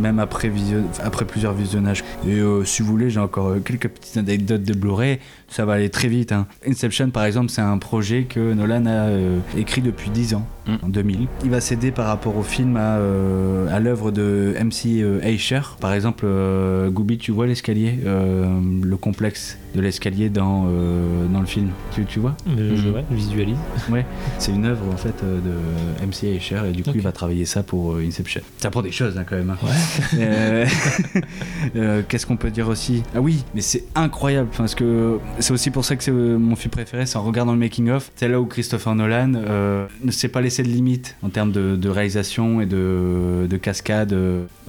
même après, visio- après plusieurs visionnages. Et si vous voulez, j'ai encore quelques petites anecdotes de Blu-ray. Ça va aller très vite. hein. Inception, par exemple, c'est un projet que Nolan a euh, écrit depuis 10 ans, Mm. en 2000. Il va céder par rapport au film à, euh, à l'œuvre de MC euh, Escher. Par exemple, Gooby, tu vois l'escalier, le complexe de l'escalier dans, euh, dans le film. Tu, tu vois Mais je Mhm. ouais, visualise. C'est une œuvre en fait euh, de MC Escher et du coup il va travailler ça pour euh, Inception. Ça prend des choses hein, quand même. hein. Ouais. Euh, Qu'est-ce qu'on peut dire aussi? Ah oui, mais c'est incroyable parce que c'est aussi pour ça que c'est mon film préféré, c'est en regardant le making of. C'est là où Christopher Nolan euh, ne s'est pas laissé de limite en termes de, de réalisation et de, de cascade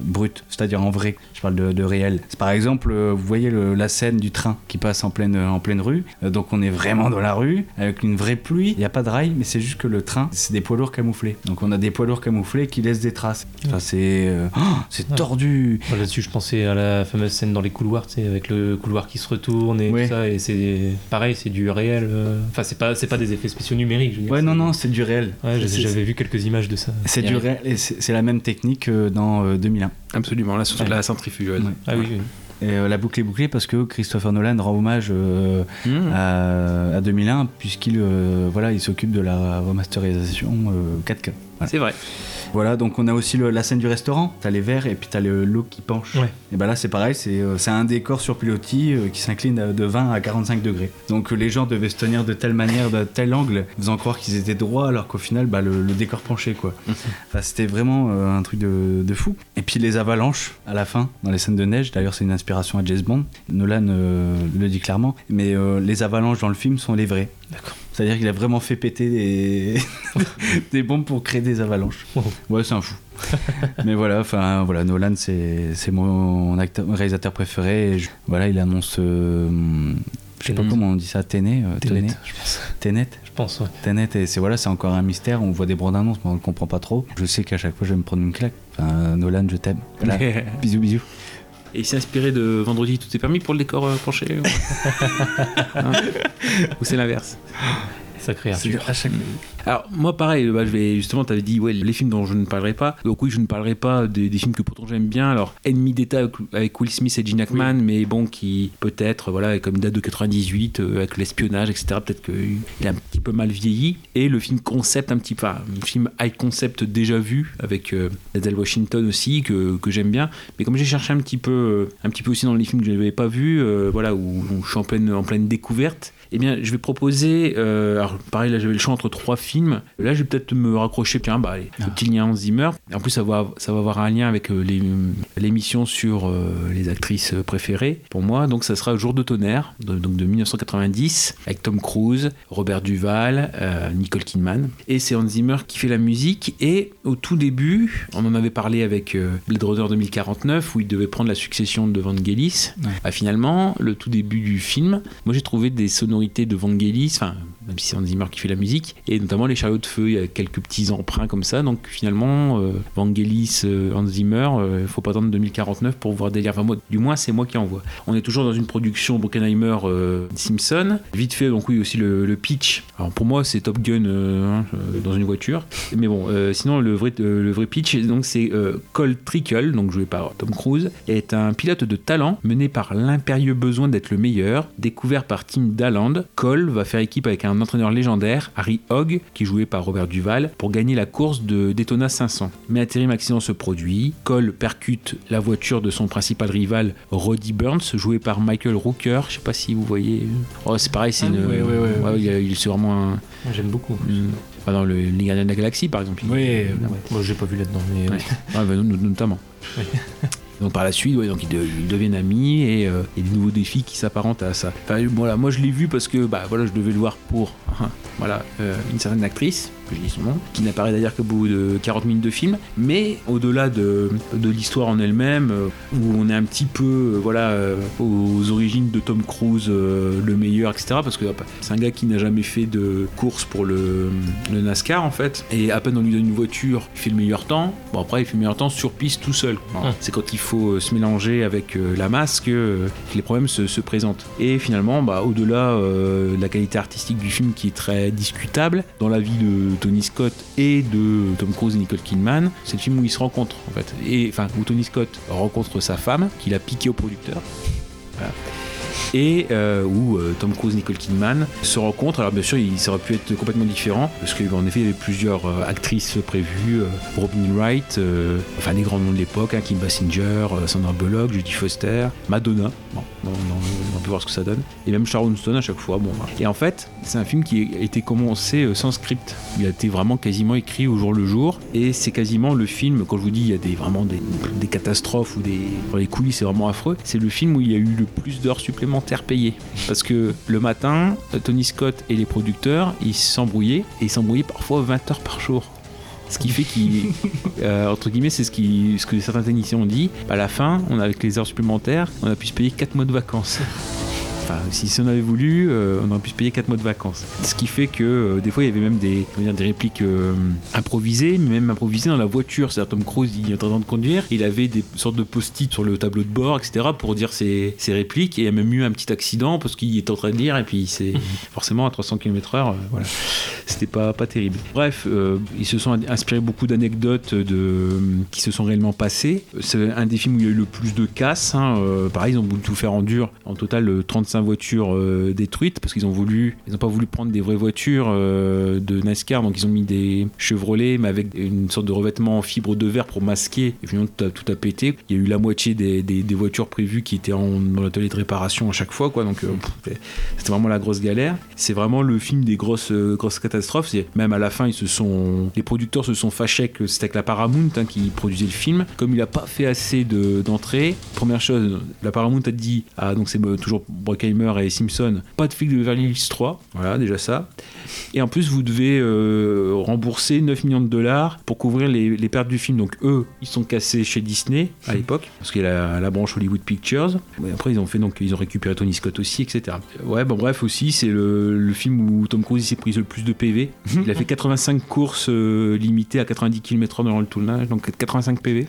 brute, c'est-à-dire en vrai. Je parle de, de réel. C'est par exemple, vous voyez le- la scène du train qui passe en pleine en pleine rue. Euh, donc on est vraiment dans la rue avec une vraie pluie. Il n'y a pas de rail, mais c'est juste que le train, c'est des poids lourds camouflés. Donc on a des poids lourds camouflés qui laissent des traces. Enfin, c'est euh, oh, c'est Ouais. tordu. Là-dessus, je pensais à la fameuse scène dans les couloirs, tu sais, avec le couloir qui se retourne et Ouais. tout ça, et c'est pareil, c'est du réel. euh, Enfin, c'est pas, c'est pas des effets spéciaux numériques. je veux dire, Ouais, non, non, c'est du réel. Ouais, j'avais vu quelques images de ça. C'est du réel et c'est la même technique que dans euh, 2001. Absolument, la centrifugeuse. Ouais. Ah oui, oui. Et euh, la boucle est bouclée parce que Christopher Nolan rend hommage euh, Mmh. à, à 2001 puisqu'il euh, voilà, il s'occupe de la remasterisation euh, 4K. Voilà. C'est vrai. Voilà, donc on a aussi le- la scène du restaurant. T'as les verres et puis t'as le- l'eau qui penche. Ouais. Et ben là c'est pareil, c'est euh, un décor sur pilotis euh, qui s'incline à- de 20 à 45 degrés. Donc euh, les gens devaient se tenir de telle manière, de tel angle, faisant croire qu'ils étaient droits alors qu'au final bah, le, le décor penchait quoi. Enfin, c'était vraiment euh, un truc de, de fou. Et puis les avalanches à la fin, dans les scènes de neige, d'ailleurs c'est une inspiration à James Bond. Nolan euh, le dit clairement, mais euh, les avalanches dans le film sont les vraies. D'accord. C'est-à-dire qu'il a vraiment fait péter des, des bombes pour créer des avalanches. Ouais, c'est un fou. Mais voilà, enfin voilà, Nolan c'est mon acteur, réalisateur préféré. Et je- voilà, il annonce, euh, je sais pas comment on dit ça, Tenet, euh, Tenet, je pense. Tenet, Je pense, ouais. Tenet, et c'est voilà, encore un mystère. On voit des bandes annonces, mais on ne comprend pas trop. Je sais qu'à chaque fois, je vais me prendre une claque. Enfin, Nolan, je t'aime. Voilà. bisous, bisous. Et il s'est inspiré de Vendredi, tout est permis pour le décor euh, penché ou- Hein Ou c'est l'inverse? Sacré Arthur. à chaque Alors, moi, pareil, bah, je vais, justement, tu avais dit, ouais, les films dont je ne parlerai pas. Donc, oui, je ne parlerai pas des, des films que pourtant j'aime bien. Alors, Ennemi d'État avec, avec Will Smith et Gene Hackman, mais bon, qui peut-être, voilà, comme une date de 98, euh, avec l'espionnage, etc., peut-être qu'il a un petit peu mal vieilli. Et le film concept, un petit peu, enfin, un film high concept déjà vu, avec euh, Denzel Washington aussi, que, que j'aime bien. Mais comme j'ai cherché un petit peu, euh, un petit peu aussi dans les films que je n'avais pas vus, euh, voilà, où, où je suis en pleine, en pleine découverte, eh bien, je vais proposer. euh, alors, pareil, là, j'avais le choix entre trois films. Là, je vais peut-être me raccrocher, tiens, bah, allez, le petit lien Hans Zimmer. En plus, ça va, ça va avoir un lien avec euh, les- l'émission sur euh, les actrices préférées pour moi. Donc, ça sera Jour de tonnerre, de, donc de 1990, avec Tom Cruise, Robert Duval, euh, Nicole Kidman. Et c'est Hans Zimmer qui fait la musique. Et au tout début, on en avait parlé avec euh, Blade Runner 2049, où il devait prendre la succession de Vangelis. Ah, finalement, le tout début du film, moi j'ai trouvé des sonorités de Vangelis, enfin, même si c'est Hans Zimmer qui fait la musique, et notamment les chariots de feu, il y a quelques petits emprunts comme ça. Donc finalement, euh, Vangelis, euh, Hans Zimmer, il faut pas attendre 2049 pour voir délire. Enfin, moi, du moins, c'est moi qui en vois. On est toujours dans une production Bruckheimer euh. Vite fait, donc oui, aussi le, pitch. Alors pour moi, c'est Top Gun euh, hein, euh, dans une voiture. Mais bon, euh, sinon, le vrai, euh, le vrai pitch, donc c'est euh, Cole Trickle, donc joué par Tom Cruise, est un pilote de talent mené par l'impérieux besoin d'être le meilleur. Découvert par Tim Dalland, Cole va faire équipe avec un entraîneur légendaire, Harry Hogg, qui joué par Robert Duval, pour gagner la course de Daytona 500. Mais un terrible accident se produit. Cole percute la voiture de son principal rival, Roddy Burns, joué par Michael Rooker. Je sais pas si vous voyez. Oh, c'est pareil, c'est Ah une. oui, ouais, ouais. il est- il est- c'est vraiment un. J'aime beaucoup. enfin, dans le, les Gardiens de la Galaxie, par exemple. Oui, Ouais. moi j'ai pas vu là-dedans, mais Ouais. Ouais, bah, no- notamment. Donc par la suite, donc ils, de- ils deviennent amis et euh, a des nouveaux défis qui s'apparentent à ça. Enfin, voilà, moi je l'ai vu parce que bah voilà, je devais le voir pour hein, voilà euh, une certaine actrice que qui n'apparaît d'ailleurs qu'au bout de 40 minutes de film. Mais au-delà de, l'histoire en elle-même, euh, où on est un petit peu euh, voilà aux origines de Tom Cruise, le meilleur, etc. Parce que c'est un gars qui n'a jamais fait de course pour le, le NASCAR en fait. Et à peine on lui donne une voiture, il fait le meilleur temps. Bon après il fait le meilleur temps sur piste tout seul. Hum. C'est quand il faut euh, se mélanger avec euh, la masse que, euh, que les problèmes se, se présentent. Et finalement, bah, au-delà euh, de la qualité artistique du film qui est très discutable, dans la vie de Tony Scott et de Tom Cruise et Nicole Kidman, c'est le film où ils se rencontrent en fait. Et enfin où Tony Scott rencontre sa femme qu'il a piqué au producteur. Voilà. Et euh, où euh, Tom Cruise Nicole Kidman se rencontrent. Alors bien sûr, il, ça aurait pu être complètement différent, parce qu'en effet, il y avait plusieurs euh, actrices prévues, Robin Wright, enfin des grands noms de l'époque, hein, Kim Basinger, Sandra Bullock, Judy Foster, Madonna, bon, on, on- on peut voir ce que ça donne, et même Sharon Stone à chaque fois. Bon. Et en fait, c'est un film qui a été commencé sans script. Il a été vraiment quasiment écrit au jour le jour, et c'est quasiment le film, quand je vous dis, il y a des, vraiment des, catastrophes ou des... Les coulisses, c'est vraiment affreux. C'est le film où il y a eu le plus d'heures supplémentaires payées. Parce que le matin, Tony Scott et les producteurs, ils s'embrouillaient, et ils s'embrouillaient parfois 20 heures par jour. Ce qui fait qu'il, euh, entre guillemets, c'est ce, qui, ce que certains techniciens ont dit. À la fin, on a, avec les heures supplémentaires, on a pu se payer 4 mois de vacances. Si, on avait voulu, euh, on aurait pu se payer 4 mois de vacances. Ce qui fait que euh, des fois, il y avait même des, répliques euh, improvisées, mais même improvisées dans la voiture. C'est-à-dire, Tom Cruise, il est en train de conduire, il avait des sortes de post-it sur le tableau de bord, etc., pour dire ses, répliques. Et il y a même eu un petit accident parce qu'il est en train de lire, et puis c'est forcément à 300 km/h, voilà. C'était pas, pas terrible. Bref, ils se sont inspirés beaucoup d'anecdotes qui se sont réellement passées. C'est un des films où il y a eu le plus de casse. Hein, pareil, ils ont voulu tout faire en dur. En total, 35 45 voitures euh, détruites parce qu'ils ont voulu, ils n'ont pas voulu prendre des vraies voitures euh, de NASCAR, donc ils ont mis des Chevrolet mais avec une sorte de revêtement en fibre de verre pour masquer. Et puis tout a, tout a pété. Il y a eu la moitié des, des, voitures prévues qui étaient dans l'atelier de réparation à chaque fois, quoi. Donc euh, mm. c'était vraiment la grosse galère. C'est vraiment le film des grosses euh, grosses catastrophes. Et même à la fin, ils se sont, les producteurs se sont fâchés que c'était avec la Paramount hein, qui produisait le film, comme il n'a pas fait assez d'entrées. De, Première chose, la Paramount a dit, ah donc c'est euh, toujours Brock Brockheimer et Simpson, pas de flic de Beverly Hills 3. Voilà, déjà ça. Et en plus, vous devez euh, rembourser 9 millions de dollars pour couvrir les, les pertes du film. Donc eux, ils sont cassés chez Disney à l'époque, parce qu'il y a la, la branche Hollywood Pictures. Et après, ils ont fait donc ils ont récupéré Tony Scott aussi, etc. Ouais, bon bref aussi, c'est le, le film où Tom Cruise s'est pris le plus de PV. Il a fait 85 courses euh, limitées à 90 km/h dans le tournage, donc 85 PV.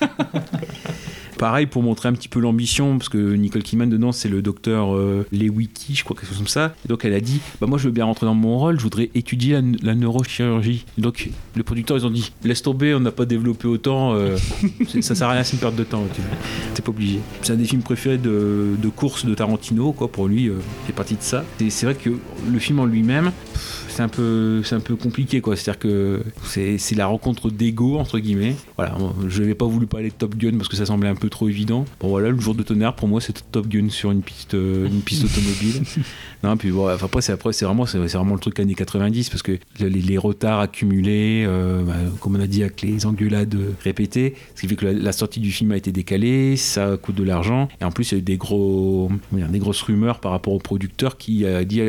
Pareil pour montrer un petit peu l'ambition, parce que Nicole Kidman dedans c'est le docteur euh, Lewicki, je crois quelque chose comme ça. Et donc elle a dit, bah moi je veux bien rentrer dans mon rôle, je voudrais étudier la, la neurochirurgie. Donc les producteurs ils ont dit, laisse tomber, on n'a pas développé autant, euh, ça sert à rien, c'est une perte de temps. tu vois. T'es pas obligé. C'est un des films préférés de, de course de Tarantino, quoi. Pour lui, euh, c'est parti de ça. Et c'est vrai que le film en lui-même, pff, c'est un peu, c'est un peu compliqué quoi. C'est-à-dire que c'est, c'est la rencontre d'ego entre guillemets. Voilà, je n'avais pas voulu parler de Top Gun parce que ça semblait un peu trop évident. Bon voilà, le jour de tonnerre pour moi c'était Top Gun sur une piste, euh, une piste automobile. non, puis bon, après c'est après c'est vraiment, c'est, c'est vraiment le truc années 90 parce que les, les retards accumulés, euh, bah, comme on a dit avec les engueulades répétées, ce qui fait que la, la sortie du film a été décalée, ça coûte de l'argent et en plus il y a eu des gros, des grosses rumeurs par rapport au producteur qui a dit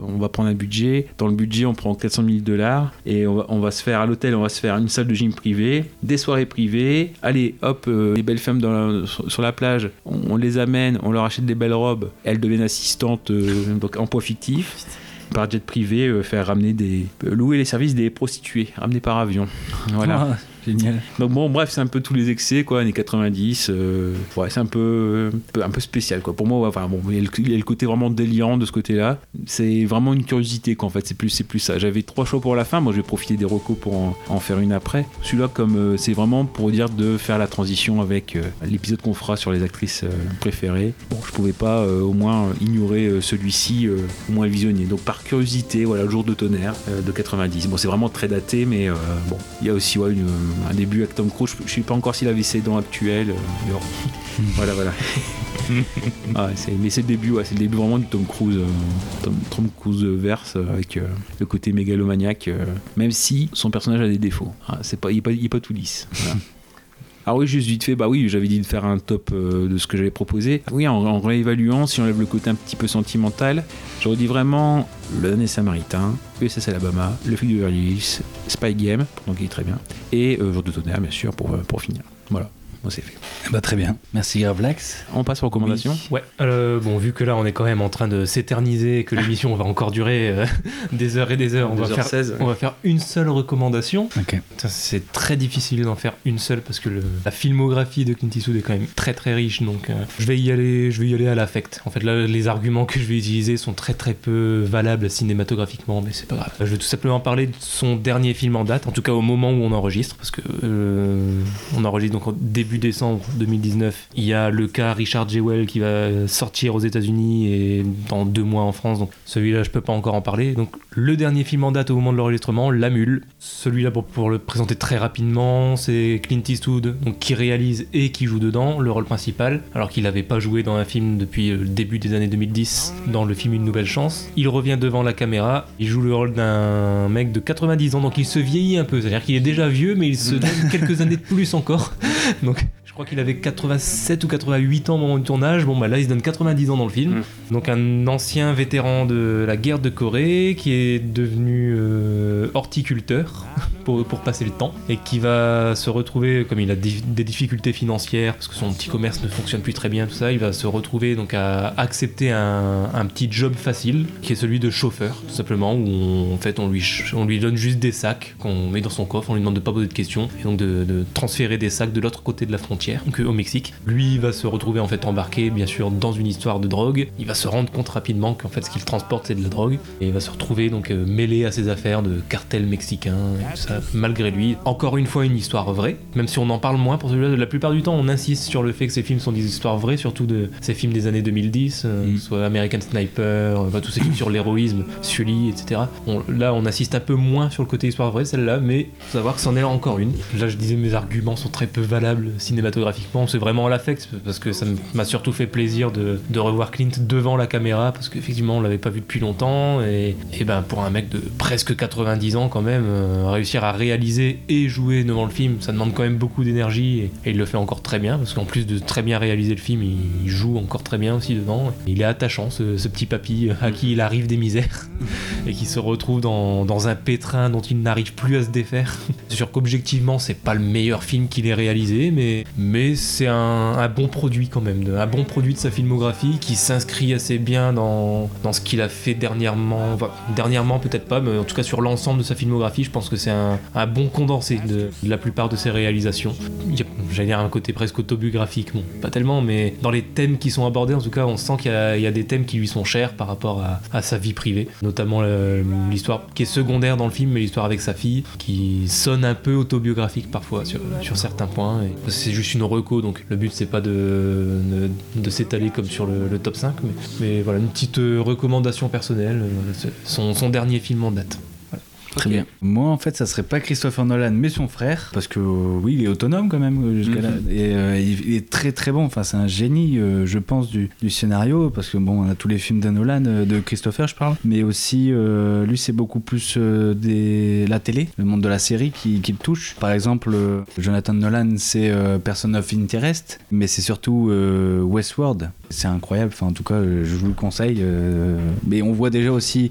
on va prendre un budget. Dans le budget, on prend 400 000 dollars et on va, se faire à l'hôtel, on va se faire une salle de gym privée, des soirées privées. Allez, hop, euh, les belles femmes sur, la plage, on, les amène, on leur achète des belles robes. Elles deviennent assistantes, euh, donc emploi fictif. Par jet privé, euh, faire ramener des. euh, louer les services des prostituées, ramener par avion. Voilà. Donc bon, bref, c'est un peu tous les excès, quoi, années 90. euh, ouais, c'est un peu, peu, un peu spécial, quoi. Pour moi, il y, a le, côté vraiment délirant de ce côté-là. C'est vraiment une curiosité, quoi, en fait. C'est plus, c'est plus ça. J'avais trois choix pour la fin. Moi, je vais profiter des recos pour en, faire une après. Celui-là, comme euh, c'est vraiment pour dire de faire la transition avec euh, l'épisode qu'on fera sur les actrices euh, préférées. Bon, je pouvais pas euh, au moins ignorer euh, celui-ci, euh, au moins le visionner. Donc par curiosité, voilà, le jour de tonnerre euh, de 90. Bon, c'est vraiment très daté, mais euh, bon, il y a aussi ouais, une- un début avec Tom Cruise. Je, je sais pas encore s'il avait ses dents actuelles. voilà, voilà. Ah, mais c'est le début, ouais, c'est le début vraiment de Tom Cruise, euh, Tom, Tom Cruise verse euh, avec euh, le côté mégalomaniaque, même si son personnage a des défauts. Ah, c'est pas, il est pas, pas tout lisse. Voilà. Ah oui, juste vite fait, bah oui, j'avais dit de faire un top euh, de ce que j'avais proposé. Oui, en, réévaluant, si on enlève le côté un petit peu sentimental, j'aurais dit vraiment Le Dernier Samaritain, USS Alabama, Le Flic de Spy Game, donc il est très bien, et euh, Jour de tonnerre, bien sûr, pour, euh, pour finir. Voilà, moi c'est fait. Eh ben, très bien. Merci Gravelax. On passe aux recommandations. Ouais, euh, bon, vu que là on est quand même en train de s'éterniser, que l'émission va encore durer euh, des heures et des heures, on va, faire, 2h16, on va faire une seule recommandation. C'est très difficile d'en faire une seule parce que le- la filmographie de Clint Eastwood est quand même très très riche, donc euh, je vais y aller, je vais y aller à l'affect. En fait, là, les arguments que je vais utiliser sont très très peu valables cinématographiquement, mais c'est pas grave. Je vais tout simplement parler de son dernier film en date, en tout cas au moment où on enregistre, parce que euh, on enregistre donc en début décembre 2019. Il y a le cas Richard Jewell qui va sortir aux États-Unis et dans deux mois en France, donc celui-là je peux pas encore en parler. Donc le dernier film en date au moment de l'enregistrement, La Mule. Celui-là pour, pour le présenter très rapidement, c'est Clint Eastwood donc, qui réalise et qui joue dedans le rôle principal, alors qu'il n'avait pas joué dans un film depuis le début des années 2010 dans le film Une Nouvelle Chance. Il revient devant la caméra, il joue le rôle d'un mec de 90 ans, donc il se vieillit un peu, c'est-à-dire qu'il est déjà vieux, mais il se donne quelques années de plus encore. Donc crois qu'il avait 87 ou 88 ans au moment du tournage. Bon, bah là, il se donne 90 ans dans le film. Donc, un ancien vétéran de la guerre de Corée qui est devenu euh, horticulteur pour, pour passer le temps et qui va se retrouver, comme il a des difficultés financières parce que son petit commerce ne fonctionne plus très bien, tout ça, il va se retrouver donc à accepter un, un petit job facile qui est celui de chauffeur, tout simplement, où on- en fait on lui, ch- on lui donne juste des sacs qu'on met dans son coffre, on lui demande de pas poser de questions et donc de, de transférer des sacs de l'autre côté de la frontière, donc euh, au Mexique. Lui va se retrouver en fait embarqué, bien sûr, dans une histoire de drogue. Il va se rendre compte rapidement qu'en fait ce qu'il transporte c'est de la drogue et il va se retrouver donc euh, mêlé à ces affaires de cartel mexicain et tout ça, malgré lui. Encore une fois une histoire vraie, même si on en parle moins pour celui-là. La plupart du temps on insiste sur le fait que ces films sont des histoires vraies, surtout de ces films des années 2010, euh, Mm. soit American Sniper, euh, enfin, tous ces films sur l'héroïsme, Sully, etc. On- là on insiste un peu moins sur le côté histoire vraie, celle-là, mais faut savoir que c'en est là encore une. Là je disais mes arguments sont très peu valables cinématographiquement, c'est vraiment à l'affect parce que ça m'a surtout fait plaisir de, revoir Clint devant la caméra parce qu'effectivement on l'avait pas vu depuis longtemps et, et ben pour un mec de presque 90 ans quand même euh, réussir à réaliser et jouer devant le film ça demande quand même beaucoup d'énergie et, il le fait encore très bien parce qu'en plus de très bien réaliser le film il joue encore très bien aussi devant il est attachant ce, petit papy à qui il arrive des misères et qui se retrouve dans, dans un pétrin dont il n'arrive plus à se défaire. C'est sûr qu'objectivement c'est pas le meilleur film qu'il ait réalisé mais, mais c'est un, bon produit quand même un bon produit de sa filmographie qui s'inscrit assez bien dans, dans ce qu'il a fait dernièrement enfin, dernièrement peut-être pas mais en tout cas sur l'ensemble de sa filmographie je pense que c'est un, bon condensé de, la plupart de ses réalisations. Il y a- j'allais dire un côté presque autobiographique bon pas tellement mais dans les thèmes qui sont abordés en tout cas on sent qu'il y a, des thèmes qui lui sont chers par rapport à, sa vie privée. Notamment l'histoire qui est secondaire dans le film mais l'histoire avec sa fille qui sonne un peu autobiographique parfois sur, sur certains points c'est juste une reco donc le but c'est pas de, s'étaler comme sur le, top 5 mais, voilà une petite euh, recommandation personnelle euh, son dernier film en date Très bien. Moi, en fait, ça serait pas Christopher Nolan, mais son frère, parce que euh, oui, il est autonome quand même jusqu'à là, Mhm. et euh, il, est très très bon. Enfin, c'est un génie, euh, je pense, du, du scénario, parce que bon, on a tous les films de Nolan, euh, de Christopher, je parle, mais aussi lui, c'est beaucoup plus des la télé, le monde de la série qui, qui le touche. Par exemple, Jonathan Nolan, c'est Person of Interest, mais c'est surtout Westworld. C'est incroyable. Enfin, en tout cas, je vous le conseille. mais on voit déjà aussi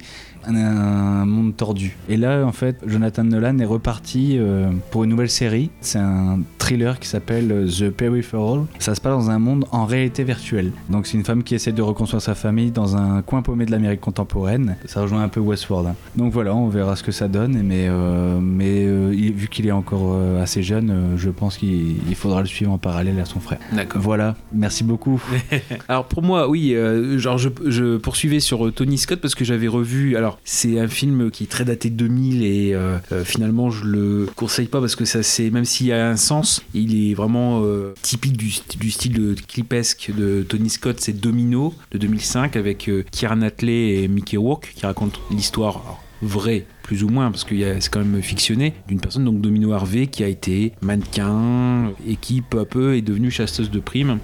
un, un monde tordu. Et là, en fait, Jonathan Nolan est reparti euh, pour une nouvelle série. C'est un thriller qui s'appelle euh, The Peripheral. Ça se passe dans un monde en réalité virtuelle. Donc, c'est une femme qui essaie de reconstruire sa famille dans un coin paumé de l'Amérique contemporaine. Ça rejoint un peu Westworld. hein. Donc voilà, on verra ce que ça donne. Mais, euh, mais euh, il- vu qu'il est encore assez jeune, je pense qu'il il faudra le suivre en parallèle à son frère. D'accord. Voilà, merci beaucoup. Alors pour moi, oui, genre je, je poursuivais sur Tony Scott parce que j'avais revu. Alors c'est un film qui est très daté de 2000 et euh, euh, finalement je le conseille pas parce que ça c'est même s'il a un sens, il est vraiment euh, typique du, st- du style clipesque de Tony Scott. C'est Domino de 2005 avec Keira Knightley et Mickey Rourke qui racontent l'histoire vraie plus ou moins parce que c'est quand même fictionné d'une personne donc Domino Harvey qui a été mannequin et qui peu à peu est devenue chasseuse de primes.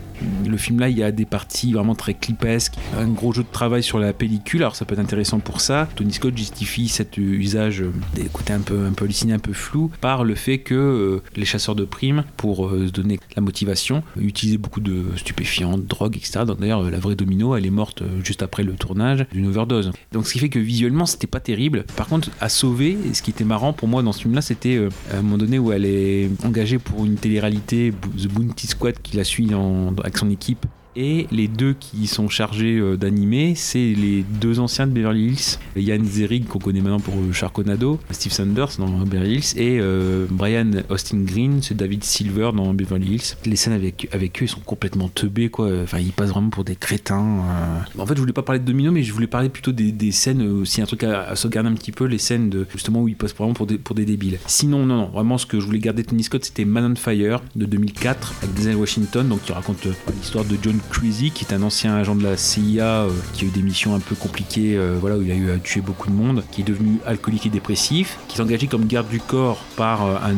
Le film là il y a des parties vraiment très clipesques un gros jeu de travail sur la pellicule alors ça peut être intéressant pour ça. Tony Scott justifie cet usage euh, des côtés un peu un peu hallucinés un peu flou par le fait que euh, les chasseurs de primes pour euh, se donner la motivation utilisaient beaucoup de stupéfiants de drogue etc d'ailleurs la vraie Domino elle est morte juste après le tournage d'une overdose. Donc ce qui fait que visuellement c'était pas terrible. Par contre à sauver et ce qui était marrant pour moi dans ce film là c'était euh, à un moment donné où elle est engagée pour une télé-réalité The Bounty Squad qui la suit avec son équipe et les deux qui sont chargés euh, d'animer, c'est les deux anciens de Beverly Hills. Yann Zerig, qu'on connaît maintenant pour euh, Sharknado, Steve Sanders dans Beverly Hills, et euh, Brian Austin Green, c'est David Silver dans Beverly Hills. Les scènes avec, eux, ils sont complètement teubés, quoi. Enfin, ils passent vraiment pour des crétins. euh. En fait, je voulais pas parler de Domino, mais je voulais parler plutôt des, scènes, euh, aussi un truc à, sauvegarder un petit peu, les scènes justement où ils passent vraiment pour des, débiles. Sinon, non, non, vraiment, ce que je voulais garder de Tony Scott, c'était Man on Fire de 2004 avec Denzel Washington, donc qui raconte euh, l'histoire de John Creasy, qui est un ancien agent de la CIA euh, qui a eu des missions un peu compliquées, euh, voilà, où il a eu à tuer beaucoup de monde, qui est devenu alcoolique et dépressif, qui est engagé comme garde du corps par euh, un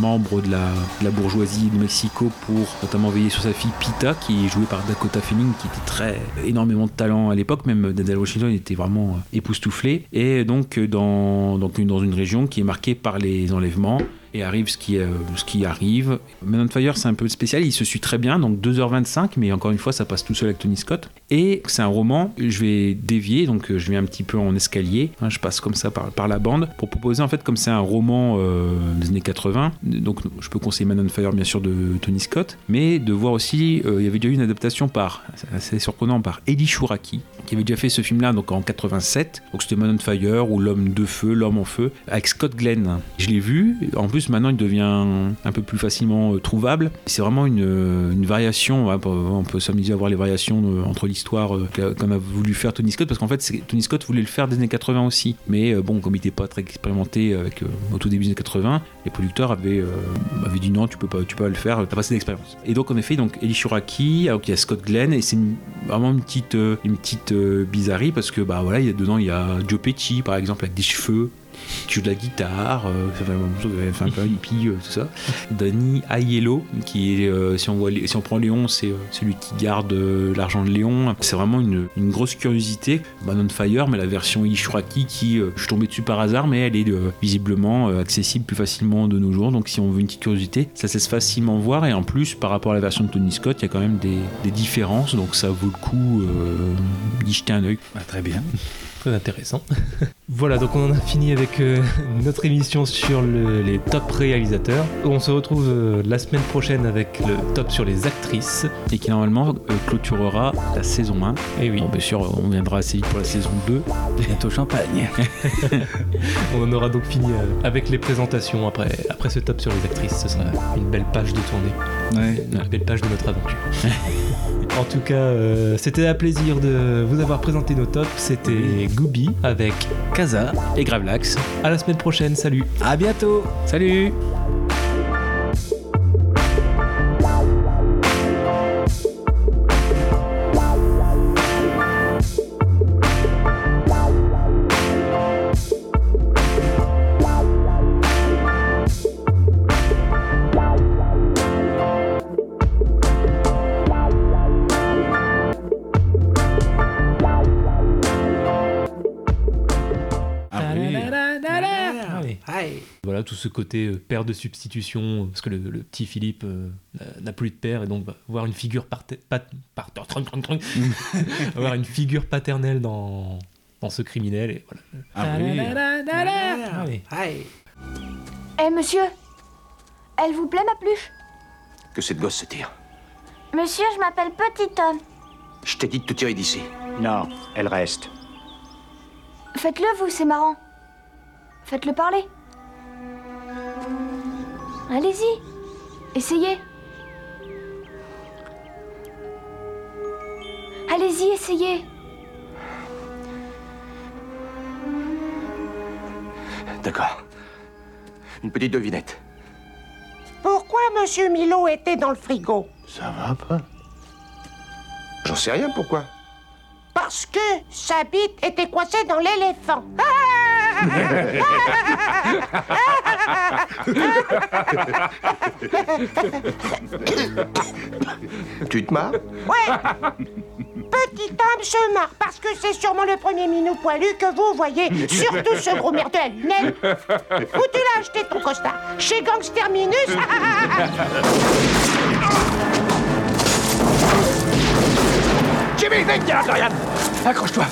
membre de la, de bourgeoisie du Mexico pour notamment veiller sur sa fille Pita, qui est jouée par Dakota Fanning, qui était très énormément de talent à l'époque, même Denzel Washington était vraiment époustouflé, et donc dans une région qui est marquée par les enlèvements et arrive ce qui, euh, ce qui arrive. Man on Fire, c'est un peu spécial, il se suit très bien, donc 2h25, mais encore une fois, ça passe tout seul avec Tony Scott. Et c'est un roman, je vais dévier, donc euh, je vais un petit peu en escalier, hein, je passe comme ça par, la bande, pour proposer en fait, comme c'est un roman euh, des années 80, donc je peux conseiller Man on Fire bien sûr de Tony Scott, mais de voir aussi, il y avait déjà eu une adaptation par, c'est assez surprenant, par Eddie Shuraki, qui avait déjà fait ce film-là donc en 87, donc c'était Man on Fire ou L'homme de feu, L'homme en feu, avec Scott Glenn. Je l'ai vu, en plus maintenant il devient un peu plus facilement euh, trouvable. C'est vraiment une, euh, variation, ouais, on peut s'amuser à voir les variations euh, entre l'histoire comme a voulu faire Tony Scott, parce qu'en fait Tony Scott voulait le faire des années 80 aussi, mais bon comme il n'était pas très expérimenté avec, au tout début des années 80, les producteurs avaient, avaient dit non tu peux pas, tu peux pas le faire, t'as pas assez d'expérience. Et donc en effet donc Eli Shuraki, alors qu'il y a Scott Glenn et c'est vraiment une petite, une petite euh, bizarrerie parce que bah voilà il y a dedans il y a Joe Pesci par exemple avec des cheveux qui joue de la guitare, euh, fait un- peu hippie, euh, tout ça. Danny Aiello, qui est, euh, si, on voit, si on prend Léon, c'est celui qui garde l'argent de Léon. C'est vraiment une, grosse curiosité. Man on Fire, mais la version Ishuraki qui, je suis tombé dessus par hasard, mais elle est visiblement accessible plus facilement de nos jours. Donc si on veut une petite curiosité, ça se laisse facilement voir. Et en plus, par rapport à la version de Tony Scott, il y a quand même des, des différences. Donc ça vaut le coup euh, d'y jeter un œil. Ah, très bien. Très intéressant. voilà, donc on en a fini avec euh, notre émission sur le- les top réalisateurs. On se retrouve euh, la semaine prochaine avec le top sur les actrices. Et qui normalement euh, clôturera la saison 1. Et oui, Bon, bien sûr, on viendra assez vite pour la saison 2. Bientôt champagne. on en aura donc fini avec les présentations après, après ce top sur les actrices. Ce sera une belle page de tournée, Ouais. une belle page de notre aventure. en tout cas, euh, c'était un plaisir de vous avoir présenté nos tops. C'était Gooby avec Casa. Et Gravelax. à la semaine prochaine. Salut À bientôt. Salut Voilà, tout ce côté euh, père de substitution, euh, parce que le, le petit Philippe euh, n'a- plus de père, et donc va voir une figure parte- pat- part- avoir une figure paternelle dans, dans ce criminel, et voilà. Ah oui. Allez. Aïe. Eh monsieur Elle vous plaît ma pluche? Que cette gosse se tire. Monsieur, je m'appelle Petit Tom. Je t'ai dit de te tirer d'ici. Non, elle reste. Faites-le vous, c'est marrant. Faites-le parler. Allez-y. Essayez. Allez-y, essayez. D'accord. Une petite devinette. Pourquoi Monsieur Milo était dans le frigo? Ça va pas J'en sais rien, pourquoi? Parce que sa bite était coincée dans l'éléphant. Tu te marres Ouais Petit homme se marre parce que c'est sûrement le premier minou poilu que vous voyez. Surtout ce gros merdeux à lunettes. Où tu l'as acheté ton costard Chez Gangster Minus Jimmy, vite, viens, Dorian Accroche-toi